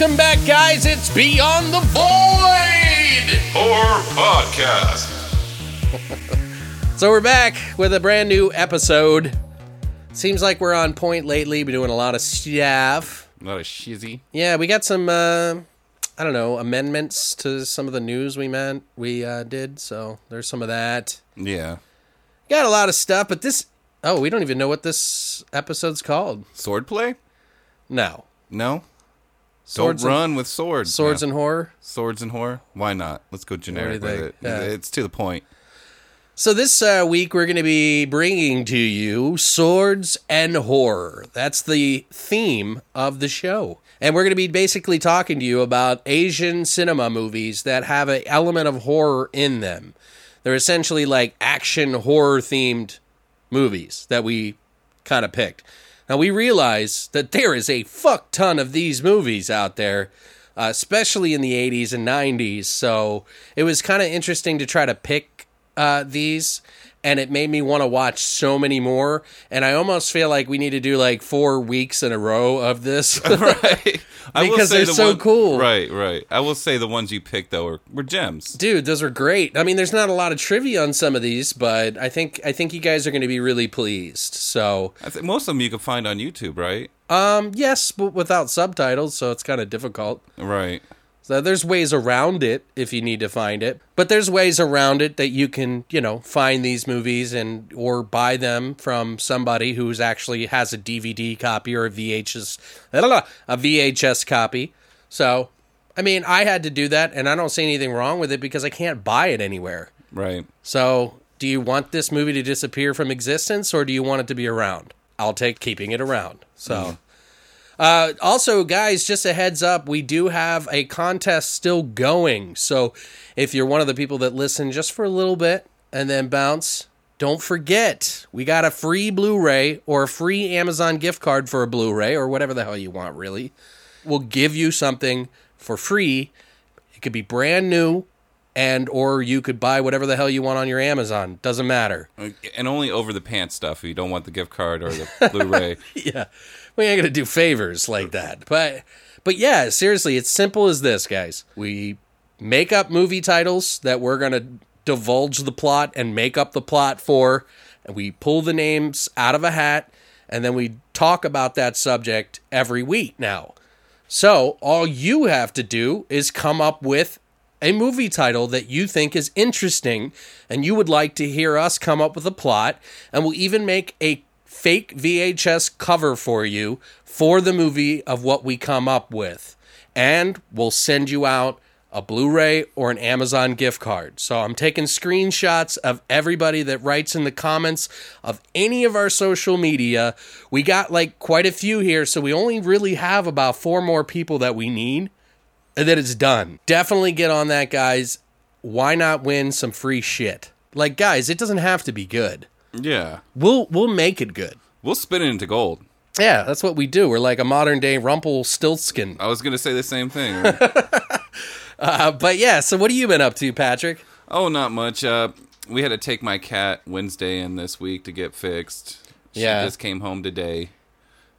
Welcome back, guys. It's Beyond the Void. Horror Podcast. So we're back with a brand new episode. Seems like we're on point lately. Been doing a lot of stuff. A shizzy. Yeah, we got some. Uh, I don't know amendments to some of the news we meant we uh, did. So there's some of that. Yeah. Got a lot of stuff, but this. Oh, we don't even know what this episode's called. Swordplay? No, No. Swords Don't and- run with swords. swords No. and horror. swords and horror. Why not? Let's go generic with it. Yeah. It's to the point. So this uh, week we're going to be bringing to you swords and horror. That's the theme of the show. And we're going to be basically talking to you about Asian cinema movies that have an element of horror in them. They're essentially like action horror themed movies that we kind of picked. Now we realize that there is a fuck ton of these movies out there, uh, especially in the 80s and 90s. So it was kind of interesting to try to pick uh, these, and it made me want to watch so many more. And I almost feel like we need to do like four weeks in a row of this. right. Because they're the so one- cool. Right, right. I will say the ones you picked though were, were gems. Dude, those are great. I mean, there's not a lot of trivia on some of these, but I think I think you guys are going to be really pleased. So, I think most of them you can find on YouTube, right? um, yes, but without subtitles, so it's kind of difficult. Right. So there's ways around it if you need to find it. But there's ways around it that you can, you know, find these movies and or buy them from somebody who's actually has a DVD copy or a VHS a VHS copy. So, I mean, I had to do that and I don't see anything wrong with it because I can't buy it anywhere. Right. So, do you want this movie to disappear from existence or do you want it to be around? I'll take keeping it around. So, mm-hmm. Uh, also, guys, just a heads up, we do have a contest still going. So, if you're one of the people that listen just for a little bit and then bounce, don't forget we got a free Blu ray or a free Amazon gift card for a Blu ray or whatever the hell you want, really. We'll give you something for free. It could be brand new and or you could buy whatever the hell you want on your Amazon. Doesn't matter. And only over the pants stuff if you don't want the gift card or the Blu-ray. yeah, we ain't gonna do favors like that. But but yeah, seriously, it's simple as this, guys. We make up movie titles that we're gonna divulge the plot and make up the plot for, and we pull the names out of a hat, and then we talk about that subject every week now. So all you have to do is come up with a movie title that you think is interesting and you would like to hear us come up with a plot, and we'll even make a fake VHS cover for you for the movie of what we come up with. And we'll send you out a Blu ray or an Amazon gift card. So I'm taking screenshots of everybody that writes in the comments of any of our social media. We got like quite a few here, so we only really have about four more people that we need and then it's done. Definitely get on that, guys. Why not win some free shit? Like, guys, it doesn't have to be good. Yeah. We'll we'll make it good. We'll spin it into gold. Yeah, that's what we do. We're like a modern day Rumpelstiltskin. I was going to say the same thing. Uh, but yeah, so what have you been up to, Patrick? oh, not much. Uh, we had to take my cat Wednesday in this week to get fixed. She Yeah. just came home today.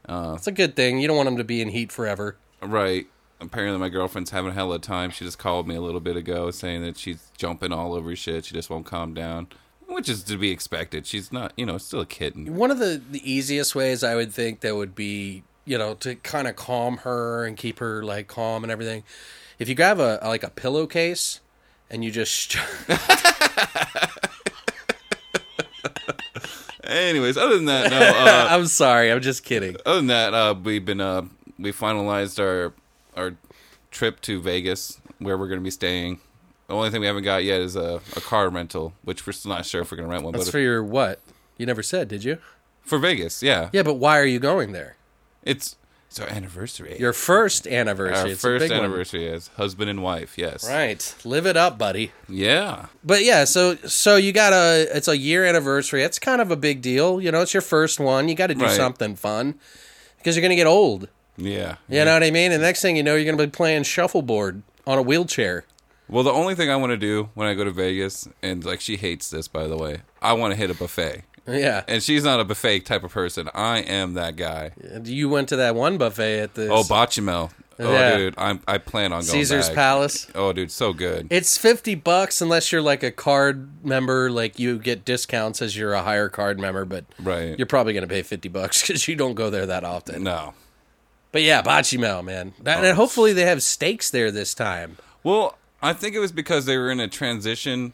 It's a good thing. You don't want them to be in heat forever. Right. Apparently, my girlfriend's having a hell of a time. She just called me a little bit ago saying that she's jumping all over shit. She just won't calm down. Which is to be expected. She's not, you know, still a kitten. One of the, the easiest ways I would think that would be, you know, to kind of calm her and keep her like calm and everything. If you grab a like a pillowcase and you just Anyways, other than that, no. Uh, I'm sorry, I'm just kidding. other than that, uh, we've been uh, we finalized our our trip to Vegas, where we're going to be staying. The only thing we haven't got yet is a, a car rental, which we're still not sure if we're going to rent one. That's but for your what? You never said, did you? for Vegas, yeah, Yeah, but why are you going there? it's it's our anniversary. Your first anniversary. our it's a first one. anniversary as husband and wife. Yes, Right. Live it up, buddy. Yeah, But yeah, so so you got a it's a year anniversary. It's kind of a big deal. You know, it's your first one. You got to do Right. something fun because you're going to get old. yeah. You know what I mean? And next thing you know, you're going to be playing shuffleboard on a wheelchair. Well, the only thing I want to do when I go to Vegas, and like she hates this, by the way, I want to hit a buffet. Yeah. And she's not a buffet type of person. I am that guy. You went to that one buffet at the Oh, Bacchanal. Oh, Yeah. dude, I'm, I plan on going to Caesar's back. Palace. Oh, dude, so good. It's 50 bucks unless you're like a card member, like you get discounts as you're a higher card member, but Right. you're probably going to pay 50 bucks cuz you don't go there that often. No. But yeah, Bocce man. That, and oh, hopefully they have steaks there this time. Well, I think it was because they were in a transition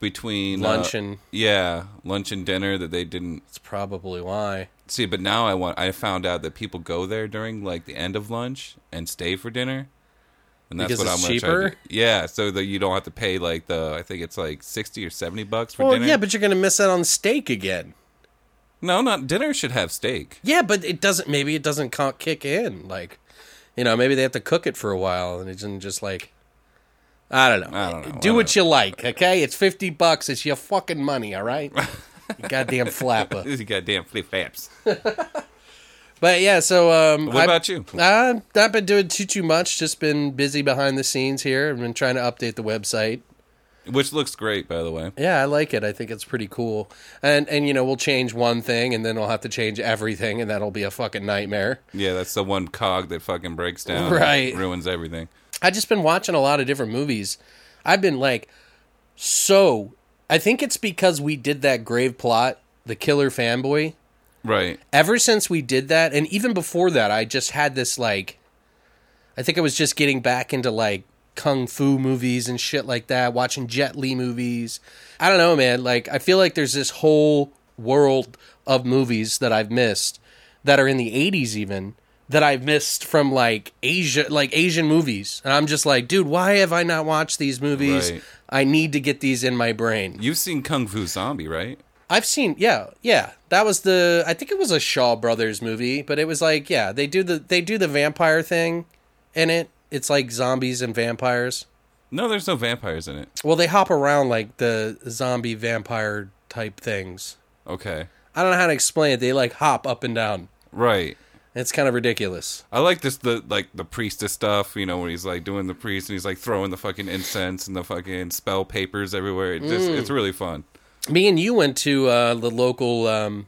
between uh, Lunch and yeah, lunch and dinner that they didn't it's probably why. see. But now I want. I found out that people go there during like the end of lunch and stay for dinner, and that's Because what I'm gonna try to cheaper? Yeah, so that you don't have to pay like the. I think it's like sixty or seventy bucks for Well, dinner. yeah, but you're going to miss out on steak again. no, not dinner should have steak. Yeah, but it doesn't. Maybe it doesn't kick in. Like, you know, maybe they have to cook it for a while, and it's just like, I don't know. I don't know. Do I what you like, okay? It's fifty bucks. It's your fucking money, all right? you goddamn flapper. These goddamn flip flaps. But yeah, so um, What I- about you? I've not been doing too too much. Just been busy behind the scenes here. I've been trying to update the website. Which looks great, by the way. Yeah, I like it. I think it's pretty cool. And and you know, we'll change one thing, and then we'll have to change everything, and that'll be a fucking nightmare. Yeah, that's the one cog that fucking breaks down, Right. and ruins everything. I just been watching a lot of different movies. I've been like, so. I think it's because we did that grave plot, the killer fanboy. Right. Ever since we did that, and even before that, I just had this like. I think I was just getting back into like kung fu movies and shit like that, watching Jet Li movies. I don't know, man. Like, I feel like there's this whole world of movies that I've missed that are in the 80s, even that I've missed from like Asia, like Asian movies. And I'm just like, dude, why have I not watched these movies? Right. I need to get these in my brain. You've seen Kung Fu Zombie, right? I've seen, yeah, yeah. That was the, I think it was a Shaw Brothers movie, but it was like, yeah, they do the, they do the vampire thing in it. It's like zombies and vampires. No, there's no vampires in it. Well, they hop around like the zombie vampire type things. Okay. I don't know how to explain it. They like hop up and down. Right. It's kind of ridiculous. I like this the like the priestess stuff, you know, when he's like doing the priest and he's like throwing the fucking incense and the fucking spell papers everywhere. It just Mm. it's really fun. Me and you went to uh, the local um,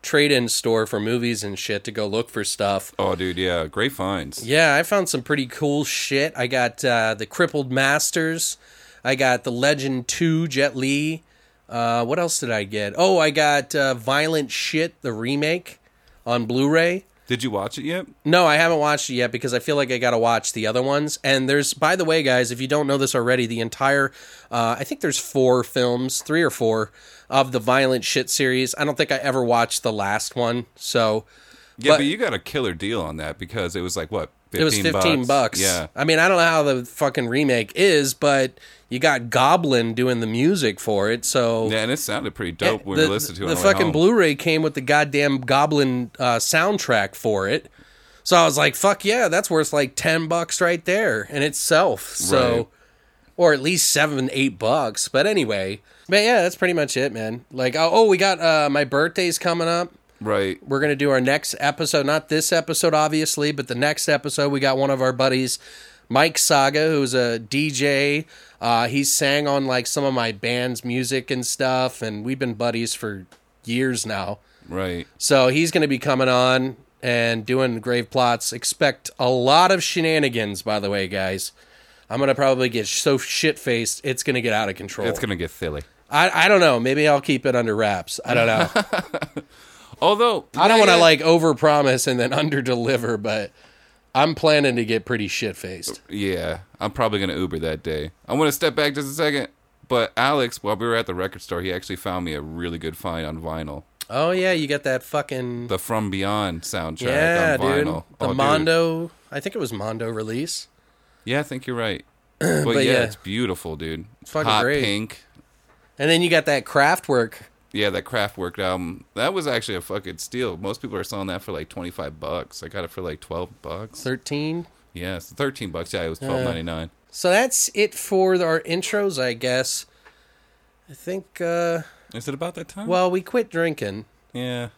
trade-in store for movies and shit to go look for stuff. Oh dude, yeah, great finds. Yeah, I found some pretty cool shit. I got uh, the Crippled Masters. I got the Legend 2 Jet Li. Uh, what else did I get? Oh, I got uh, Violent Shit, the remake on Blu ray. Did you watch it yet? No, I haven't watched it yet because I feel like I got to watch the other ones. And there's, by the way, guys, if you don't know this already, the entire, uh, I think there's four films, three or four of the Violent Shit series. I don't think I ever watched the last one. So Yeah, But- but, you got a killer deal on that because it was like what? 15 it was 15 bucks. Yeah. I mean, I don't know how the fucking remake is, but you got Goblin doing the music for it. So Yeah, and it sounded pretty dope when the, we listened to it. the the fucking. Blu-ray came with the goddamn Goblin uh, soundtrack for it. So I was like, "Fuck yeah, that's worth like ten bucks right there in itself." So, Right. or at least seven, eight bucks. But anyway, but yeah, that's pretty much it, man. Like, oh, oh we got uh, my birthday's coming up. Right. We're gonna do our next episode, not this episode, obviously, but the next episode. We got one of our buddies, Mike Saga, who's a DJ. Uh, he sang on like some of my band's music and stuff, and we've been buddies for years now. Right. So he's gonna be coming on and doing grave plots. Expect a lot of shenanigans, by the way, guys. I'm gonna probably get so shit faced, it's gonna get out of control. It's gonna get silly. I I don't know. Maybe I'll keep it under wraps. I don't know. Although I don't want to yeah, like overpromise and then underdeliver, but I'm planning to get pretty shit faced. Yeah, I'm probably gonna Uber that day. I want to step back just a second. But Alex, while we were at the record store, he actually found me a really good find on vinyl. Oh yeah, you got that fucking The From Beyond soundtrack yeah, on dude. vinyl. The Oh, dude. Mondo. I think it was Mondo release. Yeah, I think you're right. But, But yeah, yeah. it's beautiful, dude. It's fucking Hot great. pink. And then you got that Kraftwerk. Yeah, that Kraftwerk album. That was actually a fucking steal. Most people are selling that for like 25 bucks. I got it for like 12 bucks. 13. Yeah, it's 13 bucks. Yeah, it was 12.99. So that's it for our intros, I guess. I think, uh, Is it about that time? well, we quit drinking. yeah.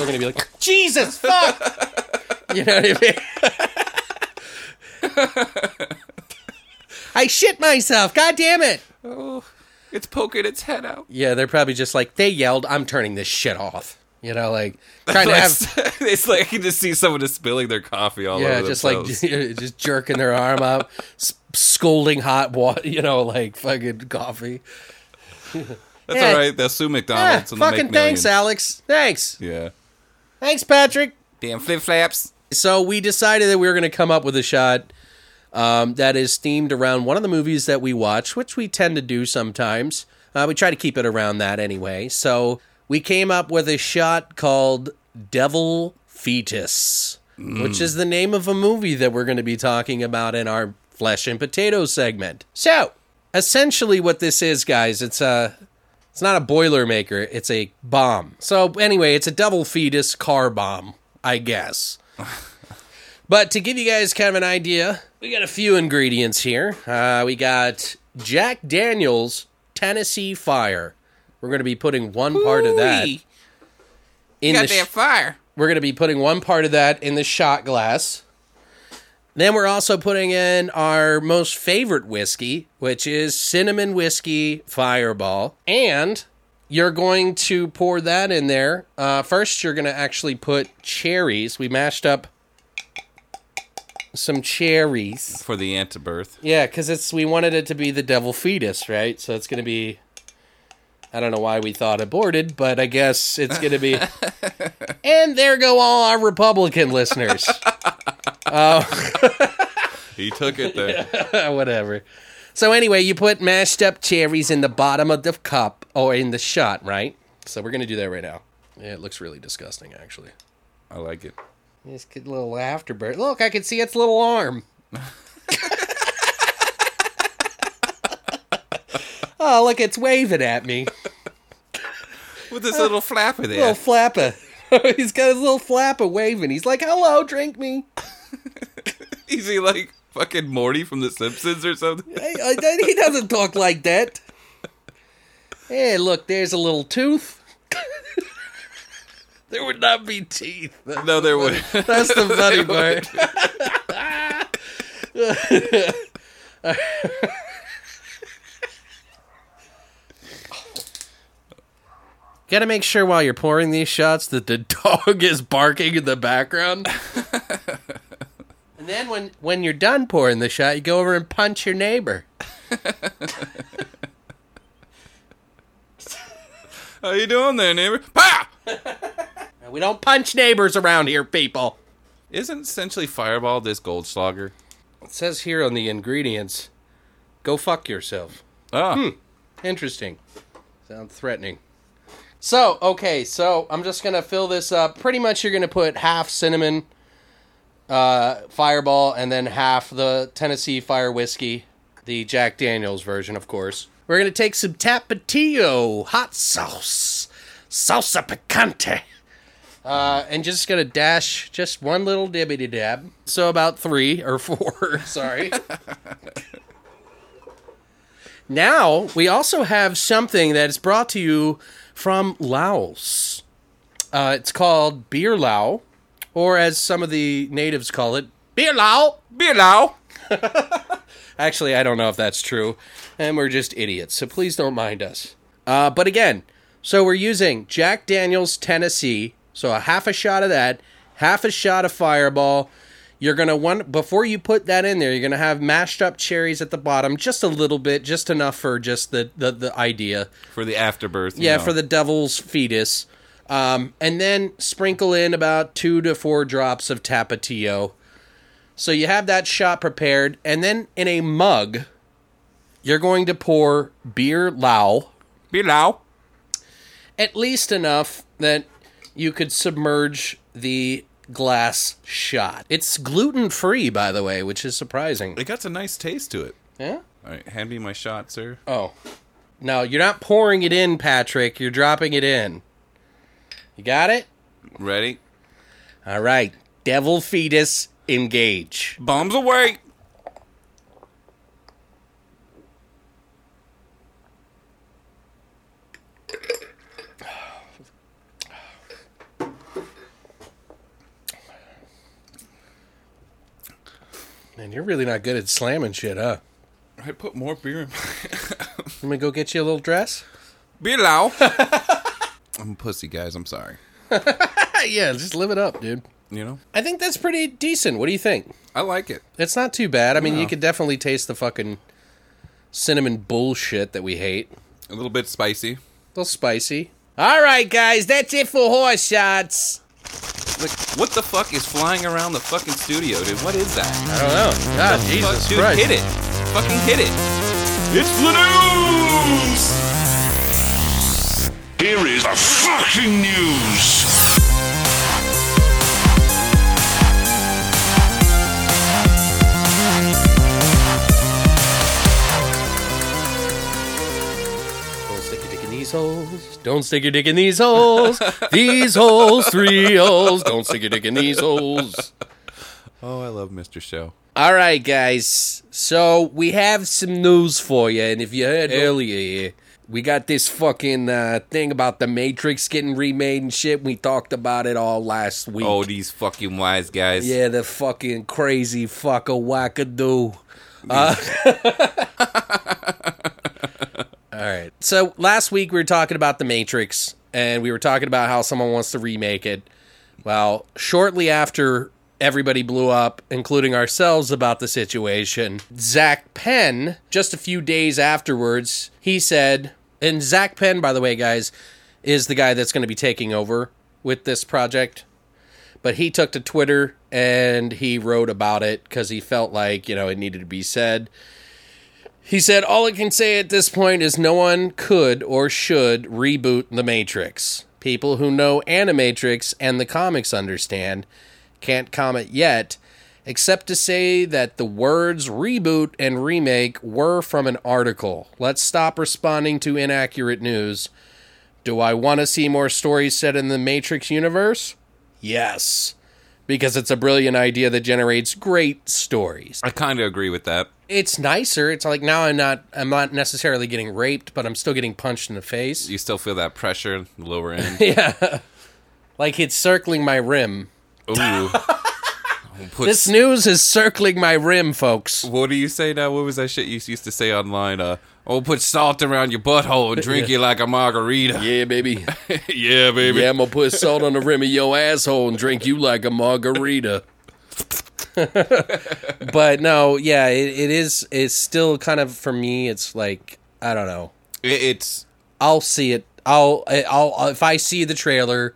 They're going to be like, Jesus, fuck! you know what I mean? I shit myself. God damn it. Oh, it's poking its head out. Yeah, they're probably just like, they yelled, I'm turning this shit off. You know, like, trying to have. it's like I can just see someone just spilling their coffee all Yeah, over Yeah, just like just jerking their arm out, scolding hot water, you know, like fucking coffee. That's yeah. all right. They'll sue Yeah, McDonald's and they'll fucking make thanks. Alex. Thanks, Yeah. Thanks, Patrick. Damn flip flaps. So we decided that we were going to come up with a shot um, that is themed around one of the movies that we watch, which we tend to do sometimes. Uh, we try to keep it around that anyway. So we came up with a shot called Devil Fetus, which is the name of a movie that we're going to be talking about in our flesh and potatoes segment. So essentially, what this is, guys, it's a it's not a boilermaker, it's a bomb. So anyway, it's a double fetus car bomb, I guess. but to give you guys kind of an idea, we got a few ingredients here. Uh, we got Jack Daniels Tennessee Fire. We're going to be putting one part of that Ooh-wee. in the sh- fire. we're going to be putting one part of that in the shot glass. Then we're also putting in our most favorite whiskey, which is cinnamon whiskey fireball. And you're going to pour that in there. Uh, first, you're going to actually put cherries. We mashed up some cherries. For the antibirth. Yeah, because it's we wanted it to be the devil fetus, right? So it's going to be. I don't know why we thought aborted, but I guess it's going to be. and there go all our Republican listeners. He took it there. Whatever. So anyway, you put mashed up cherries in the bottom of the cup or in the shot, right? So we're going to do that right now. Yeah, it looks really disgusting, actually. I like it. This good little afterbirth. Look, I can see its little arm. oh, look, it's waving at me. With this little flapper there. Little flapper. He's got his little flapper waving. He's like, hello, drink me. Is he like fucking Morty from The Simpsons or something? Hey, uh, he doesn't talk like that. Hey, look, there's a little tooth. there would not be teeth. No, there would. That's the funny part. Got to make sure while you're pouring these shots that the dog is barking in the background. and then when when you're done pouring the shot, you go over and punch your neighbor. How you doing there, neighbor? Pa! We don't punch neighbors around here, people. Isn't essentially Fireball this Goldschlager? It says here on the ingredients, go fuck yourself. Oh, Interesting. Sounds threatening. So, okay, so I'm just going to fill this up. Pretty much you're going to put half cinnamon uh, fireball and then half the Tennessee Fire Whiskey, the Jack Daniels version, of course. We're going to take some Tapatio hot sauce, salsa picante. Uh, and just gonna dash just one little dibbity dab. So about three or four, sorry. Now, we also have something that is brought to you from Laos. Uh, it's called beer lao, or as some of the natives call it, beer lao. beer now. Actually, I don't know if that's true, and we're just idiots, so please don't mind us. Uh, but again, So we're using Jack Daniels Tennessee. So a half a shot of that, half a shot of Fireball. You're gonna want before you put that in there. You're gonna have mashed up cherries at the bottom, just a little bit, just enough for just the the, the idea. For the afterbirth. Yeah, know. for the devil's fetus. Um, and then sprinkle in about two to four drops of Tapatio. So you have that shot prepared, and then in a mug, you're going to pour beer lao, Below. at least enough that you could submerge the glass shot. It's gluten free, by the way, which is surprising. It got a nice taste to it. Yeah. All right, hand me my shot, sir. Oh. No, you're not pouring it in, Patrick. You're dropping it in. You got it? Ready? All right. Devil fetus, engage. Bombs away. Man, you're really not good at slamming shit, huh? I put more beer in my Let me go get you a little dress? Be Below. I'm a pussy, guys. I'm sorry. yeah, just live it up, dude. You know? I think that's pretty decent. What do you think? I like it. It's not too bad. I mean, you No. could definitely taste the fucking cinnamon bullshit that we hate. A little bit spicy. A little spicy. All right, guys, that's it for horse shots. Like, what the fuck is flying around the fucking studio, dude? What is that? I don't know. God, Fuck, Jesus dude, Christ. hit it. Fucking hit it. It's the news! Here is the fucking news. These holes. Don't stick your dick in these holes. these holes, three holes. Don't stick your dick in these holes. Oh, I love Mr. Show. All right, guys. So we have some news for you, and if you heard earlier, we got this fucking uh, thing about the Matrix getting remade and shit. We talked about it all last week. Oh, these fucking wise guys. yeah, the fucking crazy fucker wackadoo. Uh, all right. So last week we were talking about the Matrix, and we were talking about how someone wants to remake it. Well, shortly after everybody blew up, including ourselves, about the situation, Zak Penn, just a few days afterwards, he said, and Zak Penn, by the way, guys, is the guy that's going to be taking over with this project. But he took to Twitter and he wrote about it because he felt like, you know, it needed to be said. He said, All I can say at this point is no one could or should reboot The Matrix. People who know Animatrix and the comics understand can't comment yet, except to say that the words reboot and remake were from an article. Let's stop responding to inaccurate news. Do I want to see more stories set in the Matrix universe? Yes. Because it's a brilliant idea that generates great stories I kind of agree with that. It's nicer. It's like now I'm not I'm not necessarily getting raped, but I'm still getting punched in the face. You still feel that pressure the lower end. yeah. Like it's circling my rim. Ooh. This news is circling my rim, folks. What do you say now? What was that shit you used to say online? Uh, oh, put salt around your butthole and drink you like a margarita. Yeah, baby. Yeah, baby. Yeah, I'm gonna put salt on the rim of your asshole and drink you like a margarita. but no, yeah, it, it is. It's still kind of for me. It's like I don't know. It- it's I'll see it. I'll I'll if I see the trailer,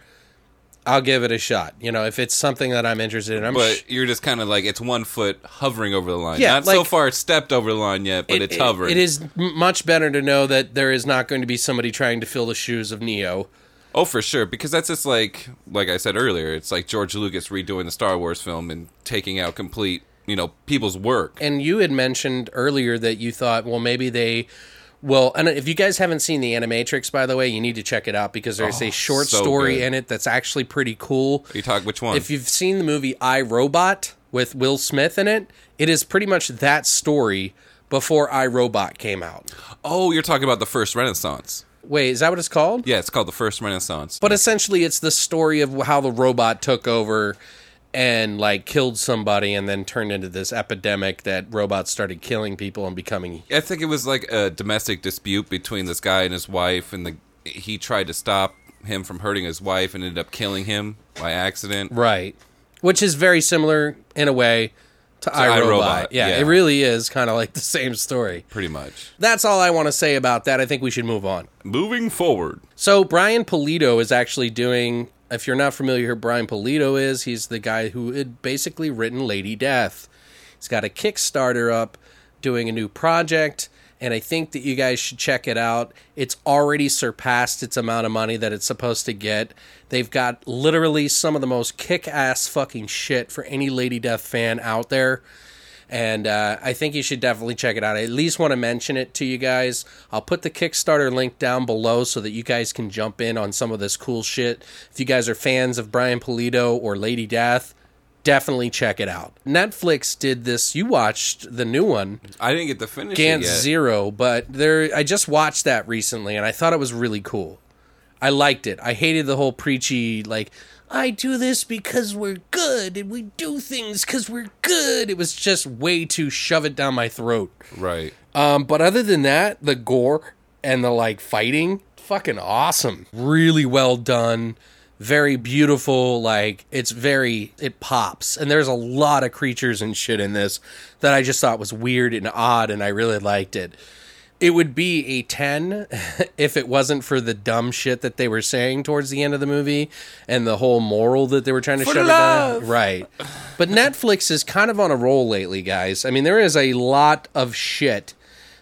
I'll give it a shot. You know, if it's something that I'm interested in, I'm but sh- you're just kind of like it's one foot hovering over the line. Yeah, Not so far stepped over the line yet, but it- it's it- hovering. It is much better to know that there is not going to be somebody trying to fill the shoes of Neo. Oh, for sure, because that's just like like I said earlier. It's like George Lucas redoing the Star Wars film and taking out complete, you know, people's work. And you had mentioned earlier that you thought, well, maybe they. Well, and if you guys haven't seen the Animatrix, by the way, you need to check it out because there's Oh, a short so story good. in it that's actually pretty cool. You talk which one? If you've seen the movie I Robot with Will Smith in it, it is pretty much that story before I Robot came out. oh, you're talking about the first Renaissance. Wait, is that what it's called? Yeah, it's called the first Renaissance. But essentially, it's the story of how the robot took over and like killed somebody, and then turned into this epidemic that robots started killing people and becoming. I think it was like a domestic dispute between this guy and his wife, and the he tried to stop him from hurting his wife and ended up killing him by accident. Right. Which is very similar in a way to, iRobot. iRobot, Yeah, yeah. it really is kind of like the same story. Pretty much. That's all I want to say about that. I think we should move on. Moving forward. So Brian Pulido is actually doing. If you're not familiar who Brian Pulido is, he's the guy who had basically written Lady Death. He's got a Kickstarter up, doing a new project, and I think that you guys should check it out. It's already surpassed its amount of money that it's supposed to get. They've got literally some of the most kick-ass fucking shit for any Lady Death fan out there and uh, I think you should definitely check it out. I at least want to mention it to you guys. I'll put the Kickstarter link down below so that you guys can jump in on some of this cool shit. If you guys are fans of Brian Pulido or Lady Death, definitely check it out. Netflix did this. You watched the new one, I didn't get to finish Gantz. Zero, but there I just watched that recently and I thought it was really cool. I liked it. I hated the whole preachy like I do this because we're good and we do things because we're good. It was just way too shove it down my throat. Right. Um, but other than that, the gore and the like fighting, fucking awesome. Really well done. Very beautiful. Like it's very it pops. And there's a lot of creatures and shit in this that I just thought was weird and odd, and I really liked it. It would be a 10 if it wasn't for the dumb shit that they were saying towards the end of the movie and the whole moral that they were trying to shove love. down. Right. But Netflix is kind of on a roll lately, guys. I mean, there is a lot of shit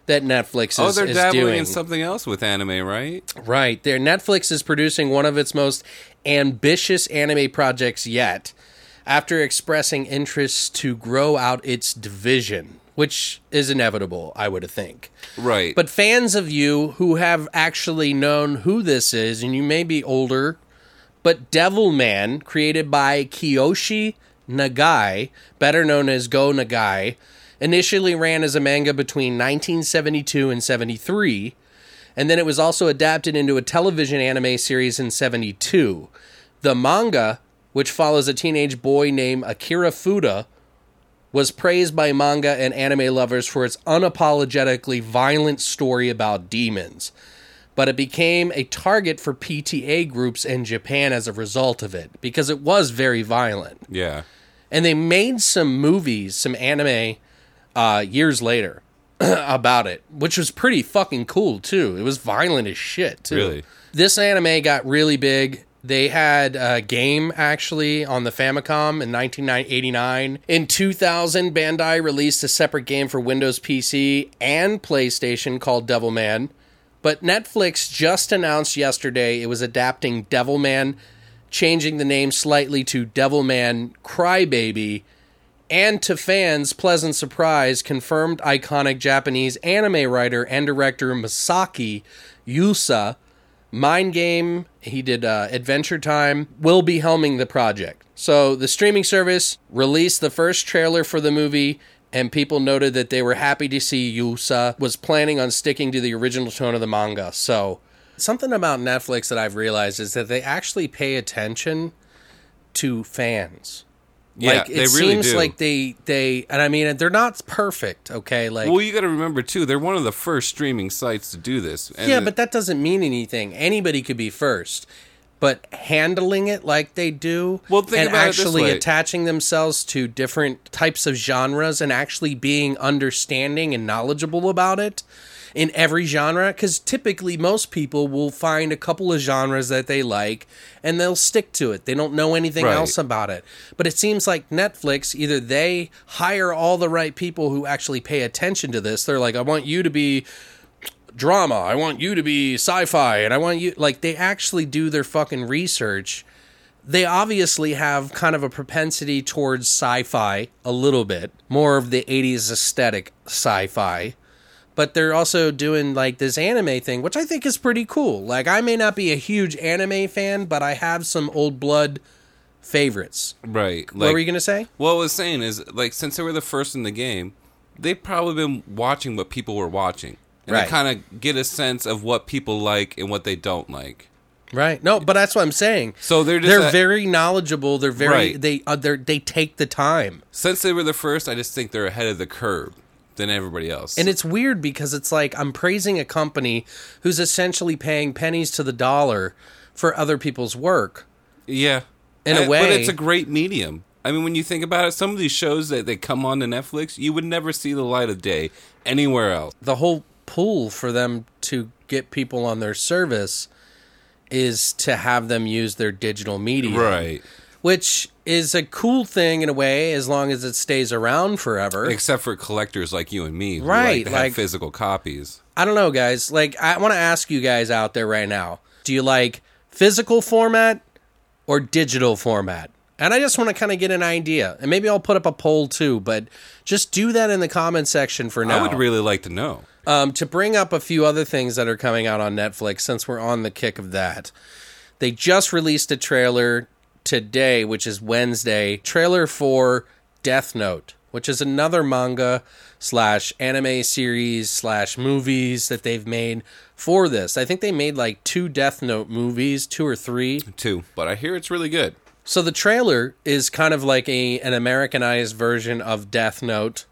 that Netflix is, Oh, they're is dabbling doing. in something else with anime, right? Right. There Netflix is producing one of its most ambitious anime projects yet after expressing interest to grow out its division, which is inevitable, I would think. Right. But fans of you who have actually known who this is, and you may be older, but Devilman, created by Kiyoshi Nagai, better known as Go Nagai, initially ran as a manga between 1972 and 73, and then it was also adapted into a television anime series in 72. The manga, which follows a teenage boy named Akira Fudo, was praised by manga and anime lovers for its unapologetically violent story about demons. But it became a target for PTA groups in Japan as a result of it, because it was very violent. yeah. And they made some movies, some anime, uh, years later about it, which was pretty fucking cool, too. It was violent as shit, too. Really? This anime got really big. They had a game actually on the Famicom in 1989. In 2000, Bandai released a separate game for Windows PC and PlayStation called Devilman. But Netflix just announced yesterday it was adapting Devilman, changing the name slightly to Devilman Crybaby, and to fans, pleasant surprise, confirmed iconic Japanese anime writer and director Masaaki Yuasa Mind Game, he did uh, Adventure Time, will be helming the project. So the streaming service released the first trailer for the movie, and people noted that they were happy to see Yuasa was planning on sticking to the original tone of the manga. So something about Netflix that I've realized is that they actually pay attention to fans. Yeah, like it they really seems do. like they they and I mean they're not perfect, okay? Like Well, you got to remember too, they're one of the first streaming sites to do this. And yeah, but that doesn't mean anything. Anybody could be first. But handling it like they do, Well, and about it this actually attaching themselves to different types of genres and actually being understanding and knowledgeable about it in every genre, because typically most people will find a couple of genres that they like and they'll stick to it. They don't know anything Right. else about it. But it seems like Netflix, either they hire all the right people who actually pay attention to this. They're like, I want you to be drama. I want you to be sci-fi, and I want you like they actually do their fucking research. They obviously have kind of a propensity towards sci-fi a little bit, more of the '80s aesthetic sci-fi. But they're also doing like this anime thing, which I think is pretty cool. Like I may not be a huge anime fan, but I have some old blood favorites. right. Like, what were you gonna say? What I was saying is, like, since they were the first in the game, they've probably been watching what people were watching, and Right. they kind of get a sense of what people like and what they don't like. Right. No, but that's what I'm saying. So they're just they're very knowledgeable. They're very Right. they uh, they they take the time. Since they were the first, I just think they're ahead of the curve than everybody else. And it's weird because it's like I'm praising a company who's essentially paying pennies to the dollar for other people's work. yeah, In a Uh, but it's a great medium. I mean, when you think about it, some of these shows that they come on to Netflix, you would never see the light of day anywhere else. The whole pool for them to get people on their service is to have them use their digital media. Right. Which is a cool thing in a way as long as it stays around forever. Except for collectors like you and me, who Right, Like, to have like- physical copies. I don't know, guys. Like, I want to ask you guys out there right now do you like physical format or digital format? And I just want to kind of get an idea. And maybe I'll put up a poll too, but just do that in the comment section for now. I would really like to know. um, to bring up a few other things that are coming out on Netflix since we're on the kick of that. They just released a trailer today, which is Wednesday, trailer for Death Note, which is another manga slash anime series slash movies that they've made for this. I think they made like two Death Note movies, two or three. Two, but I hear it's really good. So the trailer is kind of like a an Americanized version of Death Note.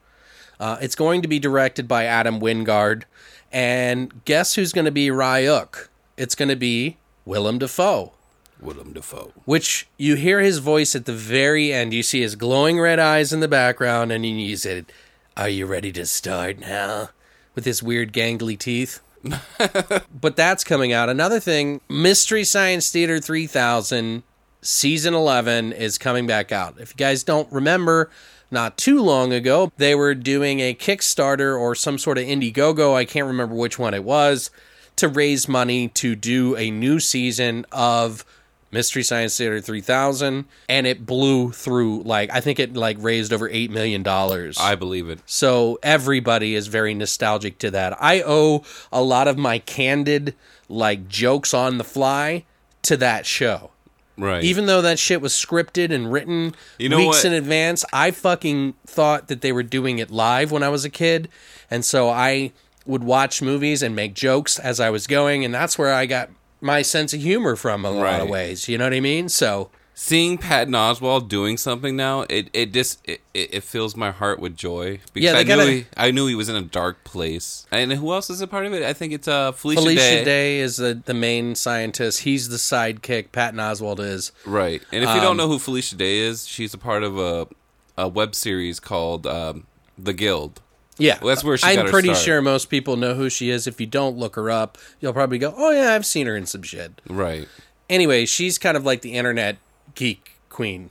Uh, it's going to be directed by Adam Wingard, and guess who's going to be Ryuk? It's going to be Willem Dafoe, Willem Dafoe. which you hear his voice at the very end. You see his glowing red eyes in the background, and you said, "Are you ready to start now?" With his weird gangly teeth. but that's coming out. Another thing, Mystery Science Theater 3000 season 11 is coming back out. If you guys don't remember, not too long ago, they were doing a Kickstarter or some sort of Indiegogo, I can't remember which one it was, to raise money to do a new season of Mystery Science Theater 3000 and it blew through like I think it like raised over 8 million dollars. I believe it. So everybody is very nostalgic to that. I owe a lot of my candid like jokes on the fly to that show. Right. Even though that shit was scripted and written You know weeks what? in advance, I fucking thought that they were doing it live when I was a kid. And so I would watch movies and make jokes as I was going and that's where I got my sense of humor from a lot of ways. You know what I mean? So seeing Patton Oswalt doing something now, it it just it, it fills my heart with joy because Yeah, I knew gotta- he, I knew he was in a dark place. And who else is a part of it? I think it's uh Felicia, Day. Felicia Day. Day. is the, the main scientist. He's the sidekick. Patton Oswalt is. Right. And if you Um, don't know who Felicia Day is, she's a part of a a web series called um, The Guild. Yeah, Well, that's where she I'm pretty start. sure most people know who she is. If you don't look her up, you'll probably go, "Oh yeah, I've seen her in some shit." Right. Anyway, she's kind of like the internet geek queen,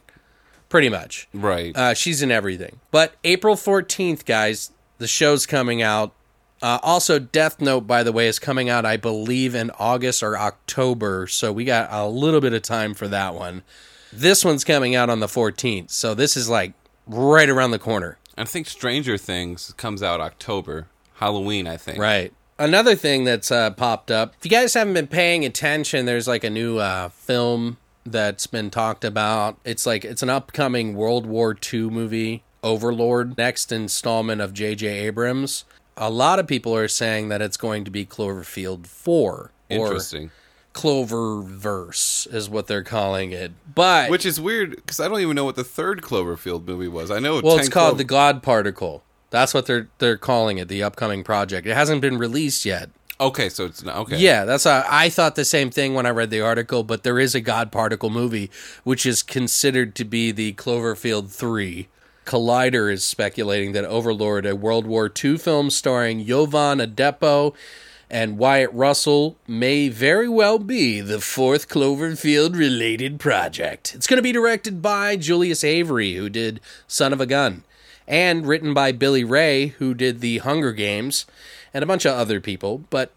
pretty much. Right. Uh, she's in everything. But April 14th, guys, the show's coming out. Uh, also, Death Note, by the way, is coming out, I believe, in August or October. So we got a little bit of time for that one. This one's coming out on the 14th. So this is like right around the corner. I think Stranger Things comes out October, Halloween, I think. Right. Another thing that's uh, popped up. If you guys haven't been paying attention, there's like a new uh, film that's been talked about. It's like it's an upcoming World War II movie, Overlord, next installment of J.J. Abrams. A lot of people are saying that it's going to be Cloverfield 4 or Interesting. Cloververse is what they're calling it. But Which is weird because I don't even know what the third Cloverfield movie was. I know. well, it's called the God Particle. That's what they're they're calling it, the upcoming project. It hasn't been released yet. Okay, so it's not okay. Yeah, that's how I thought the same thing when I read the article, but there is a God Particle movie which is considered to be the Cloverfield 3. Collider is speculating that Overlord, a World War II film starring Jovan Adepo and Wyatt Russell, may very well be the fourth Cloverfield related project. It's going to be directed by Julius Avery, who did Son of a Gun, and written by Billy Ray, who did The Hunger Games, and a bunch of other people. But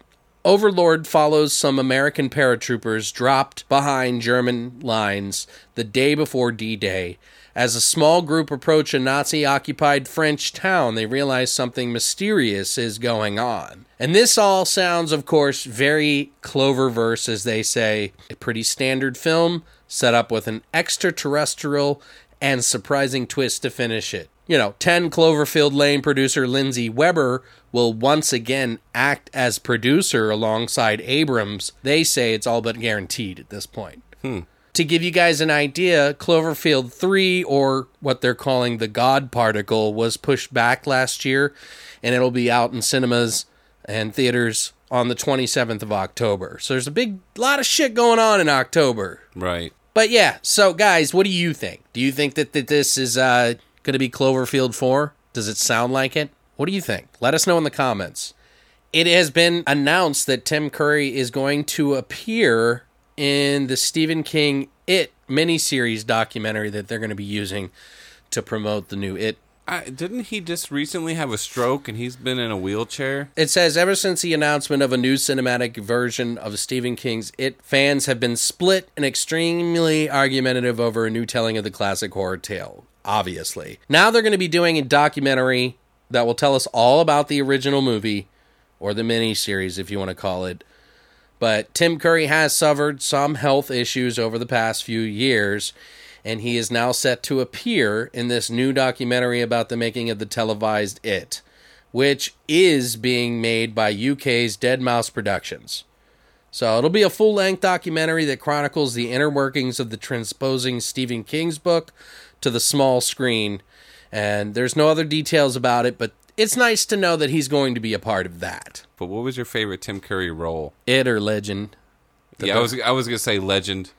Overlord follows some American paratroopers dropped behind German lines the day before D Day. As a small group approach a Nazi occupied French town, they realize something mysterious is going on. And this all sounds, of course, very Cloververse, as they say. A pretty standard film, set up with an extraterrestrial and surprising twist to finish it. You know, 10 Cloverfield Lane producer Lindsey Weber will once again act as producer alongside Abrams. They say it's all but guaranteed at this point. Hmm. To give you guys an idea, Cloverfield 3, or what they're calling the God Particle, was pushed back last year, and it'll be out in cinemas and theaters on the 27th of October. So there's a big lot of shit going on in October. Right. But yeah, so guys, what do you think? Do you think that, that this is uh, going to be Cloverfield 4? Does it sound like it? What do you think? Let us know in the comments. It has been announced that Tim Curry is going to appear in the Stephen King It miniseries documentary that they're going to be using to promote the new It I, didn't he just recently have a stroke and he's been in a wheelchair? It says ever since the announcement of a new cinematic version of Stephen King's It, fans have been split and extremely argumentative over a new telling of the classic horror tale. Obviously, now they're going to be doing a documentary that will tell us all about the original movie or the miniseries, if you want to call it. But Tim Curry has suffered some health issues over the past few years, and he is now set to appear in this new documentary about the making of the televised It, which is being made by UK's Dead Mouse Productions. So it'll be a full length documentary that chronicles the inner workings of the transposing Stephen King's book to the small screen. And there's no other details about it, but it's nice to know that he's going to be a part of that. But what was your favorite Tim Curry role? It or Legend. yeah, I was I was gonna say Legend.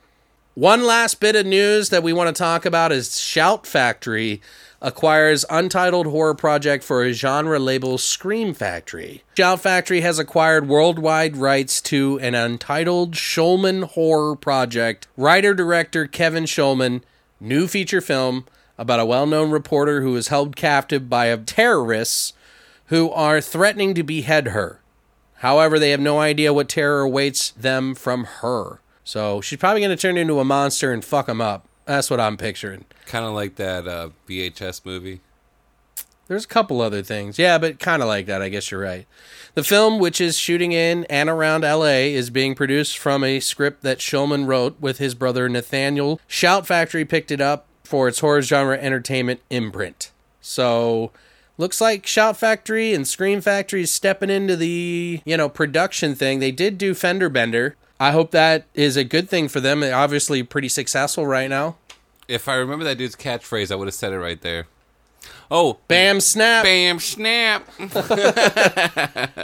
One last bit of news that we want to talk about is Shout Factory acquires untitled horror project for a genre label Scream Factory. Shout Factory has acquired worldwide rights to an untitled Shulman horror project. Writer director Kevin Shulman, new feature film about a well-known reporter who is held captive by terrorists who are threatening to behead her. However, they have no idea what terror awaits them from her. So she's probably going to turn into a monster and fuck them up. That's what I'm picturing. Kind of like that uh, VHS movie. There's a couple other things. Yeah, but kind of like that. I guess you're right. The film, which is shooting in and around LA, is being produced from a script that Shulman wrote with his brother Nathaniel. Shout Factory picked it up for its horror genre entertainment imprint. So looks like Shout Factory and Scream Factory is stepping into the, you know, production thing. They did do Fender Bender. I hope that is a good thing for them. They're obviously pretty successful right now. If I remember that dude's catchphrase, I would have said it right there. Oh, Bam snap. bam, snap.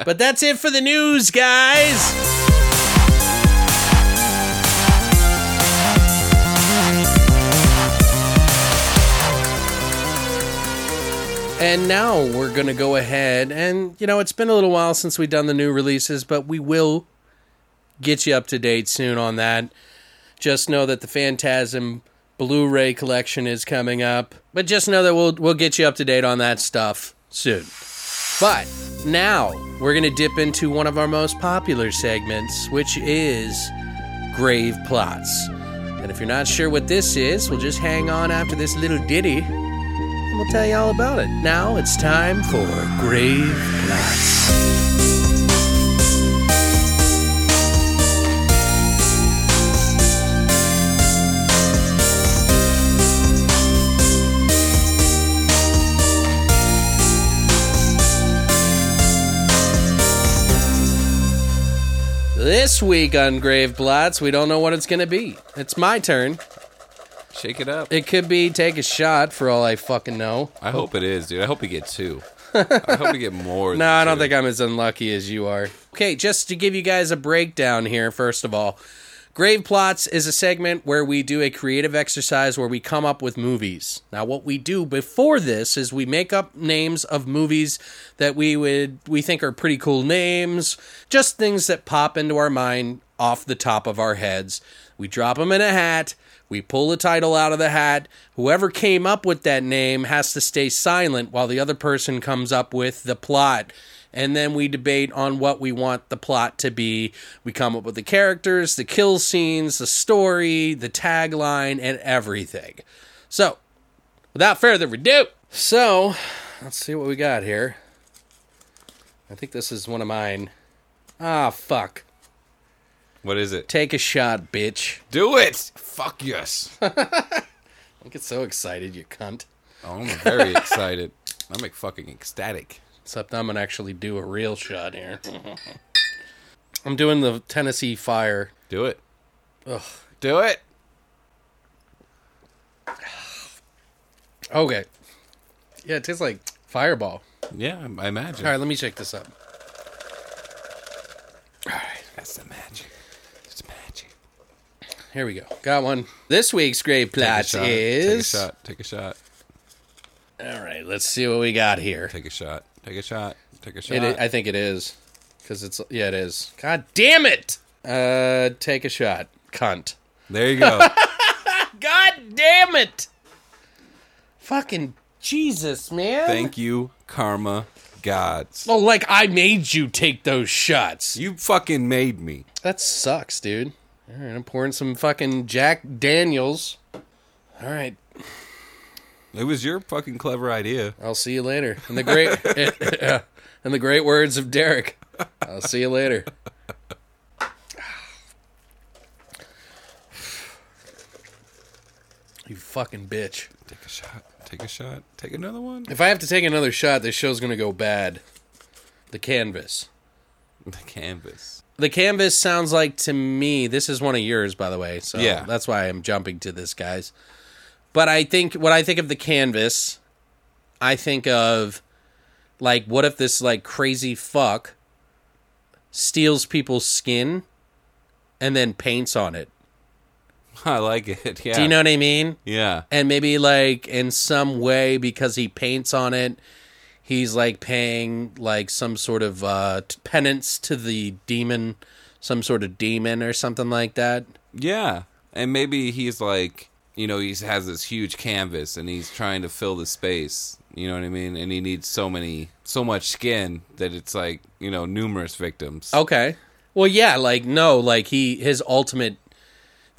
But that's it for the news, guys. And now we're going to go ahead and, you know, it's been a little while since we've done the new releases, but we will get you up to date soon on that. Just know that the Phantasm Blu-ray collection is coming up. But just know that we'll we'll get you up to date on that stuff soon. But now we're going to dip into one of our most popular segments, which is Grave Plots. And if you're not sure what this is, we'll just hang on after this little ditty and we'll tell you all about it. Now it's time for Grave. This week on Grave Plots, we don't know what it's going to be. It's my turn. Shake it up. It could be take a shot for all I fucking know. I hope it is, dude. I hope we get two. I hope we get more. No, I don't think I'm as unlucky as you are. Okay, just to give you guys a breakdown here, first of all, Grave Plots is a segment where we do a creative exercise where we come up with movies. Now, what we do before this is we make up names of movies that we would we think are pretty cool names, just things that pop into our mind off the top of our heads. We drop them in a hat. We pull the title out of the hat. Whoever came up with that name has to stay silent while the other person comes up with the plot. And then we debate on what we want the plot to be. We come up with the characters, the kill scenes, the story, the tagline, and everything. So, without further ado, so let's see what we got here. I think this is one of mine. Ah, fuck. What is it? Take a shot, bitch. Do it. Fuck yes. Don't get so excited, you cunt. Oh, I'm very excited. I'm like fucking ecstatic. Except I'm gonna actually do a real shot here. I'm doing the Tennessee Fire. Do it. Ugh. Do it. Okay. Yeah, it tastes like Fireball. Yeah, I imagine. All right, let me check this up. All right, that's the magic. Here we go. Got one. This week's Great Take Plot shot. is. Take a shot. Take a shot. All right, let's see what we got here. Take a shot. Take a shot. Take a shot. It, I think it is. Because it's. Yeah, it is. God damn it! Uh, take a shot. Cunt. there you go. God damn it! Fucking Jesus, man. Thank you, karma gods. Oh, like I made you take those shots. You fucking made me. That sucks, dude. All right, I'm pouring some fucking Jack Daniels. All right, It was your fucking clever idea. I'll see you later. In the great, in the great words of Derek, I'll see you later. You fucking bitch. Take a shot. Take a shot. Take another one. If I have to take another shot, this show's gonna go bad. The canvas. The canvas. The canvas sounds like to me. This is one of yours, by the way. So Yeah. that's why I'm jumping to this, guys. But I think when I think of the canvas, I think of like, what if this like crazy fuck steals people's skin and then paints on it? I like it. Yeah. Do you know what I mean? Yeah. and maybe like in some way because he paints on it he's like paying like some sort of uh t- penance to the demon some sort of demon or something like that Yeah. And maybe he's like, you know, he has this huge canvas and he's trying to fill the space. You know what I mean? And he needs so many, so much skin that it's like, you know, numerous victims. okay well yeah like no like he his ultimate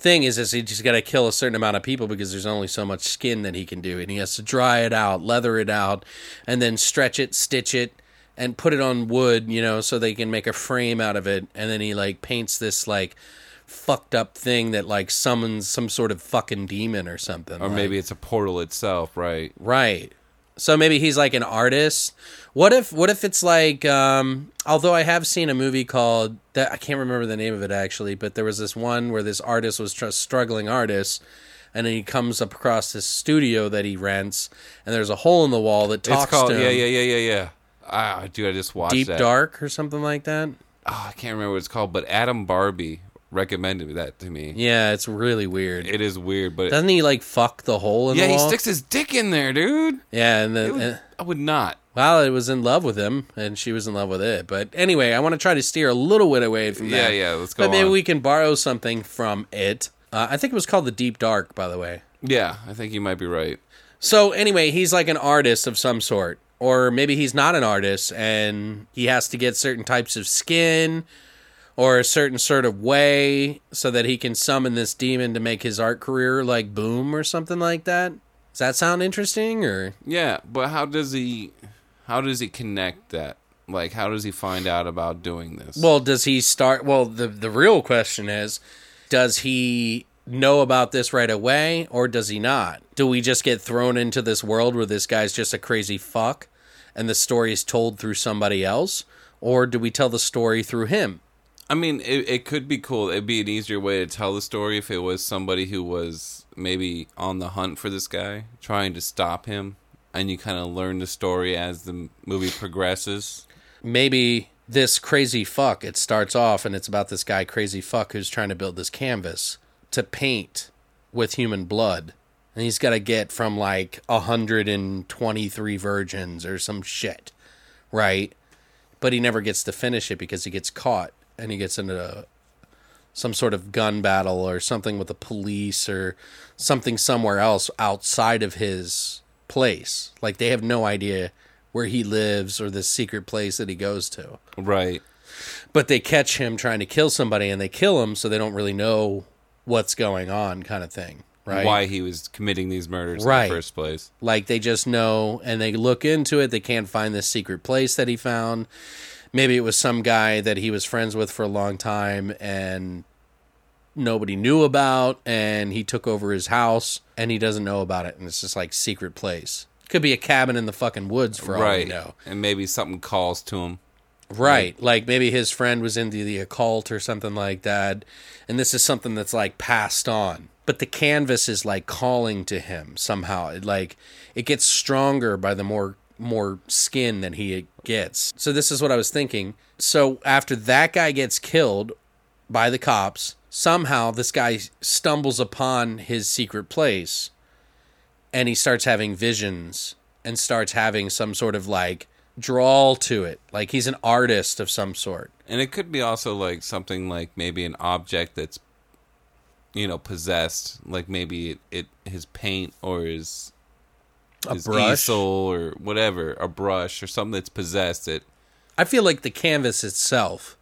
thing is is he just got to kill a certain amount of people because there's only so much skin that he can do and he has to dry it out leather it out and then stretch it stitch it and put it on wood you know so they can make a frame out of it and then he like paints this like fucked up thing that like summons some sort of fucking demon or something Or like- maybe it's a portal itself, right? Right. So maybe he's like an artist. What if what if it's like um although I have seen a movie called that I can't remember the name of it actually, but there was this one where this artist was just struggling artist and then he comes up across this studio that he rents and there's a hole in the wall that talks called, to him. yeah, yeah, yeah, yeah, yeah. Ah, dude, I just watched Deep that. Dark or something like that. Oh, I can't remember what it's called, but Adam Barbie recommended that to me. Yeah, it's really weird. It is weird, but Doesn't he like fuck the hole in yeah, the he sticks his dick in there, dude. yeah, and then would- uh, I would not. Well, it was in love with him, and she was in love with it. But anyway, I want to try to steer a little bit away from Yeah, that. yeah, yeah, let's go But maybe on. we can borrow something from it. Uh, I think it was called the Deep Dark, by the way. Yeah, I think you might be right. So anyway, he's like an artist of some sort, or maybe he's not an artist, and he has to get certain types of skin or a certain sort of way so that he can summon this demon to make his art career like boom or something like that. Does that sound interesting? Or Yeah, but how does he how does he connect that? Like how does he find out about doing this? well, does he start? Well, the the real question is, does he know about this right away or does he not? Do we just get thrown into this world where this guy's just a crazy fuck and the story is told through somebody else? Or do we tell the story through him? I mean, it, it could be cool. It'd be an easier way to tell the story if it was somebody who was maybe on the hunt for this guy, trying to stop him, and you kind of learn the story as the movie progresses. Maybe this crazy fuck, it starts off and it's about this guy, crazy fuck, who's trying to build this canvas to paint with human blood. And he's got to get from like 123 virgins or some shit, right? But he never gets to finish it because he gets caught and he gets into a, some sort of gun battle or something with the police or something somewhere else outside of his place. Like they have no idea where he lives or this secret place that he goes to. Right. But they catch him trying to kill somebody and they kill him so they don't really know what's going on kind of thing, right? Why he was committing these murders Right. in the first place. Like they just know and they look into it, they can't find this secret place that he found. Maybe it was some guy that he was friends with for a long time and nobody knew about and he took over his house and he doesn't know about it and it's just like secret place. Could be a cabin in the fucking woods for all we know. And maybe something calls to him. Right. Like maybe his friend was into the occult or something like that. And this is something that's like passed on. but the canvas is like calling to him somehow. It like it gets stronger by the more more skin that he gets. So this is what I was thinking. So after that guy gets killed by the cops, somehow this guy stumbles upon his secret place and he starts having visions and starts having some sort of like drawl to it. Like he's an artist of some sort. And it could be also like something like maybe an object that's you know possessed, like maybe it, it his paint or his A his brush. easel or whatever, a brush or something that's possessed. It I feel like the canvas itself.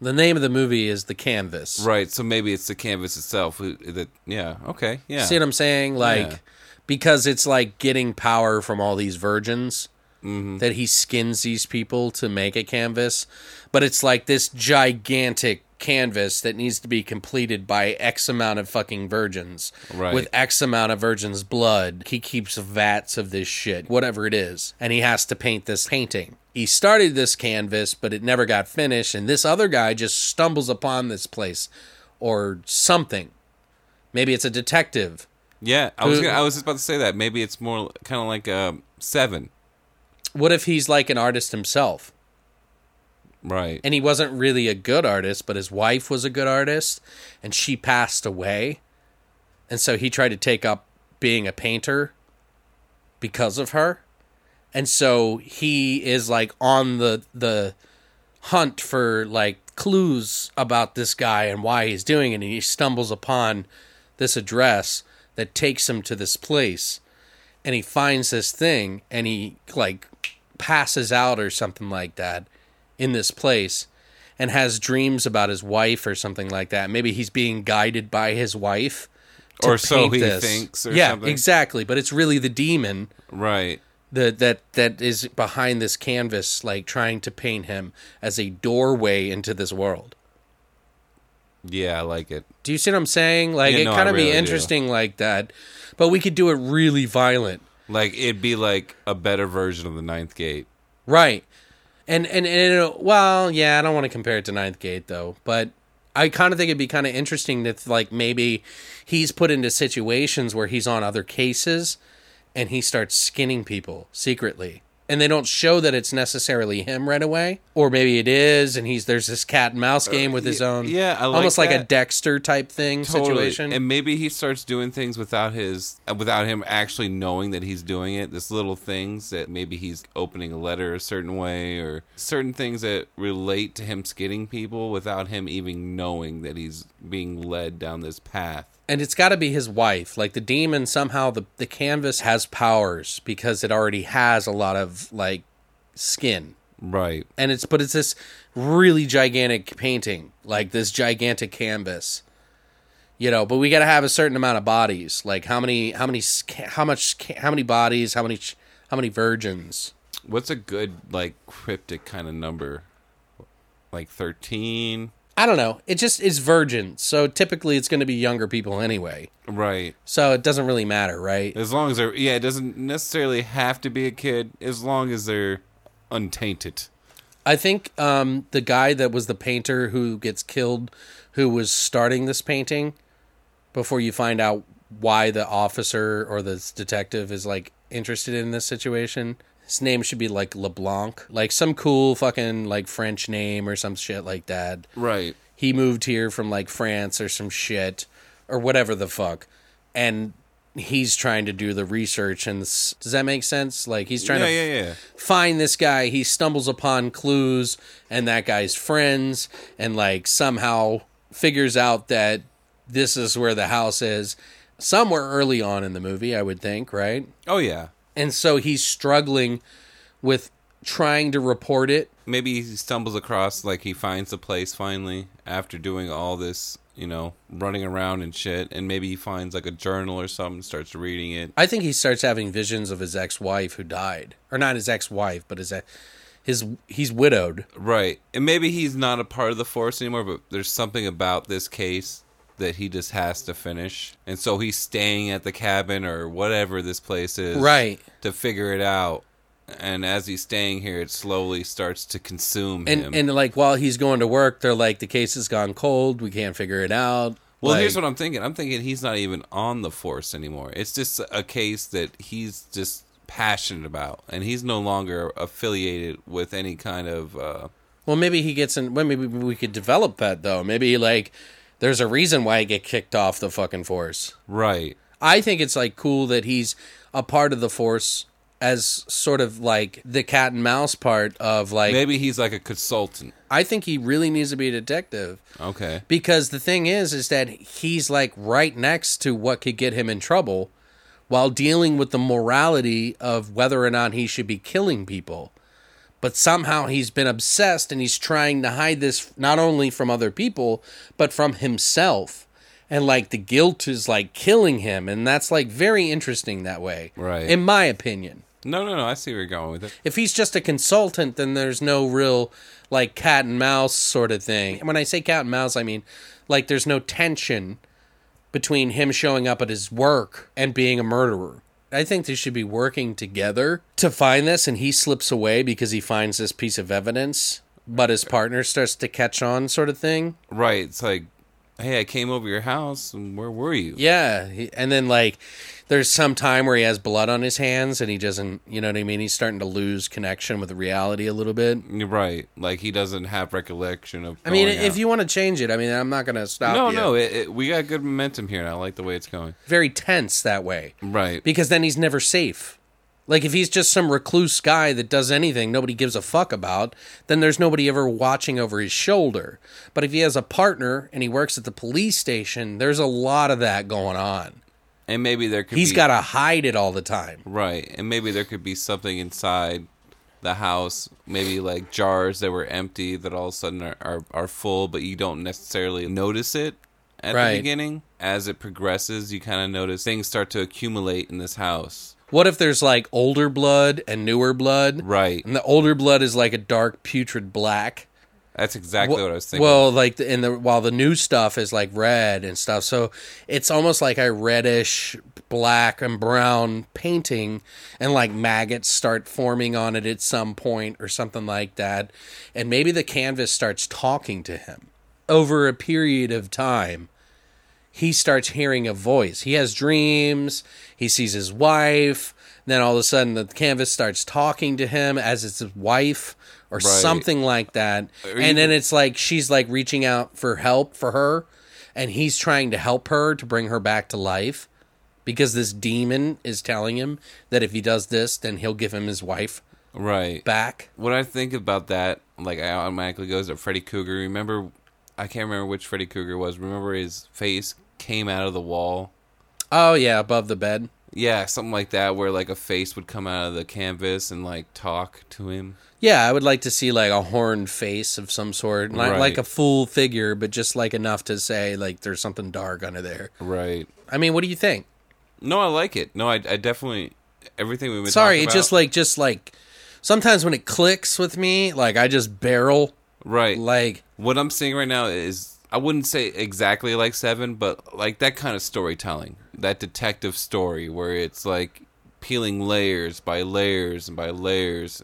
The name of the movie is The Canvas. right. So maybe it's the canvas itself. who- That yeah. Okay. Yeah. See what I'm saying? Like Yeah. because it's like getting power from all these virgins Mm-hmm. that he skins these people to make a canvas, but it's like this gigantic canvas that needs to be completed by X amount of fucking virgins Right. with X amount of virgins' blood. He keeps vats of this shit, whatever it is, and he has to paint this painting. He started this canvas, but it never got finished, and this other guy just stumbles upon this place or something. Maybe it's a detective Yeah, I was gonna, I was just about to say that. Maybe it's more kind of like um, seven, What if he's like an artist himself? Right? And he wasn't really a good artist, but his wife was a good artist and she passed away. And so he tried to take up being a painter because of her. And so he is like on the the hunt for like clues about this guy and why he's doing it and he stumbles upon this address that takes him to this place and he finds this thing and he like passes out or something like that in this place and has dreams about his wife or something like that. Maybe he's being guided by his wife. Or so he this. thinks or yeah, something. exactly. But it's really the demon right. that that that is behind this canvas, like trying to paint him as a doorway into this world. Yeah, I like it. Do you see what I'm saying? Like Yeah, it no, kind of really be do. interesting like that, but we could do it really violent. Like it'd be like a better version of the Ninth Gate. Right. And and, and uh, well, yeah, I don't want to compare it to Ninth Gate though, but I kind of think it'd be kind of interesting that like maybe he's put into situations where he's on other cases and he starts skinning people secretly. And they don't show that it's necessarily him right away, or maybe it is, and he's there's this cat and mouse game with his Uh, own, yeah, I like almost like a. Dexter type thing situation. And maybe he starts doing things without his uh, without him actually knowing that he's doing it. This little things that maybe he's opening a letter a certain way or certain things that relate to him skidding people without him even knowing that he's being led down this path. And it's got to be his wife like the demon somehow the, the canvas has powers because it already has a lot of like skin Right. and it's but it's this really gigantic painting like this gigantic canvas you know but we got to have a certain amount of bodies like how many how many how much how many bodies how many how many virgins What's a good like cryptic kind of number? Like 13? I don't know it just is virgin so typically it's going to be younger people anyway Right. so it doesn't really matter right As long as they're yeah, it doesn't necessarily have to be a kid as long as they're untainted. I think um, the guy that was the painter who gets killed, who was starting this painting, before you find out why the officer or the detective is like interested in this situation. His name should be like LeBlanc, like some cool fucking like French name or some shit like that. Right. He moved here from like France or some shit or whatever the fuck, and he's trying to do the research. And this, does that make sense? Like he's trying Yeah, to yeah, yeah. find this guy. He stumbles upon clues and that guy's friends, and like somehow figures out that this is where the house is. Somewhere early on in the movie, I would think, right? Oh yeah. And so he's struggling with trying to report it. Maybe he stumbles across like he finds the place finally after doing all this, you know, running around and shit, and maybe he finds like a journal or something, starts reading it. I think he starts having visions of his ex-wife who died, or not his ex-wife, but his his he's widowed. Right. And maybe he's not a part of the force anymore, but there's something about this case that he just has to finish. And so he's staying at the cabin or whatever this place is. Right. To figure it out. And as he's staying here, it slowly starts to consume And him. and like while he's going to work, they're like the case has gone cold. We can't figure it out. Well, Like- here's what I'm thinking. I'm thinking he's not even on the force anymore. It's just a case that he's just passionate about, and he's no longer affiliated with any kind of. Uh, Well, maybe he gets in. Well, maybe we could develop that though. Maybe like there's a reason why I get kicked off the fucking force. right. I think it's like cool that he's a part of the force as sort of like the cat and mouse part of like. Maybe he's like a consultant. I think he really needs to be a detective Okay. because the thing is, is that he's like right next to what could get him in trouble, while dealing with the morality of whether or not he should be killing people. But somehow he's been obsessed and he's trying to hide this not only from other people, but from himself. And like the guilt is like killing him. And that's like very interesting that way. Right. In my opinion. No, no, no. I see where you're going with it. If he's just a consultant, then there's no real like cat and mouse sort of thing. And when I say cat and mouse, I mean like there's no tension between him showing up at his work and being a murderer. I think they should be working together to find this, and he slips away because he finds this piece of evidence, but his partner starts to catch on, sort of thing. Right. It's like, hey, I came over your house, and where were you? Yeah, he, and then like there's some time where he has blood on his hands, and he doesn't, you know what I mean? He's starting to lose connection with reality a little bit. You're right. Like he doesn't have recollection of. I mean, going if out. you want to change it, I mean, I'm not going to stop No, you. no. It, it, we got good momentum here, and I like the way it's going. Very tense that way Right. because then he's never safe. Like if he's just some recluse guy that does anything nobody gives a fuck about, then there's nobody ever watching over his shoulder. But if he has a partner and he works at the police station, there's a lot of that going on. and maybe there could. He's be, got to hide it all the time. Right, and maybe there could be something inside the house, maybe like jars that were empty that all of a sudden are, are, are full, but you don't necessarily notice it at Right. the beginning. As it progresses, you kind of notice things start to accumulate in this house. What if there's like older blood and newer blood? Right, And the older blood is like a dark putrid black. that's exactly Well- what I was thinking. Well, like the, in the while the new stuff is like red and stuff, so it's almost like a reddish, black and brown painting, and like maggots start forming on it at some point or something like that, and maybe the canvas starts talking to him over a period of time. He starts hearing a voice. He has dreams. He sees his wife. Then all of a sudden, the canvas starts talking to him as it's his wife or something like that. Or and then it's like she's like reaching out for help for her, and he's trying to help her to bring her back to life because this demon is telling him that if he does this, then he'll give him his wife right. back. When I think about that, like I automatically goes to Freddy Krueger. Remember, I can't remember which Freddy Krueger was. Remember his face came out of the wall. Oh yeah, above the bed. Yeah, something like that, where like a face would come out of the canvas and like talk to him. Yeah, I would like to see like a horned face of some sort, not Right. like a full figure, but just like enough to say like there's something dark under there. Right. I mean, what do you think? No, I like it. No, I, I definitely everything we've been. Sorry, it just like just like sometimes when it clicks with me, like I just barrel right. like what I'm seeing right now is I wouldn't say exactly like Seven, but like that kind of storytelling, that detective story where it's like peeling layers by layers and by layers.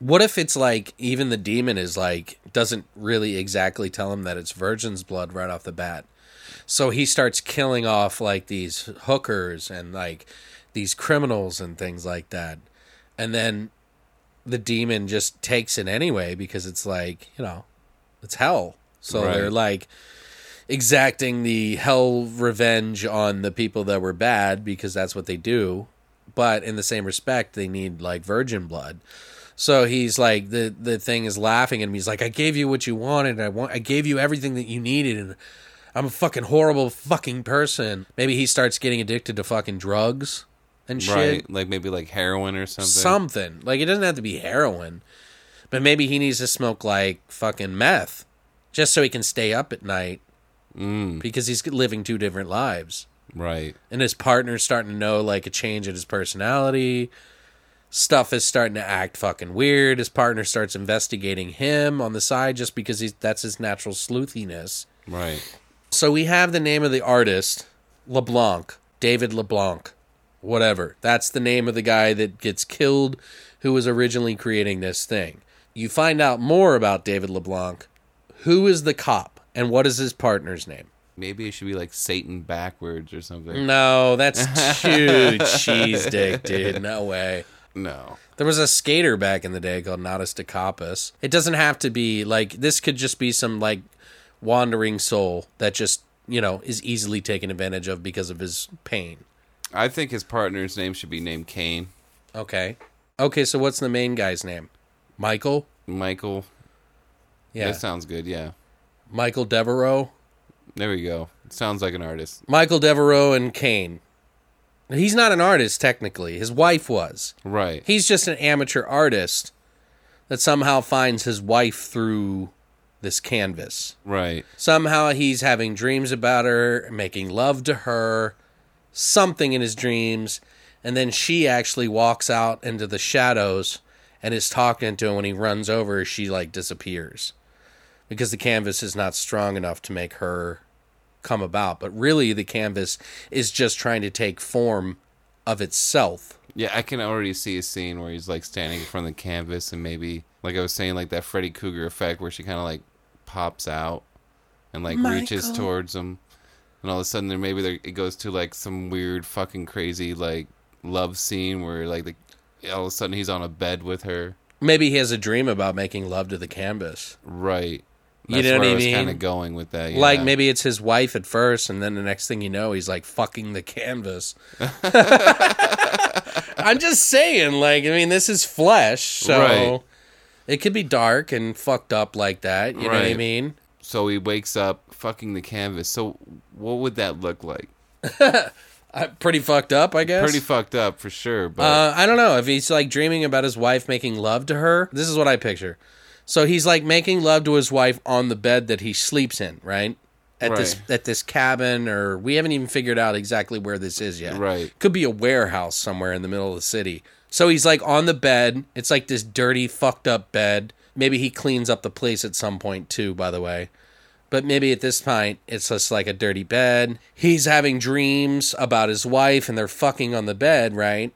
what if it's like even the demon is like doesn't really exactly tell him that it's virgin's blood right off the bat. So he starts killing off like these hookers and like these criminals and things like that. And then the demon just takes it anyway because it's like, you know, it's hell. So Right. they're like exacting the hell revenge on the people that were bad because that's what they do. But in the same respect, they need like virgin blood. So he's like the the thing is laughing at him. He's like, I gave you what you wanted. I want I gave you everything that you needed and I'm a fucking horrible fucking person. Maybe he starts getting addicted to fucking drugs and shit. Right. Like maybe like heroin or something. Something. Like it doesn't have to be heroin. But maybe he needs to smoke like fucking meth. Just so he can stay up at night. Mm, Because he's living two different lives. right. And his partner's starting to know like a change in his personality. Stuff is starting to act fucking weird. His partner starts investigating him on the side just because he's that's his natural sleuthiness. Right. So we have the name of the artist, LeBlanc, David LeBlanc, whatever. That's the name of the guy that gets killed who was originally creating this thing. You find out more about David LeBlanc. Who is the cop and what is his partner's name? maybe it should be like Satan backwards or something. No, that's too cheese dick, dude. No way. No. There was a skater back in the day called Natas Kaupas. It doesn't have to be like this could just be some like wandering soul that just, you know, is easily taken advantage of because of his pain. I think his partner's name should be named Kane. Okay. Okay, so what's the main guy's name? Michael? Michael. Yeah. That sounds good. Yeah. Michael Devereaux. There we go. Sounds like an artist. Michael Devereaux and Kane. He's not an artist technically. His wife was. Right. He's just an amateur artist that somehow finds his wife through this canvas. right. Somehow he's having dreams about her, making love to her, something in his dreams, and then she actually walks out into the shadows and is talking to him when he runs over, she like disappears. Because the canvas is not strong enough to make her come about. But really the canvas is just trying to take form of itself. Yeah, I can already see a scene where he's like standing in front of the canvas and maybe like I was saying, like that Freddy Krueger effect where she kinda like pops out and like reaches towards him. And all of a sudden there maybe there, it goes to like some weird fucking crazy like love scene where like the all of a sudden he's on a bed with her. Maybe he has a dream about making love to the canvas. Right. You know what I mean? kind of going with that. Yeah. Like maybe it's his wife at first, and then the next thing you know, he's like fucking the canvas. I'm just saying, like, I mean, this is flesh, so Right. it could be dark and fucked up like that. You know what I mean? So he wakes up fucking the canvas. So what would that look like? Uh, pretty fucked up, I guess. Pretty fucked up for sure, but Uh, I don't know if he's like dreaming about his wife making love to her. This is what I picture. So he's like making love to his wife on the bed that he sleeps in, right? At this at this cabin, or we haven't even figured out exactly where this is yet. Right. Could be a warehouse somewhere in the middle of the city. So he's like on the bed. It's like this dirty, fucked up bed. Maybe he cleans up the place at some point too. By the way. But maybe at this point, it's just like a dirty bed. He's having dreams about his wife and they're fucking on the bed, right?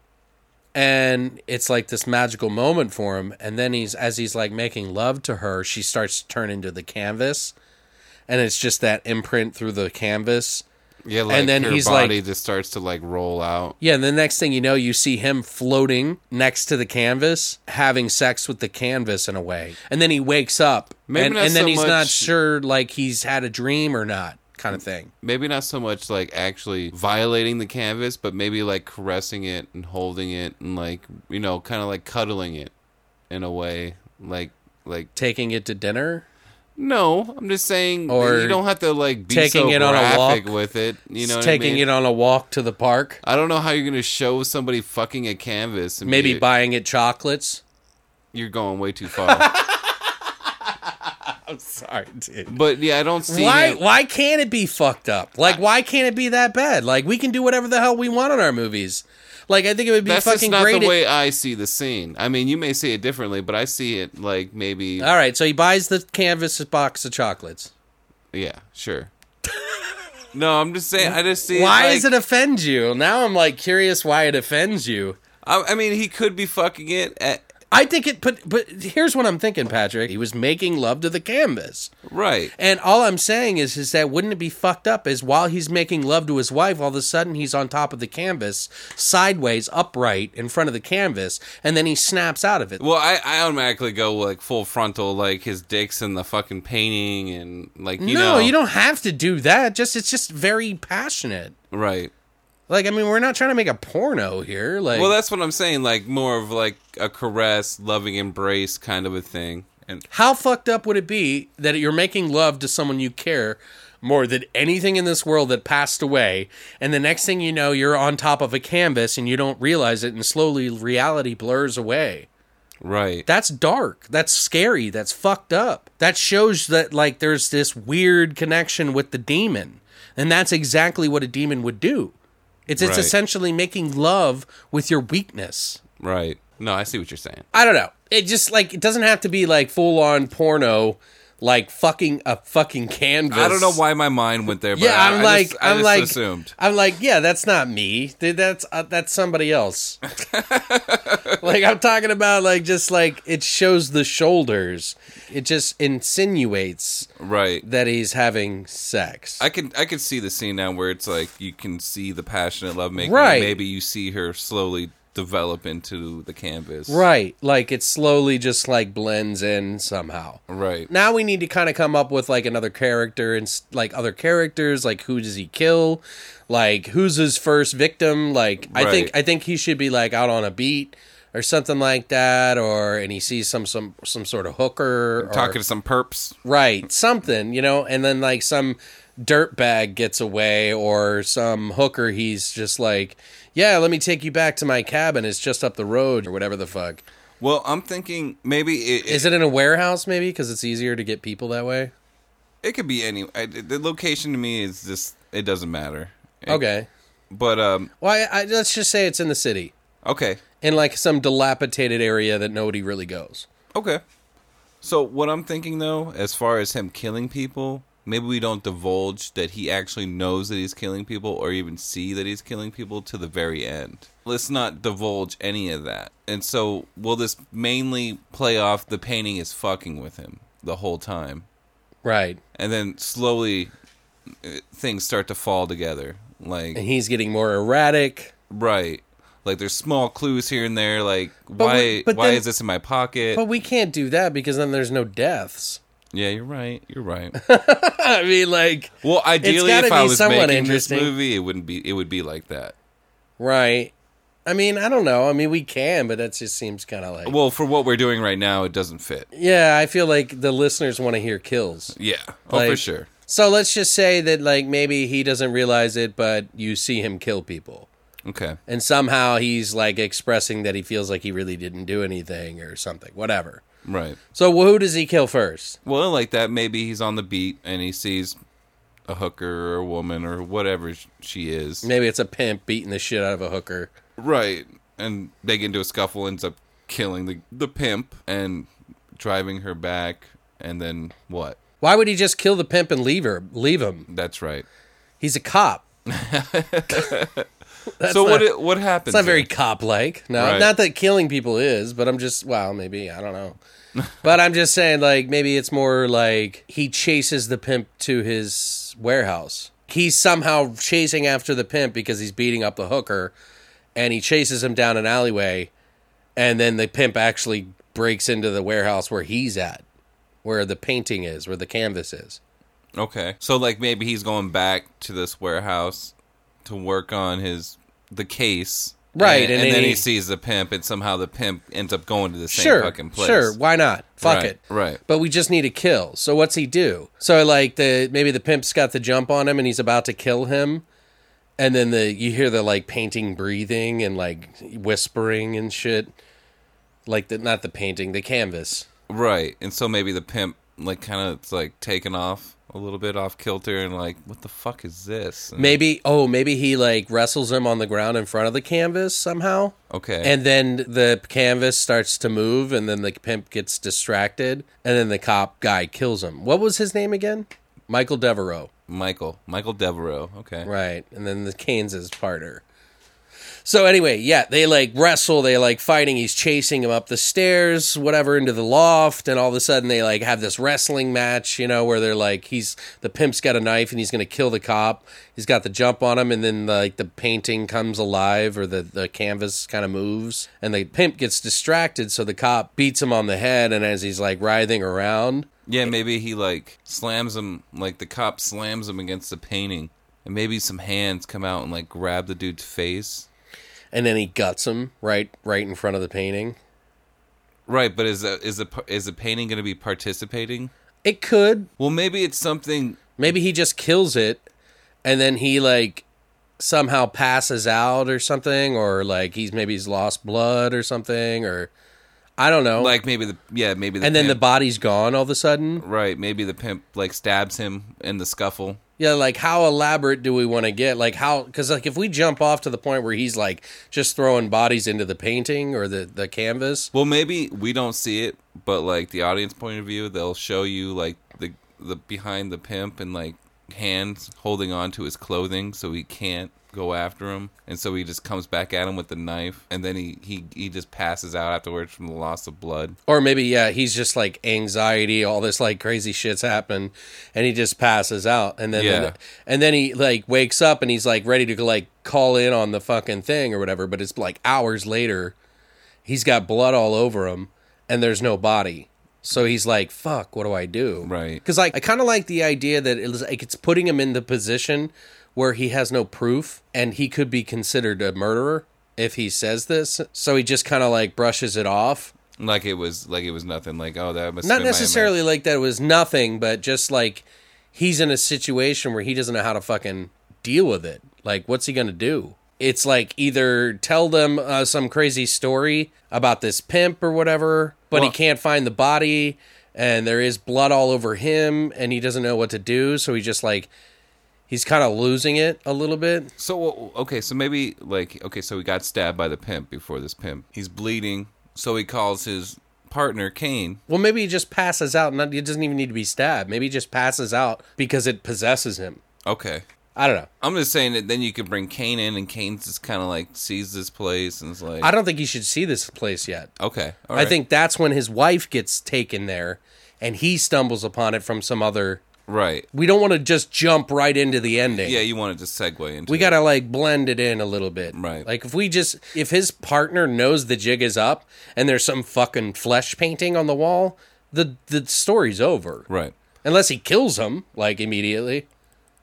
And it's like this magical moment for him. And then he's, as he's like making love to her, she starts to turn into the canvas. And it's just that imprint through the canvas. yeah, like then her he's body like- just starts to like roll out. Yeah, and the next thing you know, you see him floating next to the canvas, having sex with the canvas in a way. And then he wakes up. Maybe and, and then so he's not sure like he's had a dream or not, kind of thing. Maybe not so much like actually violating the canvas, but maybe like caressing it and holding it and like you know, kind of like cuddling it in a way, like like Taking it to dinner. no, I'm just saying Or you don't have to like be taking so it on a walk. with it. You know, what taking I mean? it on a walk to the park. I don't know how you're gonna show somebody fucking a canvas. And Maybe be- buying it chocolates. you're going way too far. I'm sorry, dude. but yeah, I don't see Why him- why can't it be fucked up? Like why can't it be that bad? Like we can do whatever the hell we want in our movies. Like I think it would be That's just fucking not great. the if- way I see the scene. I mean, you may see it differently, but I see it like maybe. All right, so he buys the canvas box of chocolates. Yeah, sure. no, I'm just saying. I just see. Why like, does it offend you? Now I'm like curious why it offends you. I, I mean, he could be fucking it. At, I think it but but here's what I'm thinking, Patrick. He was making love to the canvas. right. And all I'm saying is is that wouldn't it be fucked up is while he's making love to his wife, all of a sudden he's on top of the canvas, sideways, upright, in front of the canvas, and then he snaps out of it. Well, I, I automatically go like full frontal, like his dick's in the fucking painting, and like you no, know, you don't have to do that. Just it's just very passionate. right. Like I mean, we're not trying to make a porno here. Like Well, that's what I'm saying. Like more of like a caress, loving embrace kind of a thing. And How fucked up would it be that you're making love to someone you care more than anything in this world that passed away, and the next thing you know, you're on top of a canvas and you don't realize it, and slowly reality blurs away? right, That's dark. That's scary. That's fucked up. That shows that, like, there's this weird connection with the demon. And that's exactly what a demon would do. It's, it's Right. essentially making love with your weakness. right. No, I see what you're saying. I don't know. It just like it doesn't have to be like full on porno, like fucking a fucking canvas. I don't know why my mind went there. But Yeah, I, I'm I like, just, I I'm just like, assumed. I'm like, yeah, that's not me. Th- That's uh, that's somebody else. like I'm talking about like just like it shows the shoulders. It just insinuates right. that he's having sex. I can I can see the scene now where it's like you can see the passionate lovemaking. Right. Maybe you see her slowly develop into the canvas. right. Like it slowly just like blends in somehow. Right. Now we need to kind of come up with like another character and like other characters like who does he kill? Like who's his first victim? Like I think I think he should be like out on a beat or something like that or and he sees some some some sort of hooker or, Talking to some perps. Right, something, you know, and then like some dirt bag gets away or some hooker he's just like, "Yeah, let me take you back to my cabin. It's just up the road or whatever the fuck." Well, I'm thinking maybe it, Is it in a warehouse maybe because it's easier to get people that way? it could be any. I, the location to me is just it doesn't matter. It- Okay. But um. Well, I, I, let's just say it's in the city. Okay. In like some dilapidated area that nobody really goes. Okay. So what I'm thinking though, as far as him killing people, maybe we don't divulge that he actually knows that he's killing people or even see that he's killing people to the very end. Let's not divulge any of that. And so will this mainly play off the painting is fucking with him the whole time. Right. And then slowly uh, things start to fall together. Like And he's getting more erratic. right. Like there's small clues here and there like we- why but why then- is this in my pocket? But we can't do that because then there's no deaths. Yeah, you're right. You're right. I mean like Well, ideally, if I was making this movie, it wouldn't be. It would be like that. Right. I mean, I don't know. I mean, we can, but that just seems kind of like. Well, for what we're doing right now, it doesn't fit. yeah, I feel like the listeners want to hear kills. Yeah, oh for sure. So let's just say that, like, maybe he doesn't realize it, but you see him kill people. Okay, And somehow he's, like, expressing that he feels like he really didn't do anything or something. Whatever. Right. So who does he kill first? Well, like that, maybe he's on the beat and he sees a hooker or a woman or whatever she is. Maybe it's a pimp beating the shit out of a hooker. Right, and they get into a scuffle, ends up killing the the pimp and driving her back, and then what? Why would he just kill the pimp and leave her? Leave him. That's right. He's a cop. That's so not- what? It, what happens? It's not very cop like. No, Right. not that killing people is, but I'm just well, maybe I don't know. but I'm just saying, like maybe it's more like he chases the pimp to his warehouse. He's somehow chasing after the pimp because he's beating up the hooker, and he chases him down an alleyway, and then the pimp actually breaks into the warehouse where he's at, where the painting is, where the canvas is. Okay. So like maybe he's going back to this warehouse to work on his the case. Right, And, and and then he- he sees the pimp and somehow the pimp ends up going to the same sure, fucking place. sure, why not? Fuck Right, it. right. But we just need a kill. So what's he do? So like the maybe the pimp's got the jump on him and he's about to kill him, and then the you hear the like painting breathing and like whispering and shit, like the not the painting, the canvas. Right. And so maybe the pimp like kind of it's like taken off a little bit off kilter and like what the fuck is this? And- Maybe oh maybe he like wrestles him on the ground in front of the canvas somehow. Okay. And then the canvas starts to move, and then the pimp gets distracted, and then the cop guy kills him. What was his name again? Michael Devereaux. Michael. Michael Devereaux. Okay. Right. And then the Kansas partner. So anyway, yeah, they like wrestle, they like fighting, he's chasing him up the stairs, whatever, into the loft, and all of a sudden they like have this wrestling match, you know, where they're like he's the pimp's got a knife and he's gonna kill the cop. He's got the jump on him and then like the painting comes alive or the, the canvas kind of moves and the pimp gets distracted, so the cop beats him on the head and as he's like writhing around, Yeah, maybe he like slams him like the cop slams him against the painting. And maybe some hands come out and like grab the dude's face. And then he guts him right right in front of the painting. Right, but is the is the is the painting going to be participating? It could, Well, maybe it's something. Maybe he just kills it and then he like somehow passes out or something or like he's maybe he's lost blood or something or I don't know. Like maybe the yeah maybe the and then the body's gone all of a sudden. right maybe the pimp like stabs him in the scuffle. Yeah, like how elaborate do we want to get? Like how cuz like if we jump off to the point where he's like just throwing bodies into the painting or the the canvas. Well, maybe we don't see it, but like the audience point of view, they'll show you like the the behind the pimp and like hands holding on to his clothing so he can't go after him, and so he just comes back at him with the knife, and then he he he just passes out afterwards from the loss of blood. Or maybe yeah, he's just like anxiety, all this like crazy shit's happened, and he just passes out, and then Yeah. and then he like wakes up and he's like ready to like call in on the fucking thing or whatever, but it's like hours later, he's got blood all over him, and there's no body. So he's like, "Fuck, what do I do?" Right. Because like I kind of like the idea that it was like it's putting him in the position where he has no proof and he could be considered a murderer if he says this. So he just kind of like brushes it off. Like it was like it was nothing. Like oh that must Not been my necessarily like that it was nothing, but just like he's in a situation where he doesn't know how to fucking deal with it. Like, what's he gonna do? It's like either tell them uh, some crazy story about this pimp or whatever, but he can't find the body, and there is blood all over him, and he doesn't know what to do, so he just like he's kind of losing it a little bit. So okay, so maybe like okay, so he got stabbed by the pimp before this pimp. He's bleeding, so he calls his partner Kane. Well, maybe he just passes out. Not, it doesn't even need to be stabbed. Maybe he just passes out because it possesses him. Okay. I don't know. I'm just saying that then you could bring Kane in, and Kane just kind of like sees this place and is like, I don't think he should see this place yet. okay, all I right. think that's when his wife gets taken there and he stumbles upon it from some other. Right. We don't want to just jump right into the ending. Yeah, you wanted to just segue into. We got to like blend it in a little bit. Right. Like if we just if his partner knows the jig is up and there's some fucking flesh painting on the wall, the the story's over. right. Unless he kills him like immediately.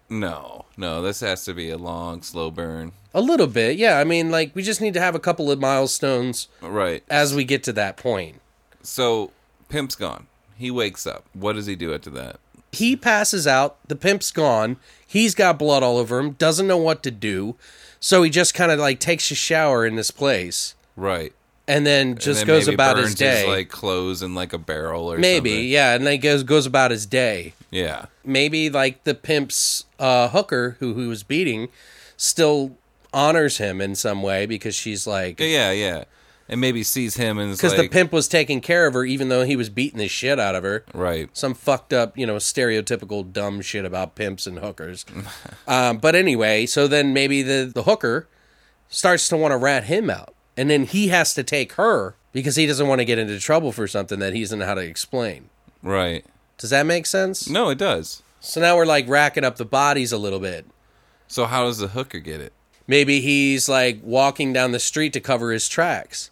No, no, this has to be a long, slow burn. A little bit. Yeah, I mean like we just need to have a couple of milestones Right. as we get to that point. So Pimp's gone. He wakes up. What does he do after that? He passes out the pimp's gone he's got blood all over him doesn't know what to do so he just kind of like takes a shower in this place Right. and then And just then goes about his day like clothes in like a barrel or maybe something. yeah and then goes goes about his day Yeah. maybe like the pimp's uh, hooker who he was beating still honors him in some way because she's like Yeah, yeah, yeah. And maybe sees him and because like, the pimp was taking care of her even though he was beating the shit out of her right. some fucked up, you know, stereotypical dumb shit about pimps and hookers. um, but anyway, so then maybe the, the hooker starts to want to rat him out. And then he has to take her because he doesn't want to get into trouble for something that he doesn't know how to explain. Right. Does that make sense? No, it does. So now we're like racking up the bodies a little bit. So how does the hooker get it? Maybe he's like walking down the street to cover his tracks.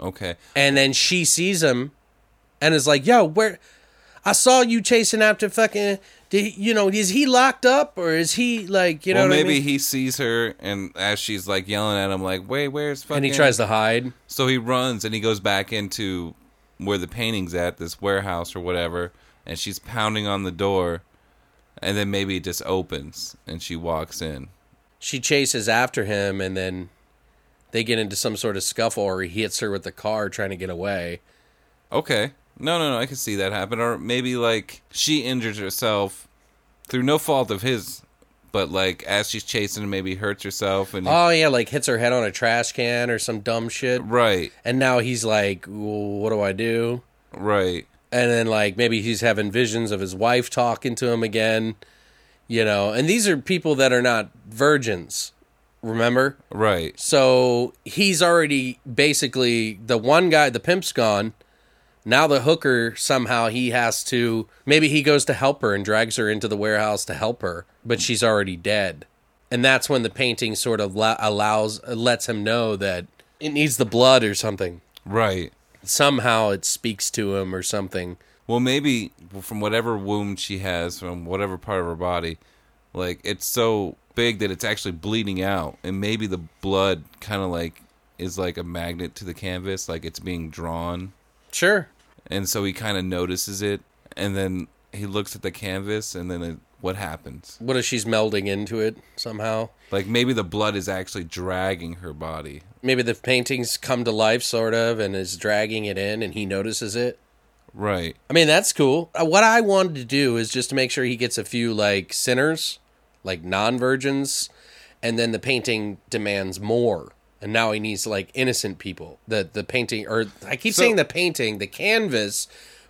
Okay. And then she sees him and is like, yo, where I saw you chasing after fucking did, you know, is he locked up or is he like, you know well, what maybe I mean? he sees her, and as she's like yelling at him, like, "Wait, where's fucking?" and he tries to hide. So he runs and he goes back into where the painting's at, this warehouse or whatever, and she's pounding on the door, and then maybe it just opens and she walks in. She chases after him and then they get into some sort of scuffle or he hits her with the car trying to get away. Okay. No, no, no. I can see that happen. Or maybe like she injures herself through no fault of his, but like as she's chasing him, maybe hurts herself and Oh yeah, like hits her head on a trash can or some dumb shit. right, And now he's like, well, what do I do? right, and then like maybe he's having visions of his wife talking to him again you know and these are people that are not virgins remember? Right, so he's already basically the one guy the pimp's gone. Now the hooker somehow he has to maybe he goes to help her and drags her into the warehouse to help her but she's already dead. And that's when the painting sort of la- allows lets him know that it needs the blood or something. Right. somehow it speaks to him or something. Well, maybe from whatever wound she has from whatever part of her body, like it's so big that it's actually bleeding out, and maybe the blood kind of like is like a magnet to the canvas, like it's being drawn, sure and so he kind of notices it, and then he looks at the canvas, and then it, what happens? What if she's melding into it somehow? Like maybe the blood is actually dragging her body. Maybe the paintings come to life, sort of, and is dragging it in, and he notices it. Right. I mean, that's cool. Uh, What I wanted to do is just to make sure he gets a few like sinners, like non-virgins, and then the painting demands more. And now he needs like innocent people. The the painting, or I keep So- saying the painting, the canvas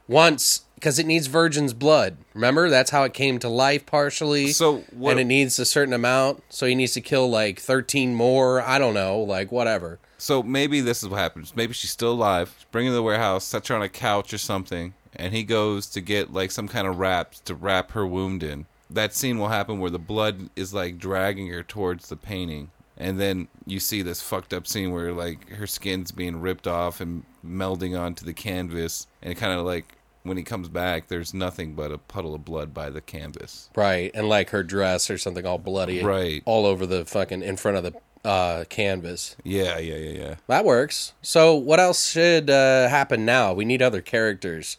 wants because it needs virgin's blood. Remember, that's how it came to life partially. So what- and it needs a certain amount, so he needs to kill like thirteen more. I don't know, like whatever. So maybe this is what happens. Maybe she's still alive. Bring her to the warehouse, sets her on a couch or something, and he goes to get like some kind of wraps to wrap her wound in. That scene will happen where the blood is like dragging her towards the painting. And then you see this fucked up scene where like her skin's being ripped off and melding onto the canvas and kind of like when he comes back there's nothing but a puddle of blood by the canvas. Right, and like her dress or something all bloody, Right. all over the fucking in front of the uh, canvas. Yeah, yeah, yeah, yeah. That works. So, what else should uh, happen now? We need other characters.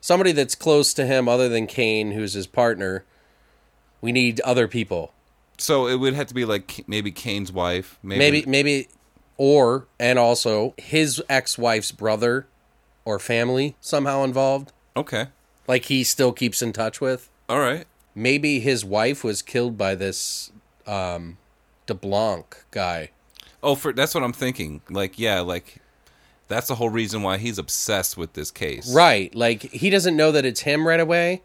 Somebody that's close to him, other than Kane, who's his partner. We need other people. So it would have to be like maybe Kane's wife, maybe, Maybe, maybe, or and also his ex-wife's brother or family somehow involved. Okay. Like he still keeps in touch with. All right. Maybe his wife was killed by this um, DeBlanc guy. Oh, for that's what I'm thinking. Like, yeah, like that's the whole reason why he's obsessed with this case. Right. Like he doesn't know that it's him right away,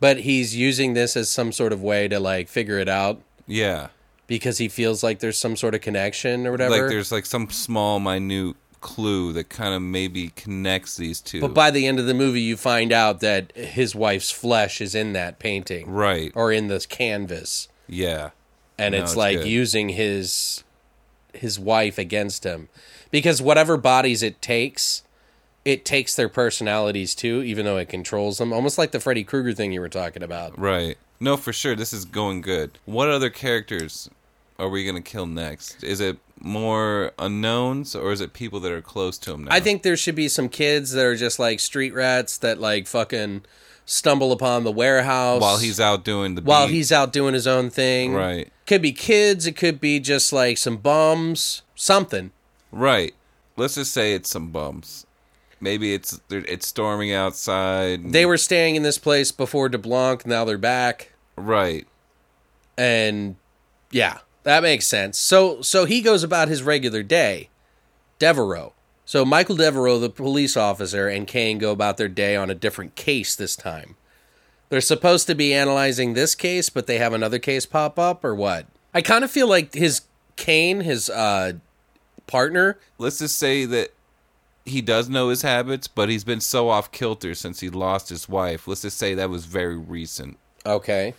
but he's using this as some sort of way to like figure it out Yeah. because he feels like there's some sort of connection or whatever. Like there's like some small minute clue that kind of maybe connects these two. but by the end of the movie you find out that his wife's flesh is in that painting right. or in this canvas Yeah. and No, it's it's like good. using his his wife against him because whatever bodies it takes it takes their personalities too even though it controls them almost like the Freddy Krueger thing you were talking about Right. No, for sure. This is going good. What other characters are we gonna kill next? Is it more unknowns or is it people that are close to him now? I think there should be some kids that are just like street rats that like fucking stumble upon the warehouse while he's out doing the while beat. he's out doing his own thing. Right. Could be kids, it could be just like some bums, something. Right. Let's just say it's some bums. Maybe it's it's storming outside. They were staying in this place before DeBlanc, now they're back. right. And yeah, that makes sense. So so he goes about his regular day. Devereaux. So Michael Devereaux, the police officer, and Kane go about their day on a different case this time. They're supposed to be analyzing this case, but they have another case pop up, or what? I kind of feel like his Kane, his uh, partner, Let's just say that he does know his habits, but he's been so off kilter since he lost his wife. Let's just say that was very recent. okay,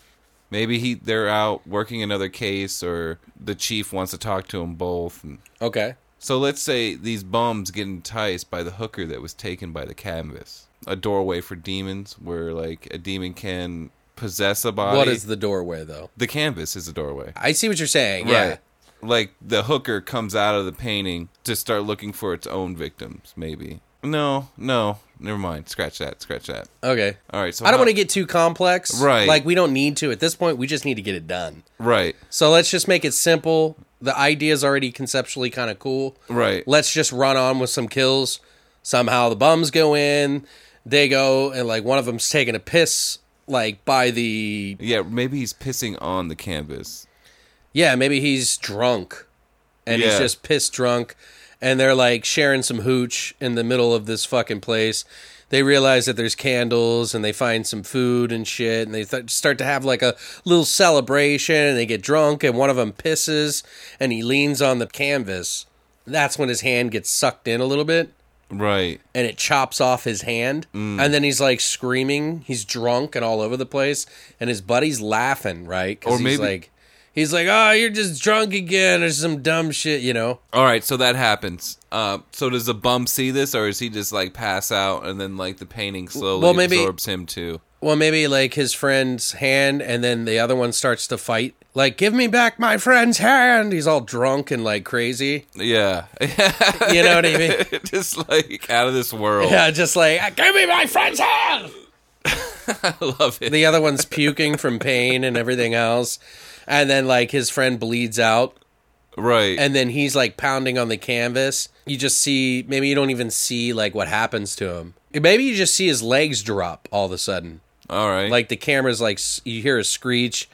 Maybe he they're out working another case, or the chief wants to talk to them both. And okay, so let's say these bums get enticed by the hooker that was taken by the canvas, a doorway for demons, where like a demon can possess a body. what is the doorway though? the canvas? Is a doorway. I see what you're saying. Yeah, Right. Like the hooker comes out of the painting to start looking for its own victims, maybe. No, no, never mind. Scratch that. Scratch that. okay. All right. So I don't how- want to get too complex. Right. Like we don't need to at this point. We just need to get it done. right, So let's just make it simple. The idea is already conceptually kind of cool. right, Let's just run on with some kills. Somehow the bums go in. They go and like one of them's taking a piss like by the yeah. Maybe he's pissing on the canvas. Yeah maybe he's drunk and he's just pissed drunk and they're like sharing some hooch in the middle of this fucking place. They realize that there's candles and they find some food and shit and they th- start to have like a little celebration and they get drunk and one of them pisses and he leans on the canvas. That's when his hand gets sucked in a little bit Right. and it chops off his hand Mm. and then he's like screaming he's drunk and all over the place and his buddy's laughing right Or he's maybe- like he's like oh you're just drunk again or some dumb shit you know All right. So that happens. Uh, so does the bum see this, or is he just like pass out and then like the painting slowly Well, maybe- absorbs him too? well maybe like his friend's hand and then the other one starts to fight like give me back my friend's hand he's all drunk and like crazy Yeah. you know what i mean just like out of this world. yeah just like give me my friend's hand I love it. the other one's puking from pain and everything else and then like his friend bleeds out Right. and then he's like pounding on the canvas. You just see maybe you don't even see like what happens to him. Maybe you just see his legs drop all of a sudden. All right. Like the camera's like you hear a screech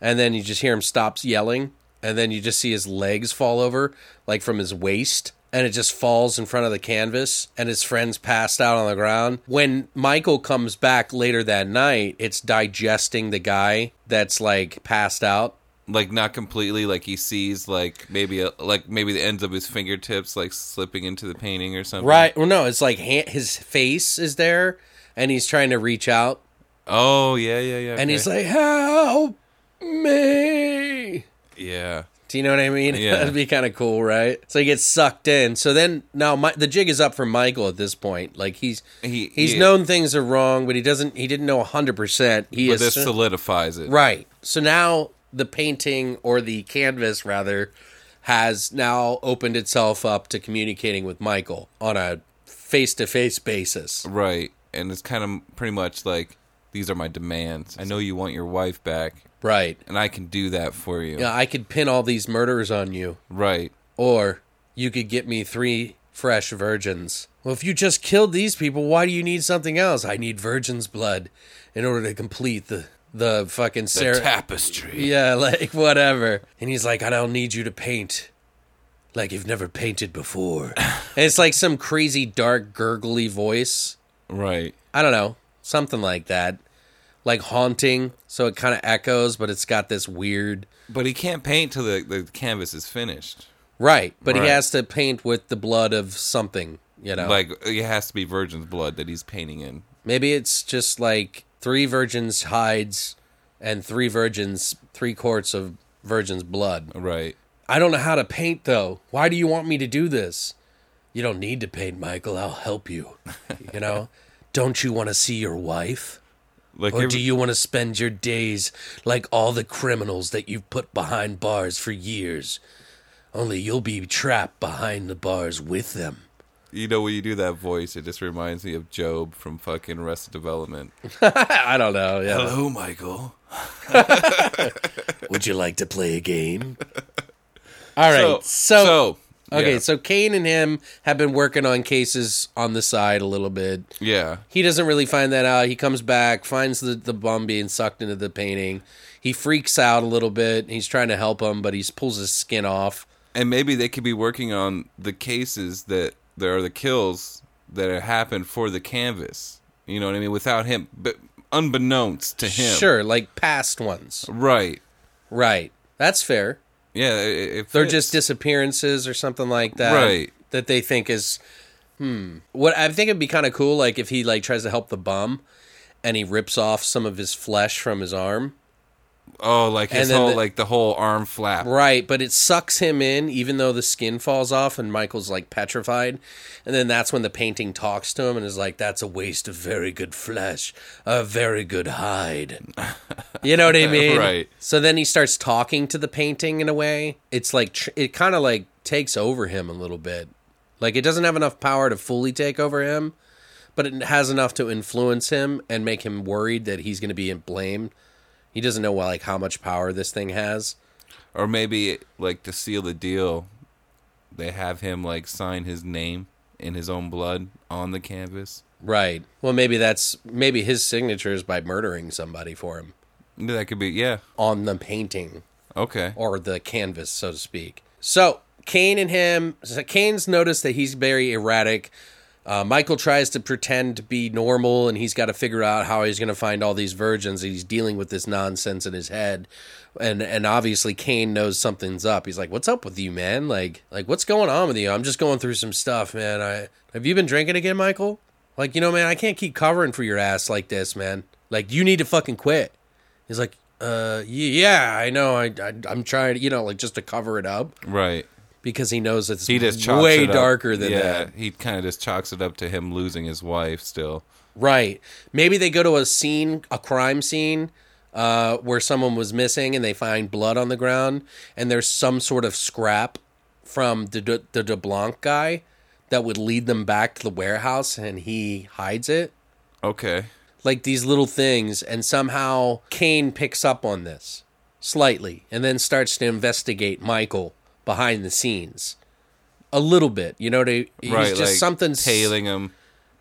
and then you just hear him stops yelling and then you just see his legs fall over like from his waist and it just falls in front of the canvas and his friends passed out on the ground. When Michael comes back later that night, it's digesting the guy that's like passed out. like not completely like he sees like maybe a, like maybe the ends of his fingertips like slipping into the painting or something Right. Well, no, it's like ha- his face is there and he's trying to reach out oh yeah yeah yeah and okay. he's like, help me. yeah Do you know what I mean? Yeah. That'd be kind of cool, right? So he gets sucked in. So then now my, the jig is up for Michael at this point. Like he's He- he's he- known things are wrong, but he doesn't. He didn't know hundred percent. He but is this solidifies it right. So now the painting or the canvas rather has now opened itself up to communicating with Michael on a face to face basis. right and it's kind of pretty much like these are my demands i know you want your wife back Right. and i can do that for you Yeah, I could pin all these murders on you. right Or you could get me three fresh virgins. Well, if you just killed these people, why do you need something else? I need virgin's blood in order to complete the the fucking the tapestry Yeah, like whatever. And he's like, I don't need you to paint like you've never painted before. and it's like some crazy dark gurgly voice. right I don't know, something like that. Like haunting, so it kind of echoes, but it's got this weird but he can't paint till the, the canvas is finished Right, but he has to paint with the blood of something, you know. like it has to be virgin's blood that he's painting in maybe it's just like three virgins hides and three virgins, three quarts of virgin's blood. right I don't know how to paint though. Why do you want me to do this? You don't need to paint, Michael. I'll help you. You know? don't you want to see your wife? Like Or every- do you want to spend your days like all the criminals that you've put behind bars for years? Only you'll be trapped behind the bars with them. You know, when you do that voice, it just reminds me of Gob from fucking Arrested Development. I don't know. Yeah. Hello, Michael. Would you like to play a game? All right. So, okay, yeah, so Kane and him have been working on cases on the side a little bit. yeah, He doesn't really find that out. He comes back, finds the, the bum being sucked into the painting. He freaks out a little bit. He's trying to help him, but he pulls his skin off. and maybe they could be working on the cases that there are the kills that have happened for the canvas. You know what I mean? Without him, but unbeknownst to him, Sure, like past ones. right? Right. That's fair. Yeah, it, it They're just disappearances or something like that. Right. That they think is hmm. What I think it'd be kind of cool like if he like tries to help the bum and he rips off some of his flesh from his arm. Oh, like his whole the- like the whole arm flap. Right, but it sucks him in even though the skin falls off and Michael's like petrified. And then that's when the painting talks to him and is like that's a waste of very good flesh, a very good hide. You know what I mean? Right. So then he starts talking to the painting in a way. It's like tr- it kind of like takes over him a little bit. Like it doesn't have enough power to fully take over him, but it has enough to influence him and make him worried that he's going to be blamed. He doesn't know like how much power this thing has. Or maybe like to seal the deal, they have him like sign his name in his own blood on the canvas. Right. Well, maybe that's maybe his signature is by murdering somebody for him That could be yeah. on the painting Okay. or the canvas, so to speak. So Kane and him, so Kane's noticed that he's very erratic. Uh, Michael tries to pretend to be normal, and he's got to figure out how he's going to find all these virgins. He's dealing with this nonsense in his head, and and obviously Kane knows something's up. He's like, "What's up with you, man? Like, like what's going on with you? I'm just going through some stuff, man. I have you been drinking again, Michael? Like, you know, man, I can't keep covering for your ass like this, man. Like, you need to fucking quit." He's like, "Uh, yeah, I know. I, I I'm trying, you know, like just to cover it up." Right. Because he knows it's He just way darker than yeah, that. he kind of just chalks it up to him losing his wife still. Right. Maybe they go to a scene, a crime scene, uh, where someone was missing and they find blood on the ground, and there's some sort of scrap from the De, the DeBlanc guy that would lead them back to the warehouse, and he hides it. Okay. Like these little things, and somehow Kane picks up on this slightly and then starts to investigate Michael behind the scenes. A little bit, you know, to, he's right. just like something tailing him.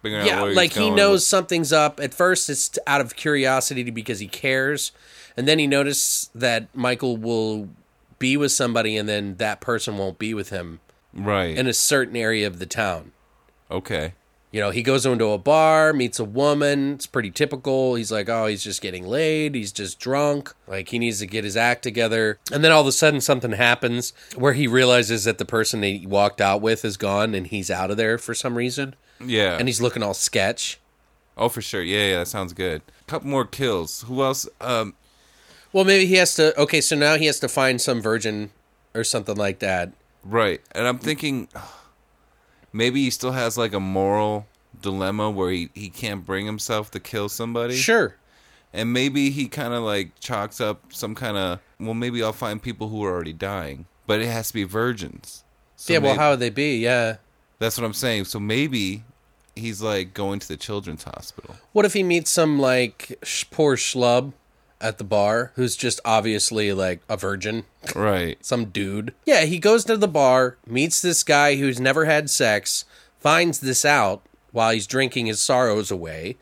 yeah, like he knows something's up. At first, it's out of curiosity because he cares, and then he notices that Michael will be with somebody, and then that person won't be with him Right. in a certain area of the town. okay. You know, he goes into a bar, meets a woman. It's pretty typical. He's like, oh, he's just getting laid. He's just drunk. Like, he needs to get his act together. And then all of a sudden, something happens where he realizes that the person he walked out with is gone and he's out of there for some reason. Yeah. And he's looking all sketch. oh, for sure. Yeah, yeah, that sounds good. couple more kills. Who else? Um, Well, maybe he has to. Okay, so now he has to find some virgin or something like that. right. And I'm thinking maybe he still has like a moral dilemma where he, he can't bring himself to kill somebody. Sure. And maybe he kind of like chalks up some kind of, well, maybe I'll find people who are already dying, but it has to be virgins. So yeah, well, maybe- how would they be? Yeah. That's what I'm saying. So maybe he's like going to the children's hospital. What if he meets some like sh- poor schlub at the bar who's just obviously like a virgin, Right. some dude? Yeah, he goes to the bar, meets this guy who's never had sex, finds this out while he's drinking his sorrows away,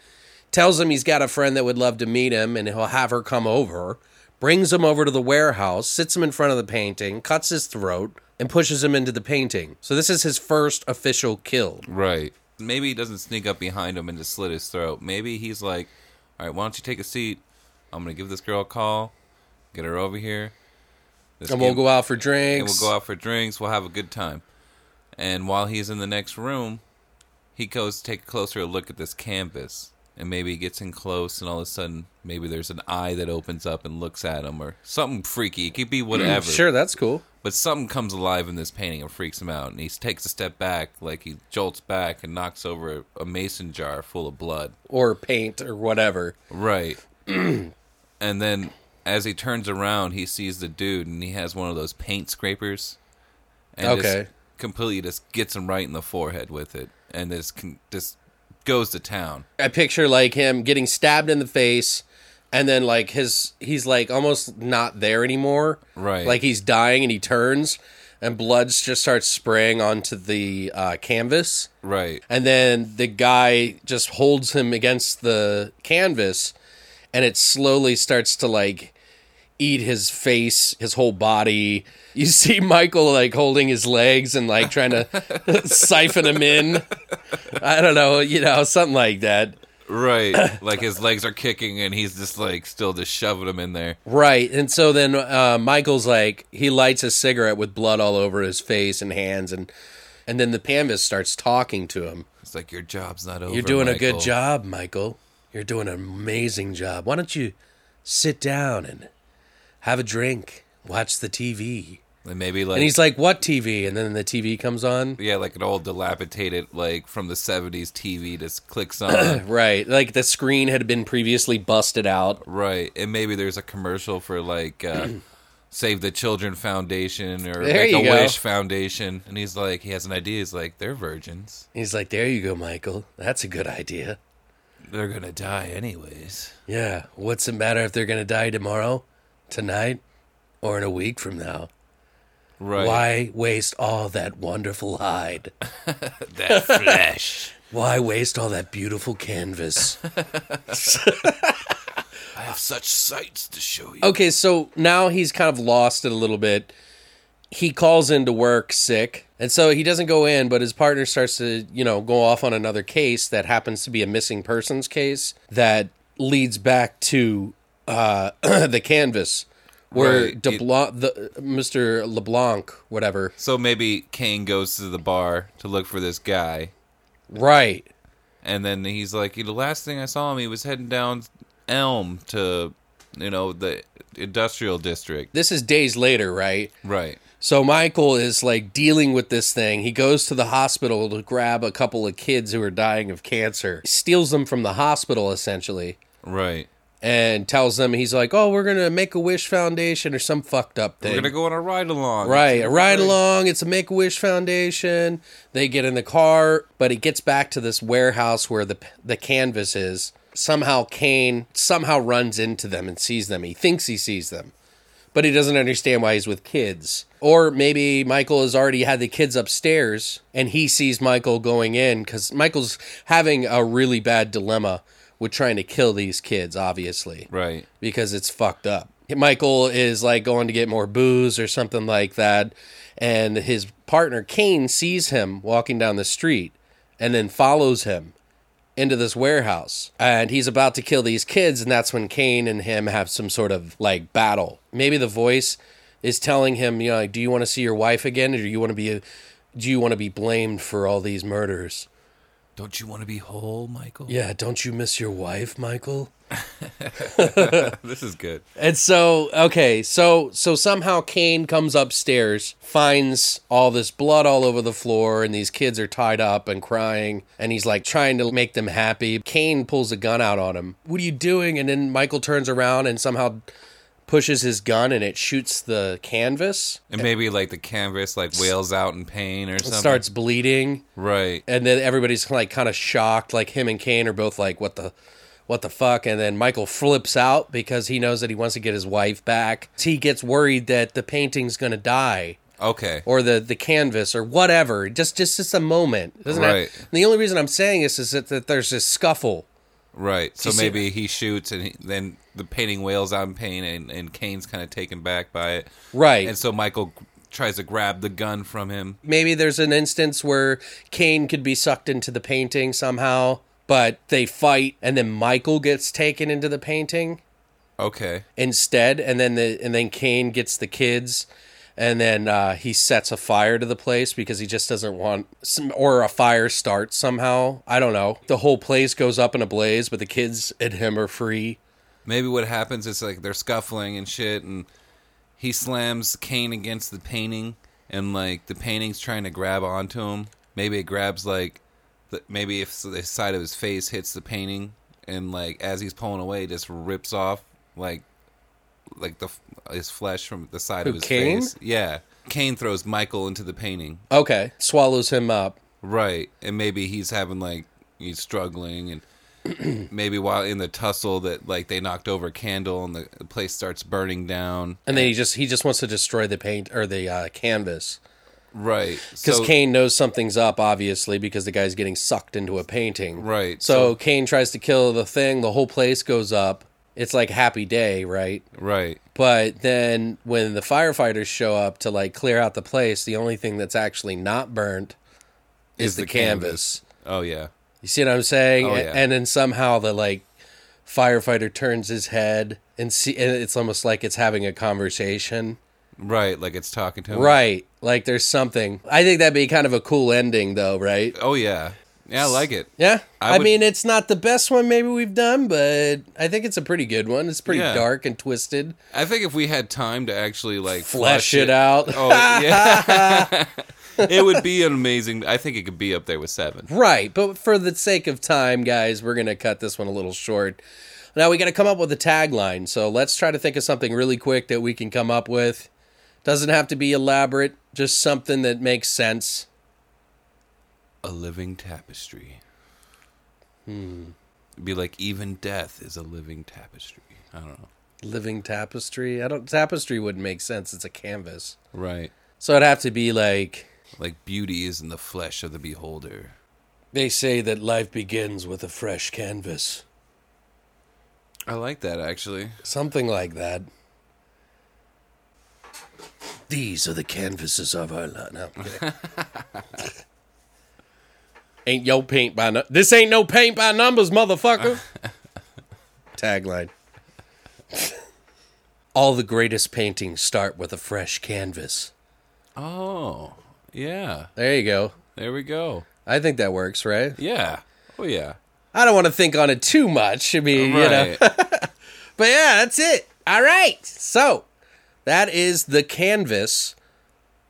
tells him he's got a friend that would love to meet him and he'll have her come over, brings him over to the warehouse, sits him in front of the painting, cuts his throat, and pushes him into the painting. So this is his first official kill. Right. Maybe he doesn't sneak up behind him and just slit his throat. Maybe he's like, all right, why don't you take a seat? I'm going to give this girl a call, get her over here. This And we'll game- go out for and drinks. we'll go out for drinks. We'll have a good time. And while he's in the next room, he goes to take a closer look at this canvas. And maybe he gets in close, and all of a sudden, maybe there's an eye that opens up and looks at him, or something freaky. It could be whatever. Sure, that's cool. But something comes alive in this painting and freaks him out. And he takes a step back, like he jolts back and knocks over a, a mason jar full of blood. Or paint or whatever. Right. and then as he turns around, he sees the dude, and he has one of those paint scrapers. And Okay. Just completely just gets him right in the forehead with it, and this con- just goes to town. I picture like him getting stabbed in the face and then like his he's like almost not there anymore. Right. Like he's dying and he turns and blood just starts spraying onto the uh, canvas. Right. And then the guy just holds him against the canvas and it slowly starts to like eat his face, his whole body. You see Michael like holding his legs and like trying to siphon him in. I don't know, you know, something like that. Right. like his legs are kicking, and he's just like still just shoving him in there. Right. And so then uh, Michael's like he lights a cigarette with blood all over his face and hands and and then the canvas starts talking to him. It's like your job's not over. You're doing a good job, Michael. You're doing an amazing job. Why don't you sit down and have a drink, watch the TV? And maybe like And he's like, "What TV?" And then the TV comes on. Yeah, like an old dilapidated, like from the '70s TV, just clicks on. Right. Like the screen had been previously busted out. right, and maybe there's a commercial for like uh, Save the Children Foundation or There you a go. Wish Foundation, and he's like, he has an idea. He's like, they're virgins. He's like, "There you go, Michael. That's a good idea." They're gonna die anyways. Yeah. What's the matter if they're going to die tomorrow, tonight, or in a week from now? Right. Why waste all that wonderful hide? that flesh? Why waste all that beautiful canvas? I have such sights to show you. okay, so now he's kind of lost it a little bit. He calls into work sick, and so he doesn't go in, but his partner starts to, you know, go off on another case that happens to be a missing persons case that leads back to uh, the canvas where Right. DeBlanc, the Mr. LeBlanc, whatever. So maybe Kane goes to the bar to look for this guy, Right. and then he's like, the last thing I saw him, he was heading down Elm to, you know, the industrial district. This is days later, right? Right. So Michael is like dealing with this thing. He goes to the hospital to grab a couple of kids who are dying of cancer. Steals them from the hospital essentially Right. and tells them he's like, "Oh, we're going to make a wish foundation or some fucked up thing." We're gonna go on a ride along. Right, a ride along. It's a Make a Wish Foundation. They get in the car, but it gets back to this warehouse where the the canvas is. Somehow Kane somehow runs into them and sees them. He thinks he sees them, but he doesn't understand why he's with kids. Or maybe Michael has already had the kids upstairs and he sees Michael going in because Michael's having a really bad dilemma with trying to kill these kids, obviously Right. because it's fucked up. Michael is like going to get more booze or something like that. And his partner, Kane, sees him walking down the street and then follows him into this warehouse. And he's about to kill these kids. And that's when Kane and him have some sort of like battle. Maybe the voice is telling him, you know, like, do you want to see your wife again? Or do you want to be, do you want to be blamed for all these murders? Don't you want to be whole, Michael? Yeah, don't you miss your wife, Michael? this is good. And so, okay, so so somehow Kane comes upstairs, finds all this blood all over the floor, and these kids are tied up and crying, and he's like trying to make them happy. Kane pulls a gun out on him. What are you doing? And then Michael turns around and somehow pushes his gun and it shoots the canvas. And maybe like the canvas like wails out in pain or something. Starts bleeding, right. and then everybody's like kind of shocked. Like him and Kane are both like, "What the, what the fuck?" And then Michael flips out because he knows that he wants to get his wife back. He gets worried that the painting's gonna die Okay. or the the canvas or whatever. Just just just a moment. Doesn't have- Right. and the only reason I'm saying this is that, that there's this scuffle. Right. So maybe he shoots and he, then the painting wails out in pain and, and Kane's kind of taken back by it. Right. And so Michael tries to grab the gun from him. Maybe there's an instance where Kane could be sucked into the painting somehow, but they fight and then Michael gets taken into the painting. Okay. instead and then the and then Kane gets the kids and then uh, he sets a fire to the place because he just doesn't want some, or a fire starts somehow. I don't know. The whole place goes up in a blaze but the kids and him are free. Maybe what happens is like they're scuffling and shit and he slams Kane against the painting and like the painting's trying to grab onto him. Maybe it grabs like the, maybe if the side of his face hits the painting and like as he's pulling away it just rips off like like the his flesh from the side Who, of his face. Yeah. Kane throws Michael into the painting. okay swallows him up Right. And maybe he's having like he's struggling and maybe while in the tussle that like they knocked over a candle and the, the place starts burning down. and then he just he just wants to destroy the paint or the uh, canvas Right. because So, Kane knows something's up obviously because the guy's getting sucked into a painting Right. so Kane tries to kill the thing the whole place goes up it's like happy day right right. But then when the firefighters show up to like clear out the place, the only thing that's actually not burnt is, Is the, the canvas. Oh yeah. You see what I'm saying? Oh, yeah. And then somehow the like firefighter turns his head and see and it's almost like it's having a conversation. Right, like it's talking to him. Right. Like there's something. I think that'd be kind of a cool ending though, right? Oh yeah. Yeah, I like it. Yeah. I I, would- mean, it's not the best one maybe we've done, but I think it's a pretty good one. It's pretty Yeah. dark and twisted. I think if we had time to actually like Flesh it out. Oh yeah. it would be an amazing I think it could be up there with 7. Right, but for the sake of time, guys, we're going to cut this one a little short. Now we got to come up with a tagline, so let's try to think of something really quick that we can come up with. Doesn't have to be elaborate, just something that makes sense. A living tapestry. Hmm. Be like even death is a living tapestry. I don't know. Living tapestry. I don't tapestry wouldn't make sense. It's a canvas. Right. So it'd have to be like Like beauty is in the flesh of the beholder. they say that life begins with a fresh canvas. I like that actually. Something like that. These are the canvases of our life. No. ain't yo paint by nu- this ain't no paint by numbers, motherfucker. Tagline. All the greatest paintings start with a fresh canvas. Oh, yeah. There you go. There we go. I think that works, right? Yeah. Oh yeah. I don't want to think on it too much. I mean, you know. But yeah, that's it. All right. So that is the canvas.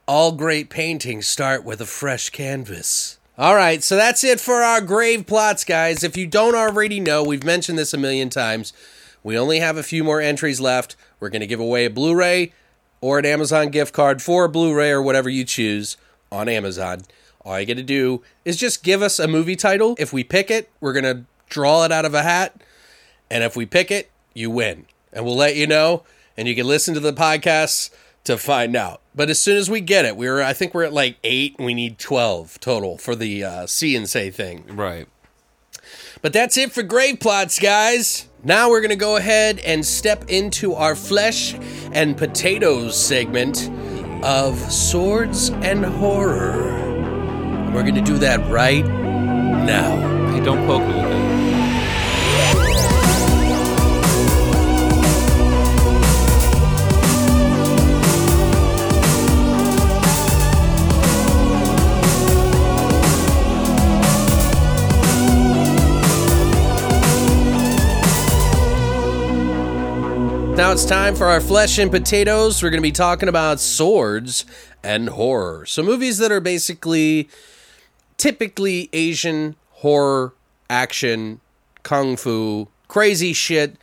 All great paintings start with a fresh canvas. All right, so that's it for our grave plots, guys. If you don't already know, we've mentioned this a million times. We only have a few more entries left. We're going to give away a Blu ray or an Amazon gift card for a Blu ray or whatever you choose on Amazon. All you got to do is just give us a movie title. If we pick it, we're going to draw it out of a hat. And if we pick it, you win. And we'll let you know. And you can listen to the podcasts to find out. But as soon as we get it, we're I think we're at like eight. And we need twelve total for the uh, see and say thing. right. But that's it for grave plots, guys. Now we're gonna go ahead and step into our flesh and potatoes segment of swords and horror. We're gonna do that right now. Hey, don't poke me with that. Now it's time for our flesh and potatoes. We're going to be talking about swords and horror. So, movies that are basically typically Asian horror, action, kung fu, crazy shit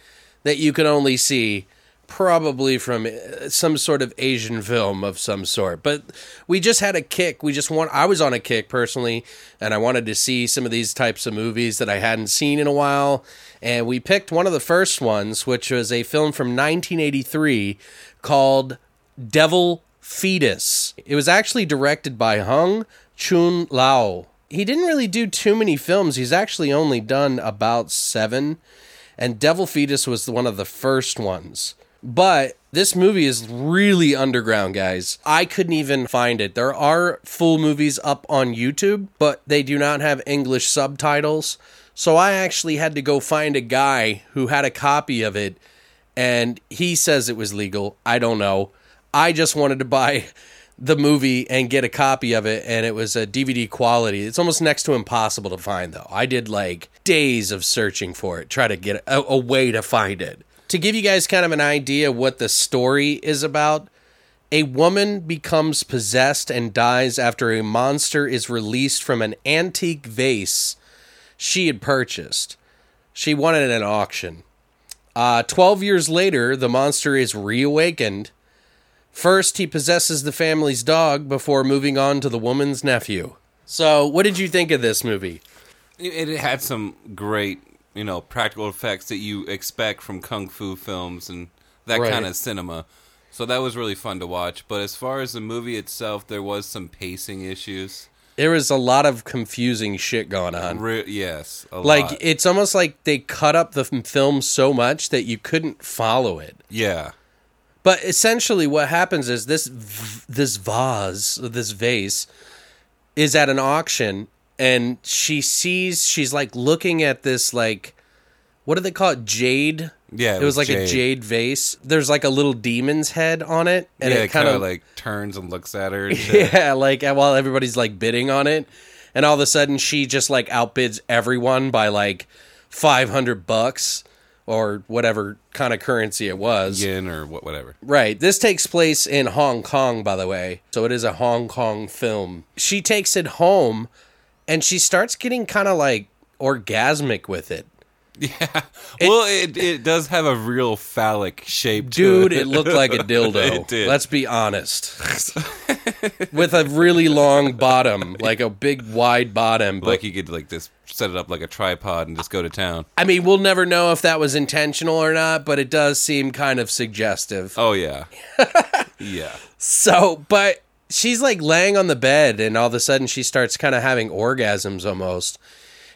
that you can only see probably from uh, some sort of Asian film of some sort. But we just had a kick. We just want I was on a kick personally and I wanted to see some of these types of movies that I hadn't seen in a while and we picked one of the first ones which was a film from 1983 called Devil Fetus. It was actually directed by Hung Chuen Lau. He didn't really do too many films. He's actually only done about 7 and Devil Fetus was one of the first ones. But this movie is really underground, guys. I couldn't even find it. There are full movies up on YouTube, but they do not have English subtitles. So I actually had to go find a guy who had a copy of it, and he says it was legal. I don't know. I just wanted to buy the movie and get a copy of it, and it was a DVD quality. It's almost next to impossible to find, though. I did like days of searching for it, try to get a, a way to find it to give you guys kind of an idea what the story is about, a woman becomes possessed and dies after a monster is released from an antique vase she had purchased. She won it at an auction. Uh, 12 years later, the monster is reawakened. First, he possesses the family's dog before moving on to the woman's nephew. So, what did you think of this movie? It, it had some great, you know, practical effects that you expect from kung fu films and that Right. kind of cinema. So that was really fun to watch. But as far as the movie itself, there was some pacing issues. There was a lot of confusing shit going on. Re- yes, a like lot. it's almost like they cut up the film so much that you couldn't follow it yeah, but essentially what happens is this v- this vase this vase is at an auction and she sees she's like looking at this like what do they call it jade yeah. it, was, like a jade vase there's like a little demon's head on it and yeah, it kind of like turns and looks at her. Yeah, like while everybody's like bidding on it, and all of a sudden she just like outbids everyone by like five hundred bucks or whatever kind of currency it was. Yen or what, whatever. Right. This takes place in Hong Kong, by the way. So it is a Hong Kong film. She takes it home and she starts getting kind of like orgasmic with it. Yeah. well, it it does have a real phallic shape. to Dude, it looked like a dildo. It did. Let's be honest. with a really long bottom, like a big wide bottom. But like you could like just set it up like a tripod and just go to town. I mean, we'll never know if that was intentional or not, but it does seem kind of suggestive. Oh yeah, yeah. So, but she's like laying on the bed, and all of a sudden she starts kind of having orgasms almost.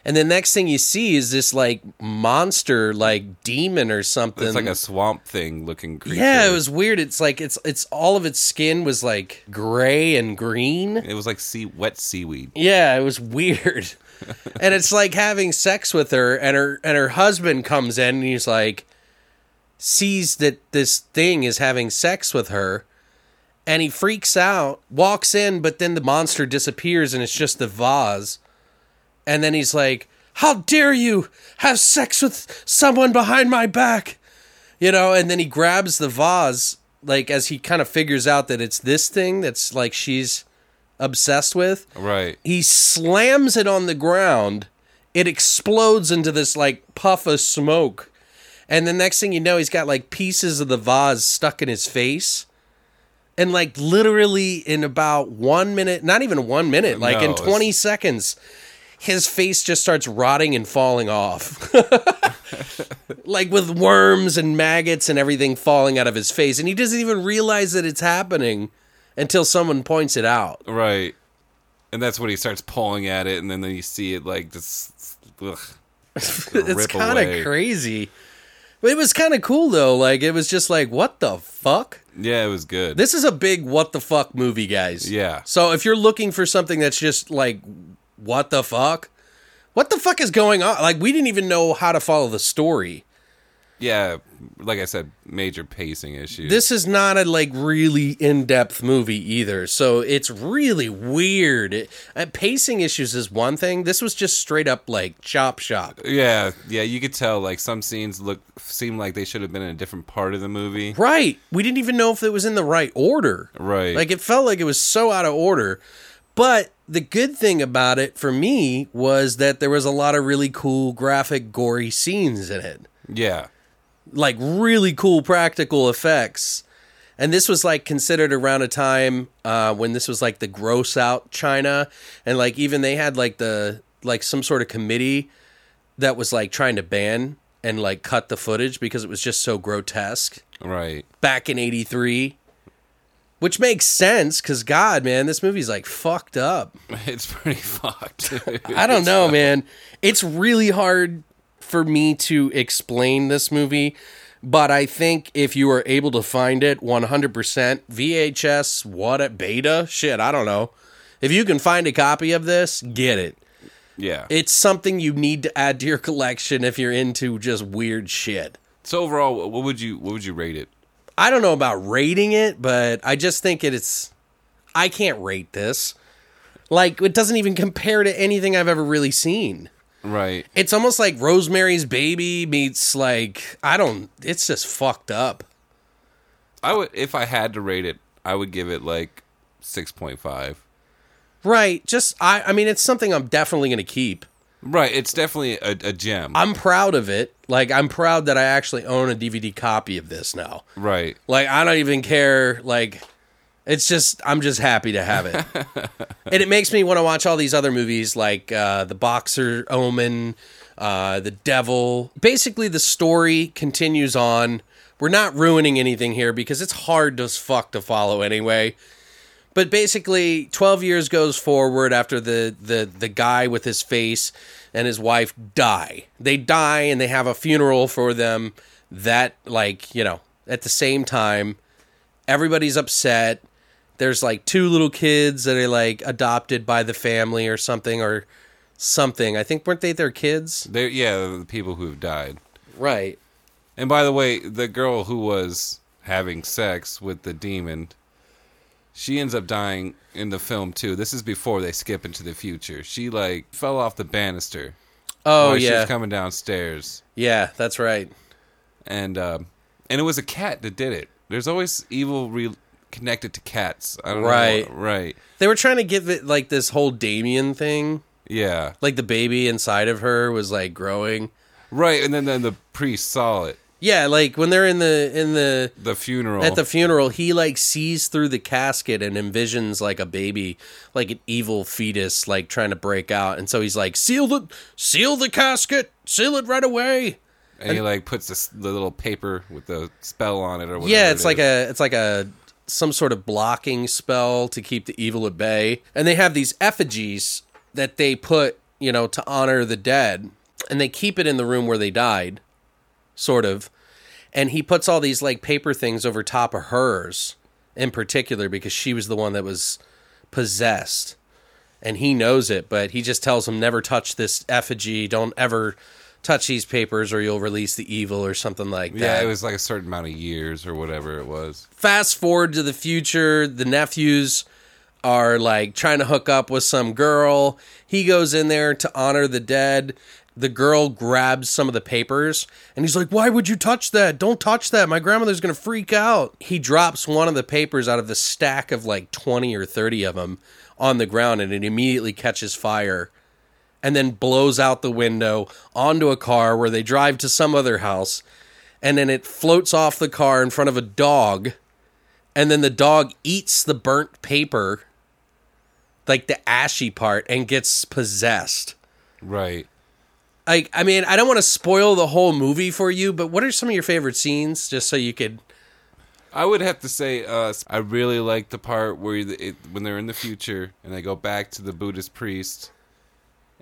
And the next thing you see is this like monster, like demon or something. It's like a swamp thing looking creature. yeah, it was weird. It's like it's it's all of its skin was like gray and green. It was like sea wet seaweed. Yeah, it was weird. and it's like having sex with her and her and her husband comes in and he's like sees that this thing is having sex with her and he freaks out, walks in, but then the monster disappears and it's just the vase. And then he's like, "How dare you have sex with someone behind my back?" You know, and then he grabs the vase like as he kind of figures out that it's this thing that's like she's obsessed with Right. he slams it on the ground it explodes into this like puff of smoke and the next thing you know he's got like pieces of the vase stuck in his face and like literally in about one minute not even one minute like in No, 20 seconds his face just starts rotting and falling off like with worms and maggots and everything falling out of his face and he doesn't even realize that it's happening until someone points it out Right. And that's when he starts pulling at it, and then you see it like just. Ugh. it's kind of crazy. It was kind of cool though. Like it was just like, what the fuck? Yeah, it was good. This is a big what the fuck movie, guys. Yeah. So if you're looking for something that's just like, what the fuck? What the fuck is going on? Like we didn't even know how to follow the story. Yeah, like I said, major pacing issues. This is not a like really in-depth movie either. So it's really weird. It, uh, pacing issues is one thing. This was just straight up like chop shock. yeah, yeah, you could tell like some scenes look seem like they should have been in a different part of the movie. Right. We didn't even know if it was in the right order. Right. Like it felt like it was so out of order. But the good thing about it for me was that there was a lot of really cool graphic gory scenes in it. yeah. Like really cool practical effects. And this was like considered around a time uh, when this was like the gross out China and like even they had like the like some sort of committee that was like trying to ban and like cut the footage because it was just so grotesque Right. back in 83 which makes sense because god man this movie's like fucked up It's pretty fucked. i don't know man it's really hard for me to explain this movie but i think if you are able to find it 100% vhs what a beta shit i don't know if you can find a copy of this get it yeah. it's something you need to add to your collection if you're into just weird shit so overall, what would you what would you rate it? I don't know about rating it, but I just think it, it's. I can't rate this. Like, it doesn't even compare to anything I've ever really seen. Right. It's almost like Rosemary's Baby meets, like, I don't. It's just fucked up. I would if I had to rate it, I would give it like six point five. Right. Just, I, I mean, it's something I'm definitely going to keep. Right. It's definitely a, a gem. I'm proud of it. Like, I'm proud that I actually own a DVD copy of this now. right. Like I don't even care. Like it's just I'm just happy to have it, and it makes me want to watch all these other movies like uh, the Boxer Omen, uh, the Devil. Basically, the story continues on. We're not ruining anything here because it's hard as fuck to follow anyway. But basically, 12 years goes forward after the, the, the guy with his face and his wife die. They die and they have a funeral for them that, like, you know, at the same time, everybody's upset. There's like two little kids that are like adopted by the family or something or something. I think weren't they their kids? They yeah, the people who have died. Right. And by the way, the girl who was having sex with the demon, she ends up dying in the film too. This is before they skip into the future. She like fell off the banister Oh she yeah. was coming downstairs, yeah, that's right. and um, and it was a cat that did it. There's always evil re- connected to cats. I don't Right. know. Right. They were trying to give it like this whole Damien thing. Yeah. Like the baby inside of her was like growing. Right. And then then the priest saw it. Yeah, like when they're in the in the The funeral. at the funeral, he like sees through the casket and envisions like a baby, like an evil fetus, like trying to break out. And so he's like, "Seal the seal the casket, seal it right away." and he like puts this, the little paper with the spell on it or whatever. Yeah, it's it like a it's like a some sort of blocking spell to keep the evil at bay. And they have these effigies that they put, you know, to honor the dead, and they keep it in the room where they died, sort of. And he puts all these like paper things over top of hers in particular because she was the one that was possessed. And he knows it, but he just tells him never touch this effigy, don't ever touch these papers or you'll release the evil or something like that. Yeah, it was like a certain amount of years or whatever it was. fast forward to the future the nephews are like trying to hook up with some girl. He goes in there to honor the dead. The girl grabs some of the papers and he's like why would you touch that? Don't touch that. My grandmother's gonna freak out. He drops one of the papers out of the stack of like 20 or 30 of them on the ground and it immediately catches fire and then blows out the window onto a car where they drive to some other house and then it floats off the car in front of a dog and then the dog eats the burnt paper like the ashy part and gets possessed Right. like i mean i don't want to spoil the whole movie for you but what are some of your favorite scenes just so you could I would have to say, uh, I really like the part where it, when they're in the future and they go back to the Buddhist priest,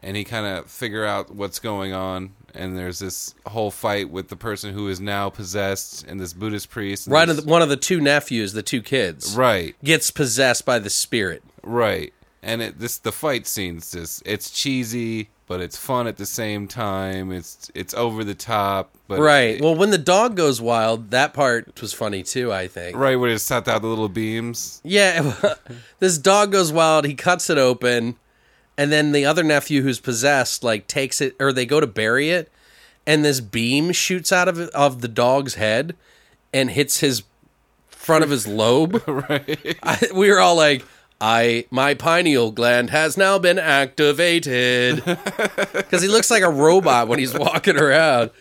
and he kind of figure out what's going on, and there's this whole fight with the person who is now possessed and this Buddhist priest. Right, this- one of the two nephews, the two kids, right, gets possessed by the spirit. right. And it this the fight scenes just it's cheesy, but it's fun at the same time. It's it's over the top, but Right. Well, when the dog goes wild, that part was funny too. I think. right where it shot out the little beams. Yeah, this dog goes wild. He cuts it open, and then the other nephew who's possessed like takes it, or they go to bury it, and this beam shoots out of of the dog's head and hits his front of his lobe. right. I, we were all like, "I my pineal gland has now been activated," because he looks like a robot when he's walking around.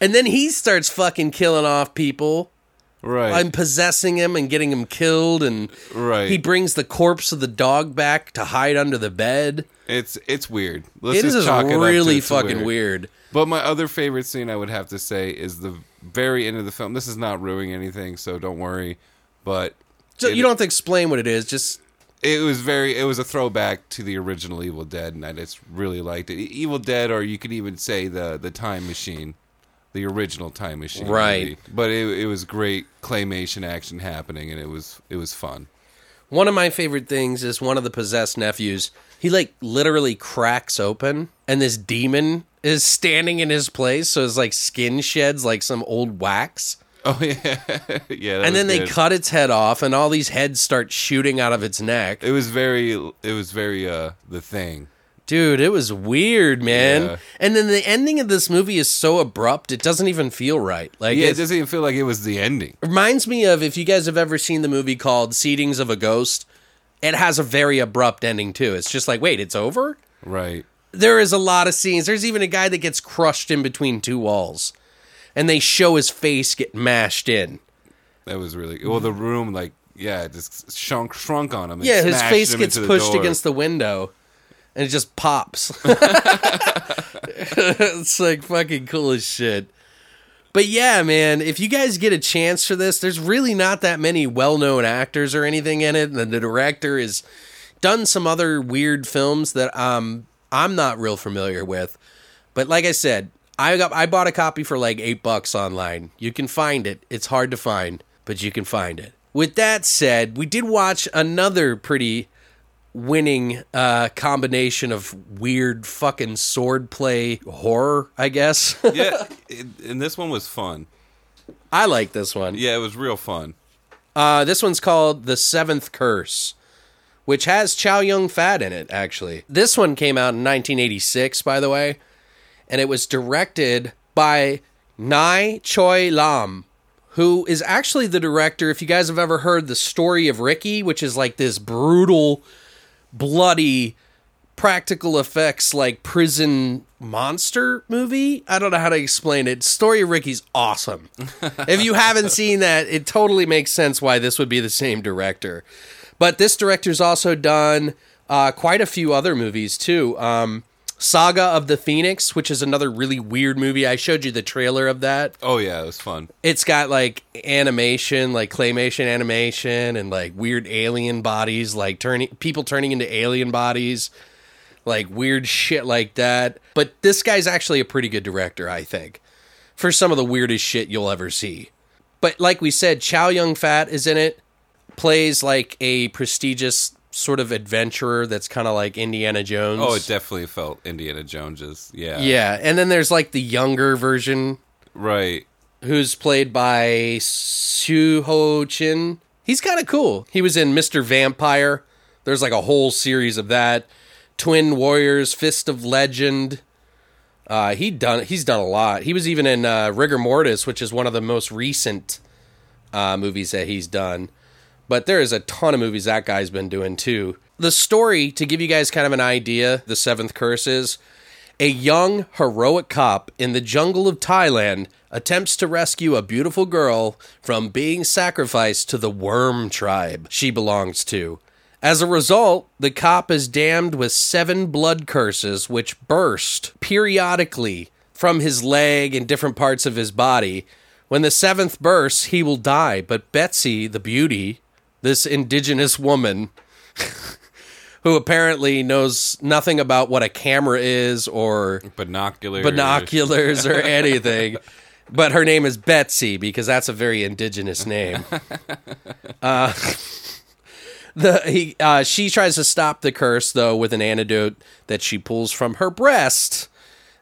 And then he starts fucking killing off people. Right. I'm possessing him and getting him killed, and Right. he brings the corpse of the dog back to hide under the bed. it's it's weird. Let's It is chalk it up to really it's fucking weird. But my other favorite scene I would have to say is the very end of the film. This is not ruining anything, so don't worry. But So it- you don't have to explain what it is. Just it was very it was a throwback to the original Evil Dead, and I just really liked it. Evil Dead, or you could even say the the Time Machine, the original Time Machine, Right. movie. But it, it was great claymation action happening, and it was it was fun. one of my favorite things is one of the possessed nephews. He like literally cracks open, and this demon is standing in his place. So his like skin sheds like some old wax. Oh yeah, yeah. and then they good. cut its head off, and all these heads start shooting out of its neck. It was very it was very uh the thing. Dude, it was weird, man. Yeah. And then the ending of this movie is so abrupt; it doesn't even feel right. Like Yeah, it doesn't even feel like it was the ending. reminds me of if you guys have ever seen the movie called Seedings of a Ghost. It has a very abrupt ending too. It's just like, wait, it's over. Right. There is a lot of scenes. There's even a guy that gets crushed in between two walls, and they show his face get mashed in. That was really well. The room, like, yeah, it just shrunk, shrunk on him. and Yeah, his face gets pushed door. against the window, and it just pops. it's like fucking cool as shit. But yeah, man, if you guys get a chance for this, there's really not that many well-known actors or anything in it, and the director has done some other weird films that um I'm not real familiar with. But like I said, I got I bought a copy for like 8 bucks online. You can find it. It's hard to find, but you can find it. With that said, we did watch another pretty winning uh, combination of weird fucking swordplay horror, I guess. yeah, it, and this one was fun. I like this one. Yeah, it was real fun. Uh, this one's called The Seventh Curse, which has Chow Yun Fat in it, actually. This one came out in 1986, by the way, and it was directed by Nai Choi Lam, who is actually the director. If you guys have ever heard The Story of Ricky, which is like this brutal, bloody, practical effects, like prison monster movie. I don't know how to explain it. Story of Ricky's awesome. if you haven't seen that, it totally makes sense why this would be the same director. But this director's also done uh, quite a few other movies too. Um, Saga of the Phoenix, which is another really weird movie. I showed you the trailer of that. Oh yeah, it was fun. It's got like animation, like claymation animation, and like weird alien bodies, like turning people turning into alien bodies, like weird shit like that. But this guy's actually a pretty good director, I think, for some of the weirdest shit you'll ever see. But like we said, Chow Yun Fat is in it, plays like a prestigious sort of adventurer that's kind of like Indiana Jones. Oh, it definitely felt Indiana Jones's. Yeah. yeah, and then there's like the younger version Right. who's played by Siu-Ho Chin. He's kind of cool. He was in Mr. Vampire. There's like a whole series of that. Twin Warriors, Fist of Legend. Uh, he done he's done a lot. He was even in uh, Rigor Mortis, which is one of the most recent uh, movies that he's done. But there is a ton of movies that guy's been doing too. The story, to give you guys kind of an idea, the seventh curse is a young, heroic cop in the jungle of Thailand attempts to rescue a beautiful girl from being sacrificed to the worm tribe she belongs to. As a result, the cop is damned with seven blood curses which burst periodically from his leg and different parts of his body. When the seventh bursts, he will die, but Betsy, the beauty, this indigenous woman, who apparently knows nothing about what a camera is or Binoculars. binoculars or anything. But her name is Betsy because that's a very indigenous name. Uh, the he uh, she tries to stop the curse though with an antidote that she pulls from her breast,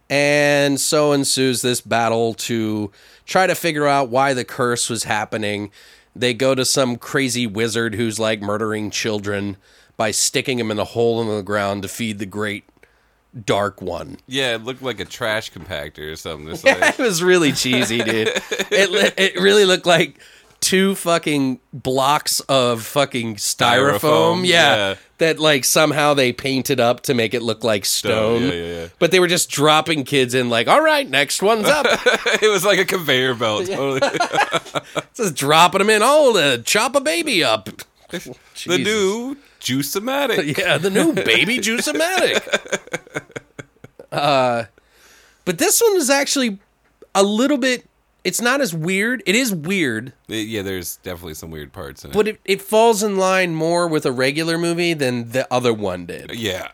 and so ensues this battle to try to figure out why the curse was happening. They go to some crazy wizard who's like murdering children by sticking them in a hole in the ground to feed the great dark one. Yeah, it looked like a trash compactor or something. It's Yeah, like, it was really cheesy, dude. it it really looked like two fucking blocks of fucking styrofoam. Styrofoam, yeah, yeah. that like somehow they painted up to make it look like stone. yeah, yeah, yeah. But they were just dropping kids in, like, all right, next one's up. it was like a conveyor belt. Totally. just dropping them in. Oh, to chop a baby up. the new Juice-O-Matic. Yeah, the new baby juice-o-matic. Uh, but this one is actually a little bit. It's not as weird. It is weird, Yeah, there's definitely some weird parts in it. but it, it falls in line more with a regular movie than the other one did. yeah,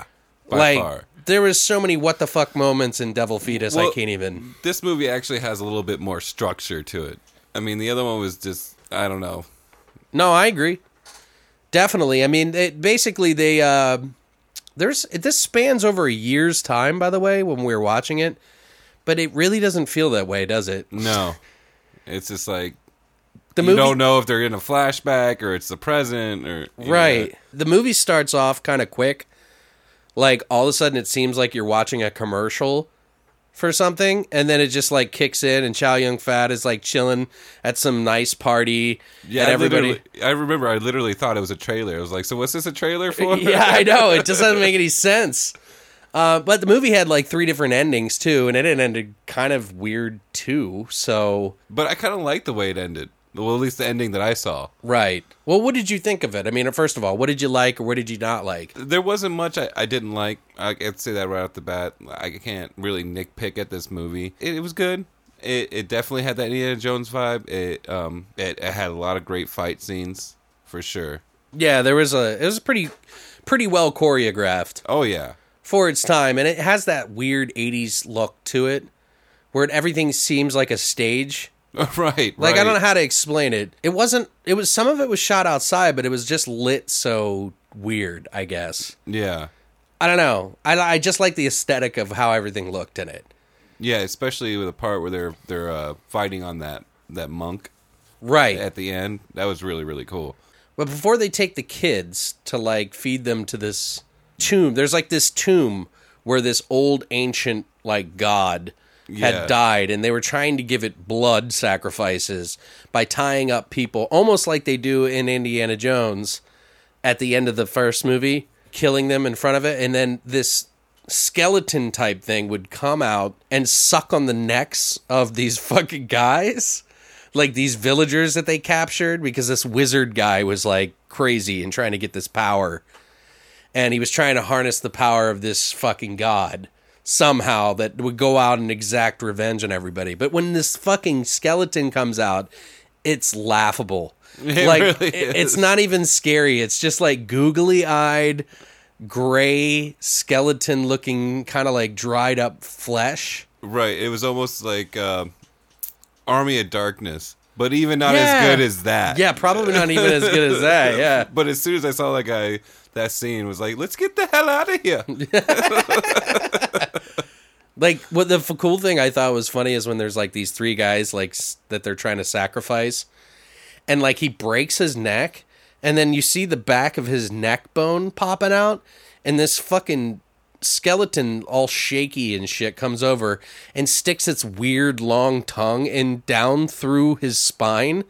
by like far. there was so many what the fuck moments in Devil Fetus. I can't even. This movie actually has a little bit more structure to it. I mean, the other one was just I don't know. No, I agree. Definitely. I mean, it, basically they uh, there's this spans over a year's time. By the way, when we were watching it, but it really doesn't feel that way, does it? No, it's just like The you movie, don't know if they're in a flashback or it's the present or you know, right? The movie starts off kind of quick. Like all of a sudden, it seems like you're watching a commercial for something, and then it just like kicks in, and Chow Yun Fat is like chilling at some nice party, Yeah, I everybody. literally- I remember I literally thought it was a trailer. I was like, so what's this a trailer for? yeah, I know. It just doesn't make any sense. Uh, but the movie had like three different endings too, and it ended kind of weird too. So But I kind of like the way it ended. Well, at least the ending that I saw. right. Well, what did you think of it? I mean, first of all, what did you like or what did you not like? There wasn't much I, I didn't like. I can say that right off the bat. I can't really nitpick at this movie. It, it was good. It, it definitely had that Indiana Jones vibe. It um it, it had a lot of great fight scenes for sure. Yeah, there was a it was pretty pretty well choreographed Oh yeah, for its time, and it has that weird '80s look to it, where everything seems like a stage. right. Like I don't know how to explain it. It wasn't. It was some of it was shot outside, but it was just lit so weird. I guess. Yeah, I don't know. I, I just like the aesthetic of how everything looked in it. yeah. Especially with the part where they're they're uh, fighting on that that monk Right. at the end. That was really really cool. But before they take the kids to like feed them to this tomb, there's like this tomb where this old ancient like god Yeah. had died and they were trying to give it blood sacrifices by tying up people almost like they do in Indiana Jones at the end of the first movie, killing them in front of it and then this skeleton type thing would come out and suck on the necks of these fucking guys. Like these villagers that they captured because this wizard guy was like crazy and trying to get this power and he was trying to harness the power of this fucking god somehow that would go out and exact revenge on everybody but when this fucking skeleton comes out it's laughable It like really it- it's not even scary it's just like googly eyed gray skeleton looking kind of like dried up flesh Right. It was almost like uh, Army of Darkness, but even not Yeah. as good as that. yeah probably not even as good as that yeah But as soon as I saw that guy, that scene was like, let's get the hell out of here. Like what the f- cool thing I thought was funny is when there's like these three guys like s- that they're trying to sacrifice, and like he breaks his neck, and then you see the back of his neck bone popping out, and this fucking skeleton all shaky and shit comes over and sticks its weird long tongue in down through his spine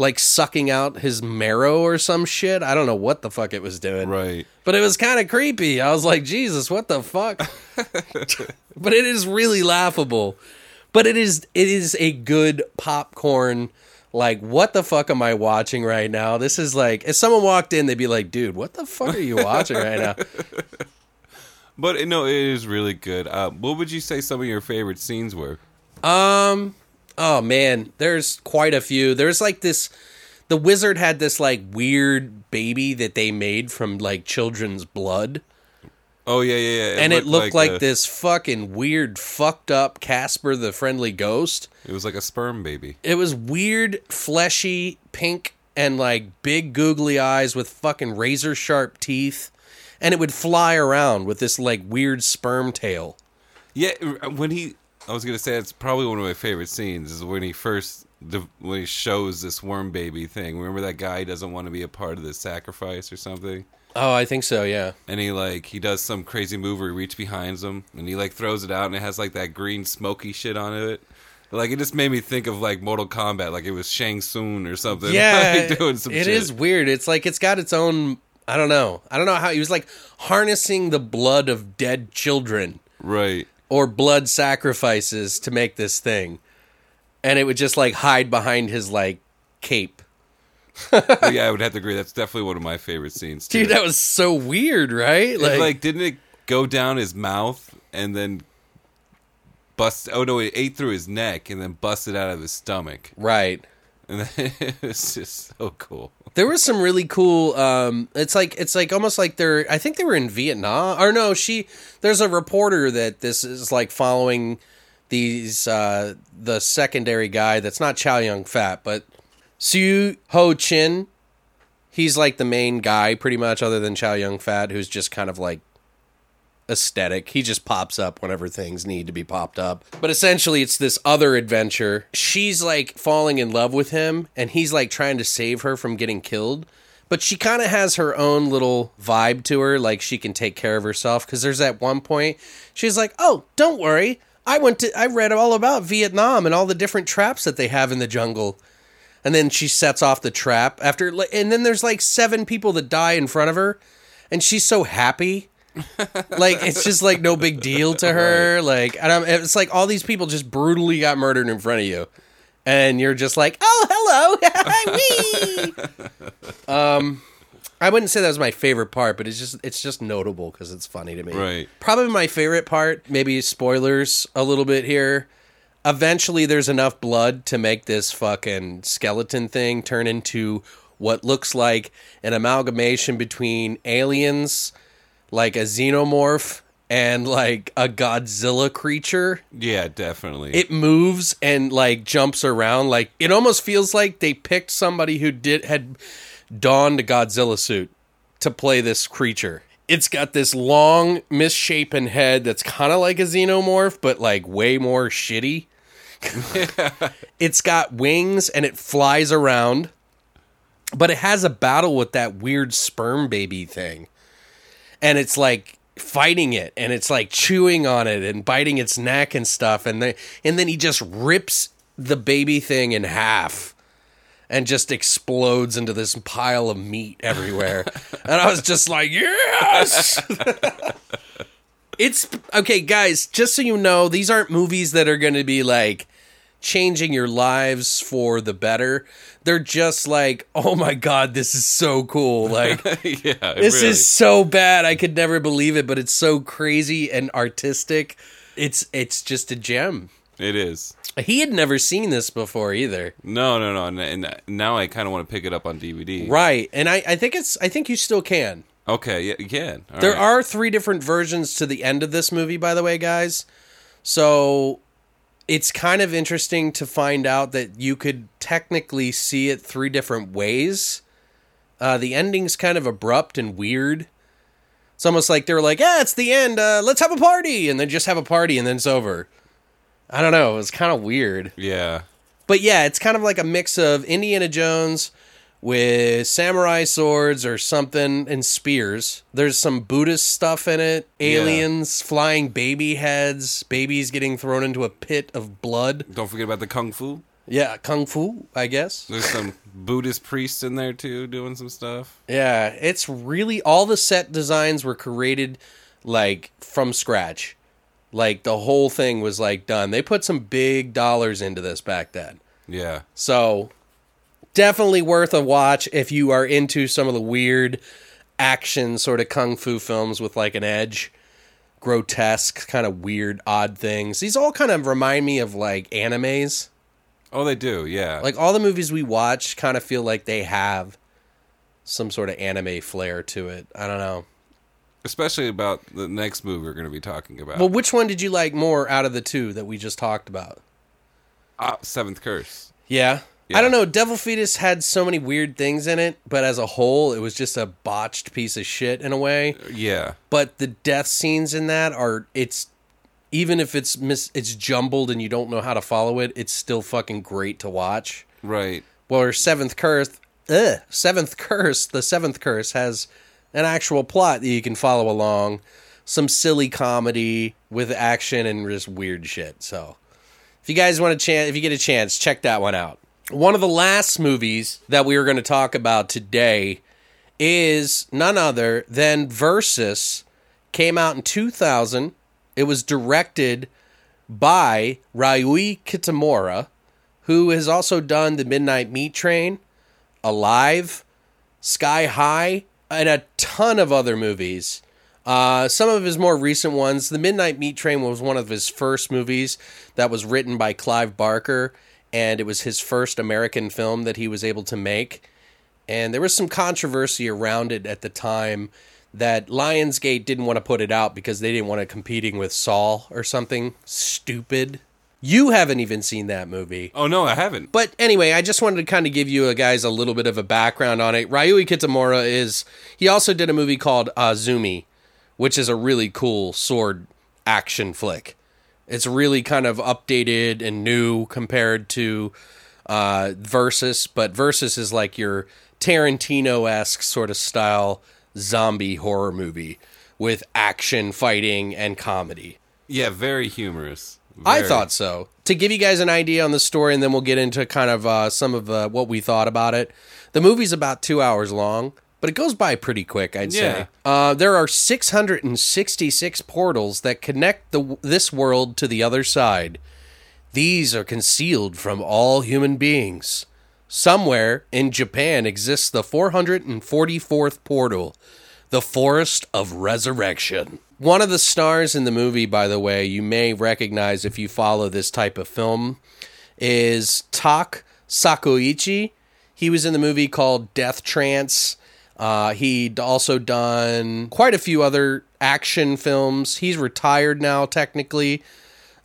like sucking out his marrow or some shit i don't know what the fuck it was doing right. but it was kind of creepy. I was like, Jesus, what the fuck? but it is really laughable. But it is it is a good popcorn. Like, what the fuck am I watching right now? This is like, if someone walked in, they'd be like, dude, what the fuck are you watching right now? But no, it is really good. Uh, what would you say some of your favorite scenes were? Um, oh man, there's quite a few. There's like this the wizard had this like weird baby that they made from like children's blood. Oh yeah, yeah, yeah. and it looked like, a- this fucking weird, fucked up Casper the Friendly Ghost. It was like a sperm baby. It was weird, fleshy, pink, and like big googly eyes with fucking razor sharp teeth. And it would fly around with this like weird sperm tail. Yeah, when he, I was gonna say it's probably one of my favorite scenes is when he first when he shows this worm baby thing. Remember that guy doesn't want to be a part of the sacrifice or something, Oh, I think so, yeah. and he like he does some crazy move where he reaches behind him and he like throws it out and it has like that green smoky shit on it. Like it just made me think of like Mortal Kombat, like it was Shang Tsung or something. Yeah, like, doing some it shit. is weird. It's like it's got its own. I don't know. I don't know how he was like harnessing the blood of dead children right. Or blood sacrifices to make this thing, and it would just like hide behind his like cape. But yeah, I would have to agree. That's definitely one of my favorite scenes. Too. Dude, that was so weird, right? It, like, didn't it go down his mouth and then bust? Oh no, it ate through his neck and then busted out of his stomach, right. and then it was just so cool. There was some really cool. Um, it's like it's like almost like they're. I think they were in Vietnam. Or no, she. There's a reporter that this is like following these. Uh, the secondary guy that's not Chow Yun Fat, but Su Ho Chin. He's like the main guy, pretty much, other than Chow Yun Fat, who's just kind of like aesthetic. He just pops up whenever things need to be popped up. But essentially, it's this other adventure. She's like falling in love with him, and he's like trying to save her from getting killed. But she kind of has her own little vibe to her, like she can take care of herself. Because there's that one point she's like, "Oh, don't worry, I went to, I read all about Vietnam and all the different traps that they have in the jungle." And then she sets off the trap after, and then there's like seven people that die in front of her, and she's so happy like it's just like no big deal to her. Like, and I'm, it's like all these people just brutally got murdered in front of you, and you're just like, oh, hello, Wee. um, I wouldn't say that was my favorite part, but it's just it's just notable because it's funny to me. Right. Probably my favorite part. Maybe spoilers a little bit here. Eventually, there's enough blood to make this fucking skeleton thing turn into what looks like an amalgamation between aliens like a xenomorph and like a Godzilla creature. Yeah, definitely. It moves and like jumps around. Like it almost feels like they picked somebody who did had donned a Godzilla suit to play this creature. It's got this long, misshapen head that's kind of like a xenomorph, but like way more shitty. it's got wings and it flies around, but it has a battle with that weird sperm baby thing and it's like fighting it and it's like chewing on it and biting its neck and stuff and then and then he just rips the baby thing in half and just explodes into this pile of meat everywhere. And i was just like yes! It's okay guys just so you know these aren't movies that are going to be like changing your lives for the better they're just like oh my god this is so cool like yeah, this really. is so bad. I could never believe it, but it's so crazy and artistic. It's it's just a gem. It is. He had never seen this before either. No, no, no. And, and now I kind of want to pick it up on DVD. Right. And I, I think it's I think you still can. Okay. Yeah, you can. All there right. are three different versions to the end of this movie, by the way, guys. So it's kind of interesting to find out that you could technically see it three different ways. Uh, the ending's kind of abrupt and weird. It's almost like they're like, "Yeah, it's the end. Uh, let's have a party," and then just have a party, and then it's over. I don't know. It was kind of weird, Yeah. but yeah, it's kind of like a mix of Indiana Jones with samurai swords or something and spears. There's some Buddhist stuff in it. Aliens, flying baby heads, babies getting thrown into a pit of blood. Don't forget about the kung fu. Yeah, kung fu, I guess. There's some Buddhist priests in there too, doing some stuff. Yeah, it's really all the set designs were created like from scratch. Like the whole thing was like done. They put some big dollars into this back then. Yeah. So definitely worth a watch if you are into some of the weird action sort of kung fu films with like an edge, grotesque, kind of weird, odd things. These all kind of remind me of like animes. Oh, they do. Yeah. Like all the movies we watch kind of feel like they have some sort of anime flair to it. I don't know. especially about the next movie we're going to be talking about. Well, which one did you like more out of the two that we just talked about? Ah, Seventh Curse. Yeah. Yeah. I don't know. Devil Fetus had so many weird things in it, but as a whole, it was just a botched piece of shit in a way. Uh, yeah. But the death scenes in that are it's even if it's mis- it's jumbled and you don't know how to follow it, it's still fucking great to watch. Right. Well, Seventh Curse, ugh, Seventh Curse, the Seventh Curse has an actual plot that you can follow along, some silly comedy with action and just weird shit. So, if you guys want a chance, if you get a chance, check that one out. One of the last movies that we are going to talk about today is none other than Versus. Came out in 2000. It was directed by Ryuhei Kitamura, who has also done The Midnight Meat Train, Alive, Sky High, and a ton of other movies. Uh, some of his more recent ones, The Midnight Meat Train was one of his first movies that was written by Clive Barker, and it was his first American film that he was able to make. And there was some controversy around it at the time that Lionsgate didn't want to put it out because they didn't want it competing with Saw or something stupid. You haven't even seen that movie. Oh no, I haven't. But anyway, I just wanted to kind of give you guys a little bit of a background on it. Ryuhei Kitamura is he also did a movie called uh, Azumi, which is a really cool sword action flick. It's really kind of updated and new compared to uh, Versus, but Versus is like your Tarantino esque sort of style zombie horror movie with action, fighting, and comedy. Yeah, very humorous. I thought so. To give you guys an idea on the story, and then we'll get into kind of uh, some of uh, what we thought about it. The movie's about two hours long, but it goes by pretty quick, I'd say. Uh, there are 666 portals that connect the this world to the other side. These are concealed from all human beings. Somewhere in Japan exists the 444th portal, the Forest of Resurrection. One of the stars in the movie, by the way, you may recognize if you follow this type of film, is Tak Sakaguchi. He was in the movie called Death Trance. Uh, he'd also done quite a few other action films. He's retired now, technically,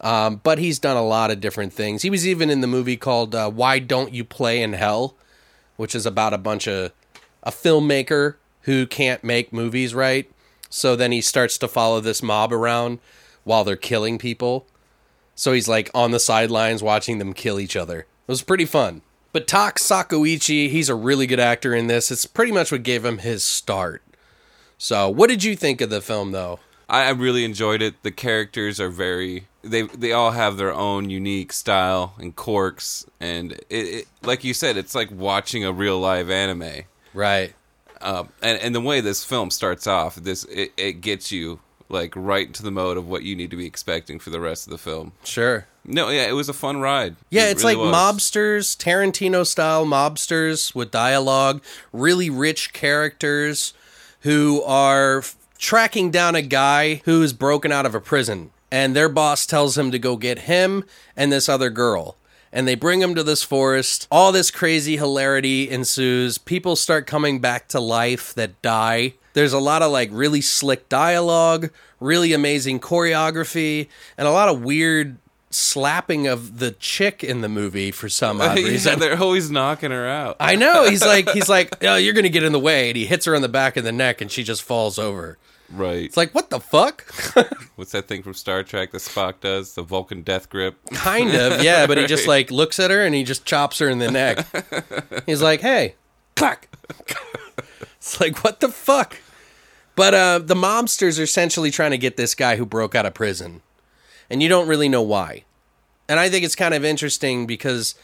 um, but he's done a lot of different things. He was even in the movie called uh, Why Don't You Play in Hell, which is about a bunch of a filmmaker who can't make movies right. So then he starts to follow this mob around while they're killing people. So he's like on the sidelines watching them kill each other. It was pretty fun. But Tak Sakaguchi, he's a really good actor in this. It's pretty much what gave him his start. So, what did you think of the film, though? I, really enjoyed it. The characters are very they they all have their own unique style and quirks, and it, it like you said, it's like watching a real live anime. Right. Um, and and the way this film starts off, this it, it gets you like right into the mode of what you need to be expecting for the rest of the film. Sure. No, yeah, it was a fun ride. Yeah, It it's really like was. mobsters, Tarantino style mobsters with dialogue, really rich characters who are f- tracking down a guy who is broken out of a prison. And their boss tells him to go get him and this other girl. And they bring him to this forest. All this crazy hilarity ensues. People start coming back to life that die. There's a lot of like really slick dialogue, really amazing choreography, and a lot of weird slapping of the chick in the movie for some odd yeah, reason. they're always knocking her out. I know. He's like, he's like, oh, you're gonna get in the way, and he hits her on the back of the neck, and she just falls over. right. It's like, what the fuck? What's that thing from Star Trek that Spock does? The Vulcan death grip. kind of, yeah. But he just like looks at her and he just chops her in the neck. He's like, hey, clack. It's like, what the fuck? But uh, the mobsters are essentially trying to get this guy who broke out of prison, and you don't really know why. And I think it's kind of interesting because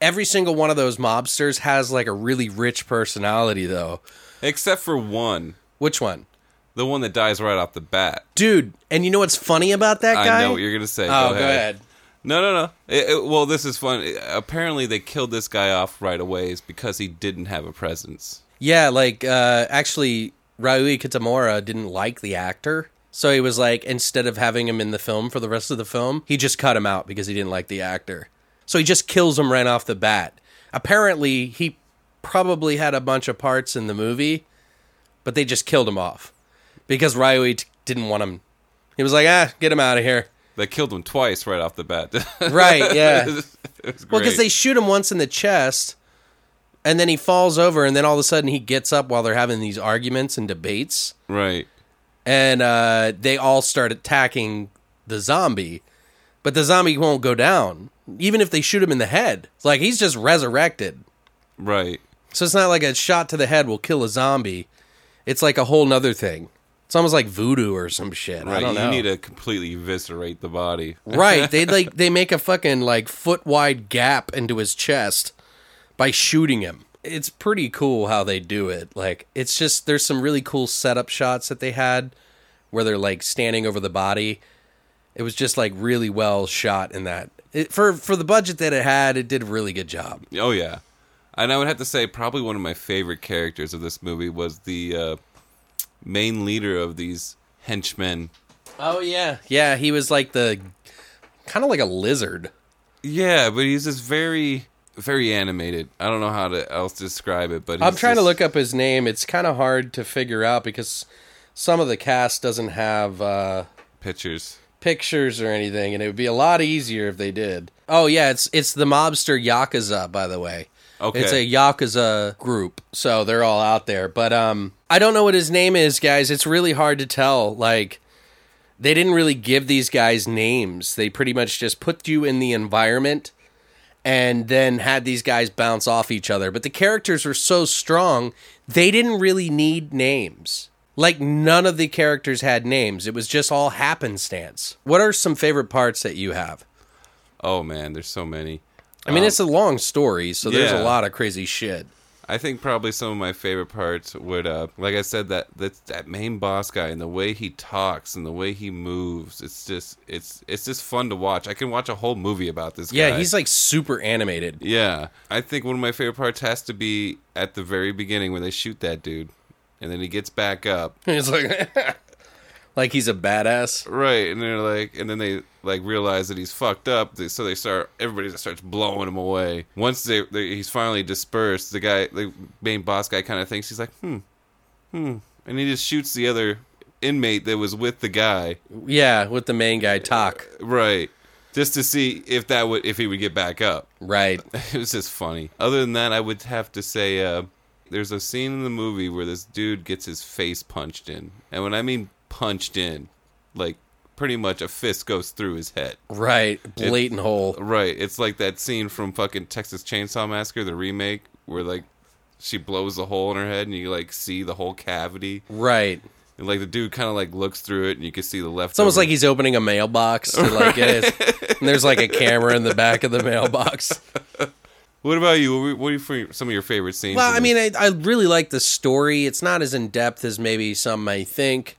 every single one of those mobsters has like a really rich personality, though. Except for one. Which one? The one that dies right off the bat. Dude, and you know what's funny about that guy? I know what you're gonna say. Oh, go ahead. No, no, no. It- it- well, this is fun. Apparently, they killed this guy off right away is because he didn't have a presence. Yeah, like uh actually Ryuhei Kitamura didn't like the actor. So he was like instead of having him in the film for the rest of the film, he just cut him out because he didn't like the actor. So he just kills him right off the bat. Apparently, he probably had a bunch of parts in the movie, but they just killed him off because Ryui t- didn't want him. He was like, ah, get him out of here. They killed him twice right off the bat. Right, yeah. Well, because they shoot him once in the chest, and then he falls over, and then all of a sudden he gets up while they're having these arguments and debates, right. and uh, they all start attacking the zombie, but the zombie won't go down, even if they shoot him in the head. It's like he's just resurrected. Right. So it's not like a shot to the head will kill a zombie. It's like a whole nother thing. It's almost like voodoo or some shit. I Right. don't You know. need to completely eviscerate the body. right. They like they make a fucking like foot wide gap into his chest by shooting him. It's pretty cool how they do it. Like it's just there's some really cool setup shots that they had where they're like standing over the body. It was just like really well shot in that. It, for for the budget that it had, it did a really good job. Oh yeah, and I would have to say probably one of my favorite characters of this movie was the uh, main leader of these henchmen. Oh yeah. Yeah, he was like the kind of like a lizard. Yeah, but he's just very, very animated. I don't know how to else describe it, but I'm trying to look up his name. It's kind of hard to figure out because some of the cast doesn't have uh, pictures. pictures or anything, and it would be a lot easier if they did. Oh yeah, it's it's the mobster yakuza, by the way. Okay, It's a yakuza group, so they're all out there. But um, I don't know what his name is, guys. It's really hard to tell. Like, they didn't really give these guys names. They pretty much just put you in the environment and then had these guys bounce off each other. But the characters were so strong, they didn't really need names. Like, none of the characters had names. It was just all happenstance. What are some favorite parts that you have? oh man, there's so many. I mean, Um, it's a long story, so there's a lot of crazy shit. I think probably some of my favorite parts would, uh, like I said, that that that main boss guy and the way he talks and the way he moves. It's just it's it's just fun to watch. I can watch a whole movie about this. Guy. Yeah, guy. he's like super animated. Yeah, I think one of my favorite parts has to be at the very beginning when they shoot that dude, and then he gets back up. It's like, like he's a badass. Right, and they're like, and then they like realize that he's fucked up. they- So they start, everybody just starts blowing him away. Once they, they he's finally dispersed, the guy, the main boss guy, kind of thinks he's like, hmm, hmm, and he just shoots the other inmate that was with the guy. Yeah, with the main guy talk. Right, just to see if that would if he would get back up. Right. it was just funny. Other than that, I would have to say uh, there's a scene in the movie where this dude gets his face punched in, and when I mean punched in, like pretty much a fist goes through his head. Right. Blatant hole. Right. It's like that scene from fucking Texas Chainsaw Massacre, the remake, where like she blows a hole in her head and you like see the whole cavity. Right. And like the dude kind of like looks through it and you can see the left. It's almost like he's opening a mailbox to like get his, and there's like a camera in the back of the mailbox. What about you? What are some of your favorite scenes? Well, I mean. I, I really like the story. It's not as in depth as maybe some may think,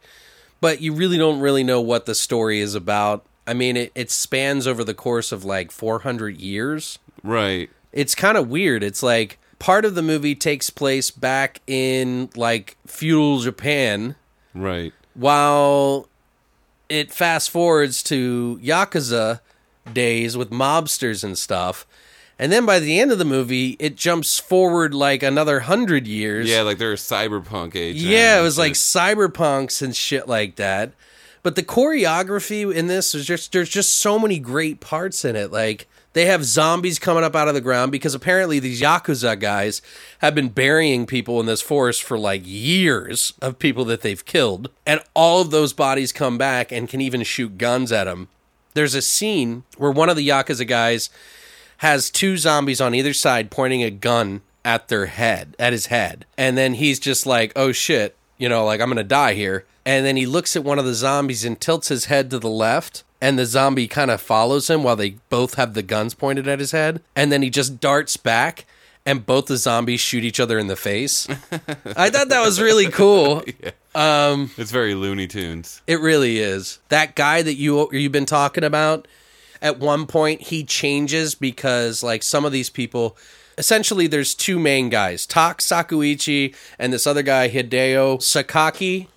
but you really don't really know what the story is about. I mean, it, it spans over the course of like 400 years. right. It's kind of weird. It's like part of the movie takes place back in like feudal Japan, Right. while it fast forwards to Yakuza days with mobsters and stuff. And then by the end of the movie, it jumps forward like another hundred years. Yeah, like they're a cyberpunk age. Yeah, it was like cyberpunks and shit like that. But the choreography in this is just there's just so many great parts in it. Like they have zombies coming up out of the ground because apparently these yakuza guys have been burying people in this forest for like years of people that they've killed, and all of those bodies come back and can even shoot guns at them. There's a scene where one of the yakuza guys has two zombies on either side pointing a gun at their head, at his head. And then he's just like, oh shit, you know, like I'm going to die here. And then he looks at one of the zombies and tilts his head to the left. And the zombie kind of follows him while they both have the guns pointed at his head. And then he just darts back, and both the zombies shoot each other in the face. I thought that was really cool. Um, it's very Looney Tunes. It really is. That guy that you you've been talking about, at one point he changes because like some of these people essentially there's two main guys, Tak Sakaguchi and this other guy Hideo Sakaki.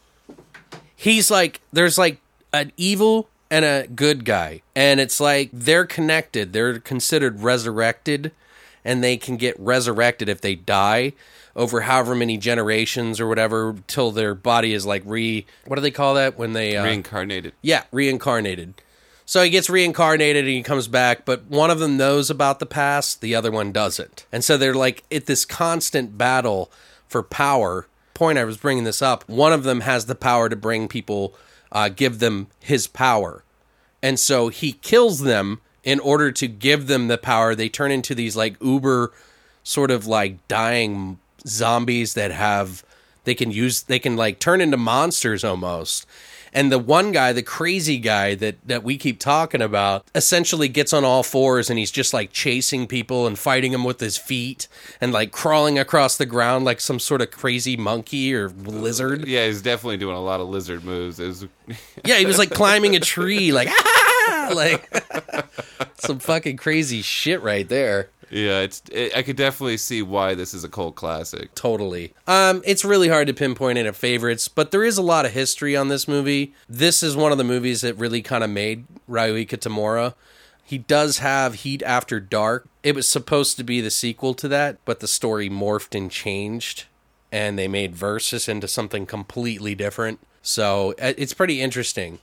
He's like there's like an evil and a good guy. And it's like they're connected. They're considered resurrected and they can get resurrected if they die over however many generations or whatever till their body is like re what do they call that when they uh, Reincarnated. yeah, reincarnated. So he gets reincarnated and he comes back, but one of them knows about the past, the other one doesn't. And so they're like at this constant battle for power. Point I was bringing this up. One of them has the power to bring people, uh, give them his power. And so he kills them in order to give them the power. They turn into these like uber sort of like dying zombies that have they can use they can like turn into monsters almost and the one guy the crazy guy that that we keep talking about essentially gets on all fours and he's just like chasing people and fighting them with his feet and like crawling across the ground like some sort of crazy monkey or lizard Yeah, he's definitely doing a lot of lizard moves. Was, yeah he was like climbing a tree like ah! like some fucking crazy shit right there yeah, it's. It, I could definitely see why this is a cult classic. Totally. Um, it's really hard to pinpoint any favorites, but there is a lot of history on this movie. This is one of the movies that really kind of made Ryuhei Kitamura. He does have Heat After Dark. It was supposed to be the sequel to that, but the story morphed and changed, and they made Versus into something completely different. So uh, it's pretty interesting.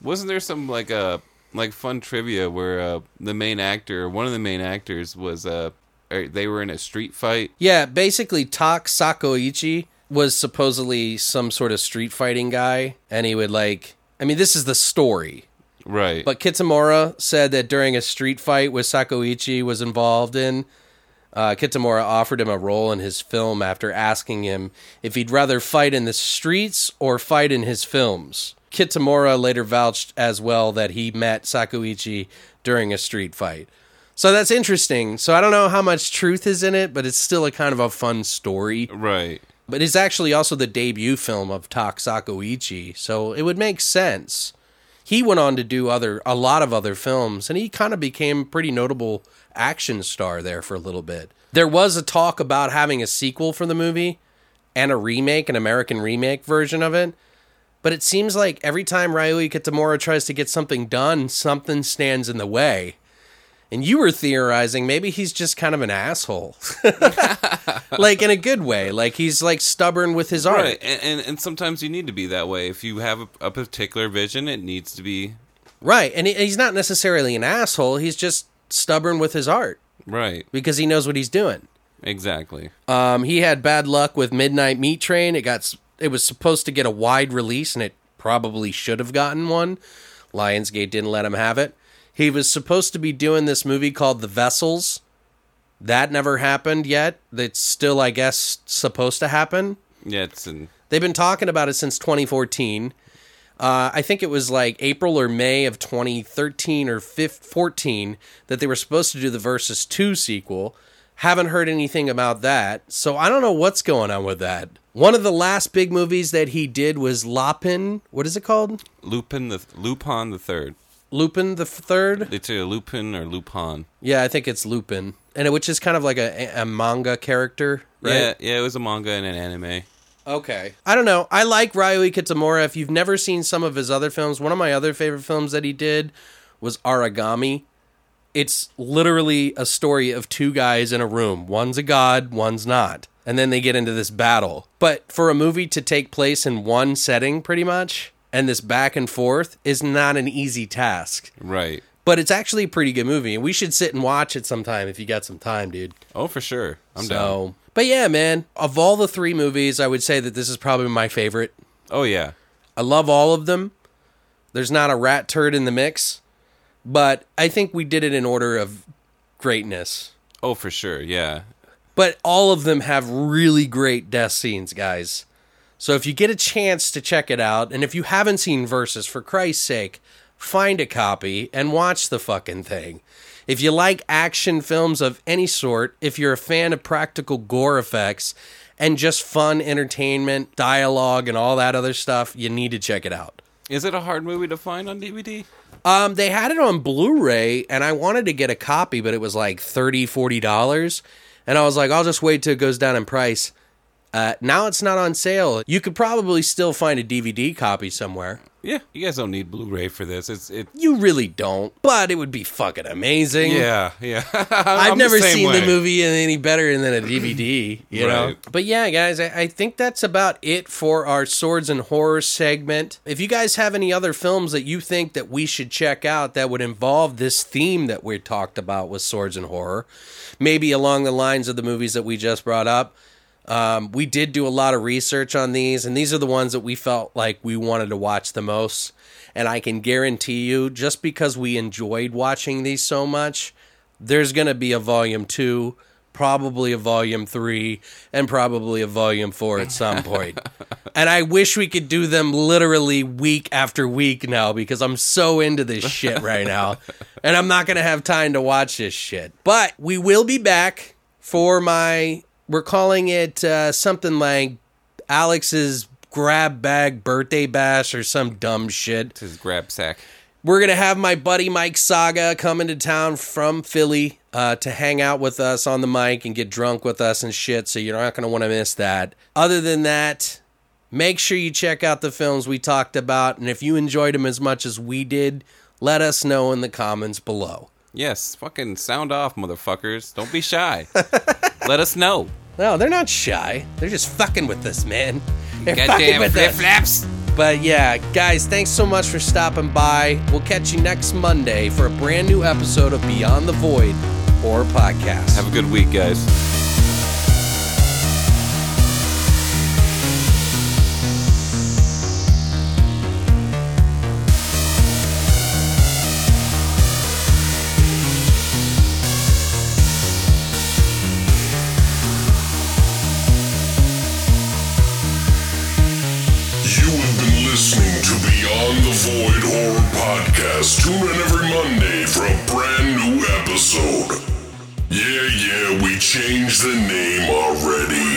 Wasn't there some like uh like fun trivia where uh, the main actor, one of the main actors, was uh er, they were in a street fight. Yeah, basically, Tak Sakaguchi was supposedly some sort of street fighting guy, and he would like. I mean, this is the story. Right. But Kitamura said that during a street fight with Sakaguchi was involved in, uh, Kitamura offered him a role in his film after asking him if he'd rather fight in the streets or fight in his films. Kitamura later vouched as well that he met Sakaguchi during a street fight. So that's interesting. So I don't know how much truth is in it, but it's still a kind of a fun story. right. But it's actually also the debut film of Tak Sakaguchi, so it would make sense. He went on to do other a lot of other films, and he kind of became a pretty notable action star there for a little bit. There was a talk about having a sequel for the movie and a remake, an American remake version of it. But it seems like every time Ryuhei Kitamura tries to get something done, something stands in the way. And you were theorizing maybe he's just kind of an asshole. like in a good way. Like he's like stubborn with his art. Right. And, and and sometimes you need to be that way. If you have a, a particular vision, it needs to be Right. And he, he's not necessarily an asshole. He's just stubborn with his art right. because he knows what he's doing. Exactly. Um, he had bad luck with Midnight Meat Train. It got it was supposed to get a wide release, and it probably should have gotten one. Lionsgate didn't let him have it. He was supposed to be doing this movie called The Vessels. That never happened yet. That's still, I guess, supposed to happen. Yeah, it's in They've been talking about it since 2014. Uh, I think it was like April or May of 2013 or 15, 14 that they were supposed to do the Versus 2 sequel. Haven't heard anything about that. So I don't know what's going on with that. One of the last big movies that he did was Lupin. What is it called? Lupin the Lupin the third. Lupin the Third? It's either Lupin or Lupin. Yeah, I think it's Lupin. And it, which is kind of like a, a manga character, right? Yeah, yeah, it was a manga and an anime. Okay. I don't know. I like Ryuhei Kitamura. If you've never seen some of his other films, one of my other favorite films that he did was Aragami. It's literally a story of two guys in a room. One's a god, one's not. And then they get into this battle. But for a movie to take place in one setting, pretty much, and this back and forth is not an easy task. Right. But it's actually a pretty good movie, and we should sit and watch it sometime if you got some time, dude. Oh, for sure. I'm down. but yeah, man, of all the three movies, I would say that this is probably my favorite. Oh yeah. I love all of them. There's not a rat turd in the mix, but I think we did it in order of greatness. Oh, for sure. Yeah. But all of them have really great death scenes, guys. So if you get a chance to check it out, and if you haven't seen Versus, for Christ's sake, find a copy and watch the fucking thing. If you like action films of any sort, if you're a fan of practical gore effects and just fun entertainment, dialogue, and all that other stuff, you need to check it out. Is it a hard movie to find on DVD? Um, they had it on Blu-ray, and I wanted to get a copy, but it was like $30, $40. And I was like, I'll just wait till it goes down in price. Uh, now it's not on sale. You could probably still find a DVD copy somewhere. Yeah, you guys don't need Blu-ray for this. It's it. You really don't, but it would be fucking amazing. Yeah, yeah. I've the never same seen the way. movie any better than a DVD, you know? But yeah, guys, I, I think that's about it for our swords and horror segment. If you guys have any other films that you think that we should check out that would involve this theme that we talked about with swords and horror, maybe along the lines of the movies that we just brought up, um, we did do a lot of research on these, and these are the ones that we felt like we wanted to watch the most. And I can guarantee you, just because we enjoyed watching these so much, there's going to be a volume two, probably a volume three, and probably a volume four at some point. and I wish we could do them literally week after week now because I'm so into this shit right now. and I'm not going to have time to watch this shit. But we will be back for my, we're calling it uh, something like Alex's grab bag birthday bash or some dumb shit. It's his grab sack. We're going to have my buddy Mike Saga coming to town from Philly uh, to hang out with us on the mic and get drunk with us and shit. So you're not going to want to miss that. Other than that, make sure you check out the films we talked about. And if you enjoyed them as much as we did, let us know in the comments below. Yes, fucking sound off, motherfuckers. Don't be shy. Let us know. No, they're not shy. They're just fucking with us, man. They're fucking with flip us. flaps. But yeah, guys, thanks so much for stopping by. We'll catch you next Monday for a brand new episode of Beyond the Void Horror Podcast. Have a good week, guys. Podcast. Tune in every Monday for a brand new episode. Yeah, yeah, we changed the name already.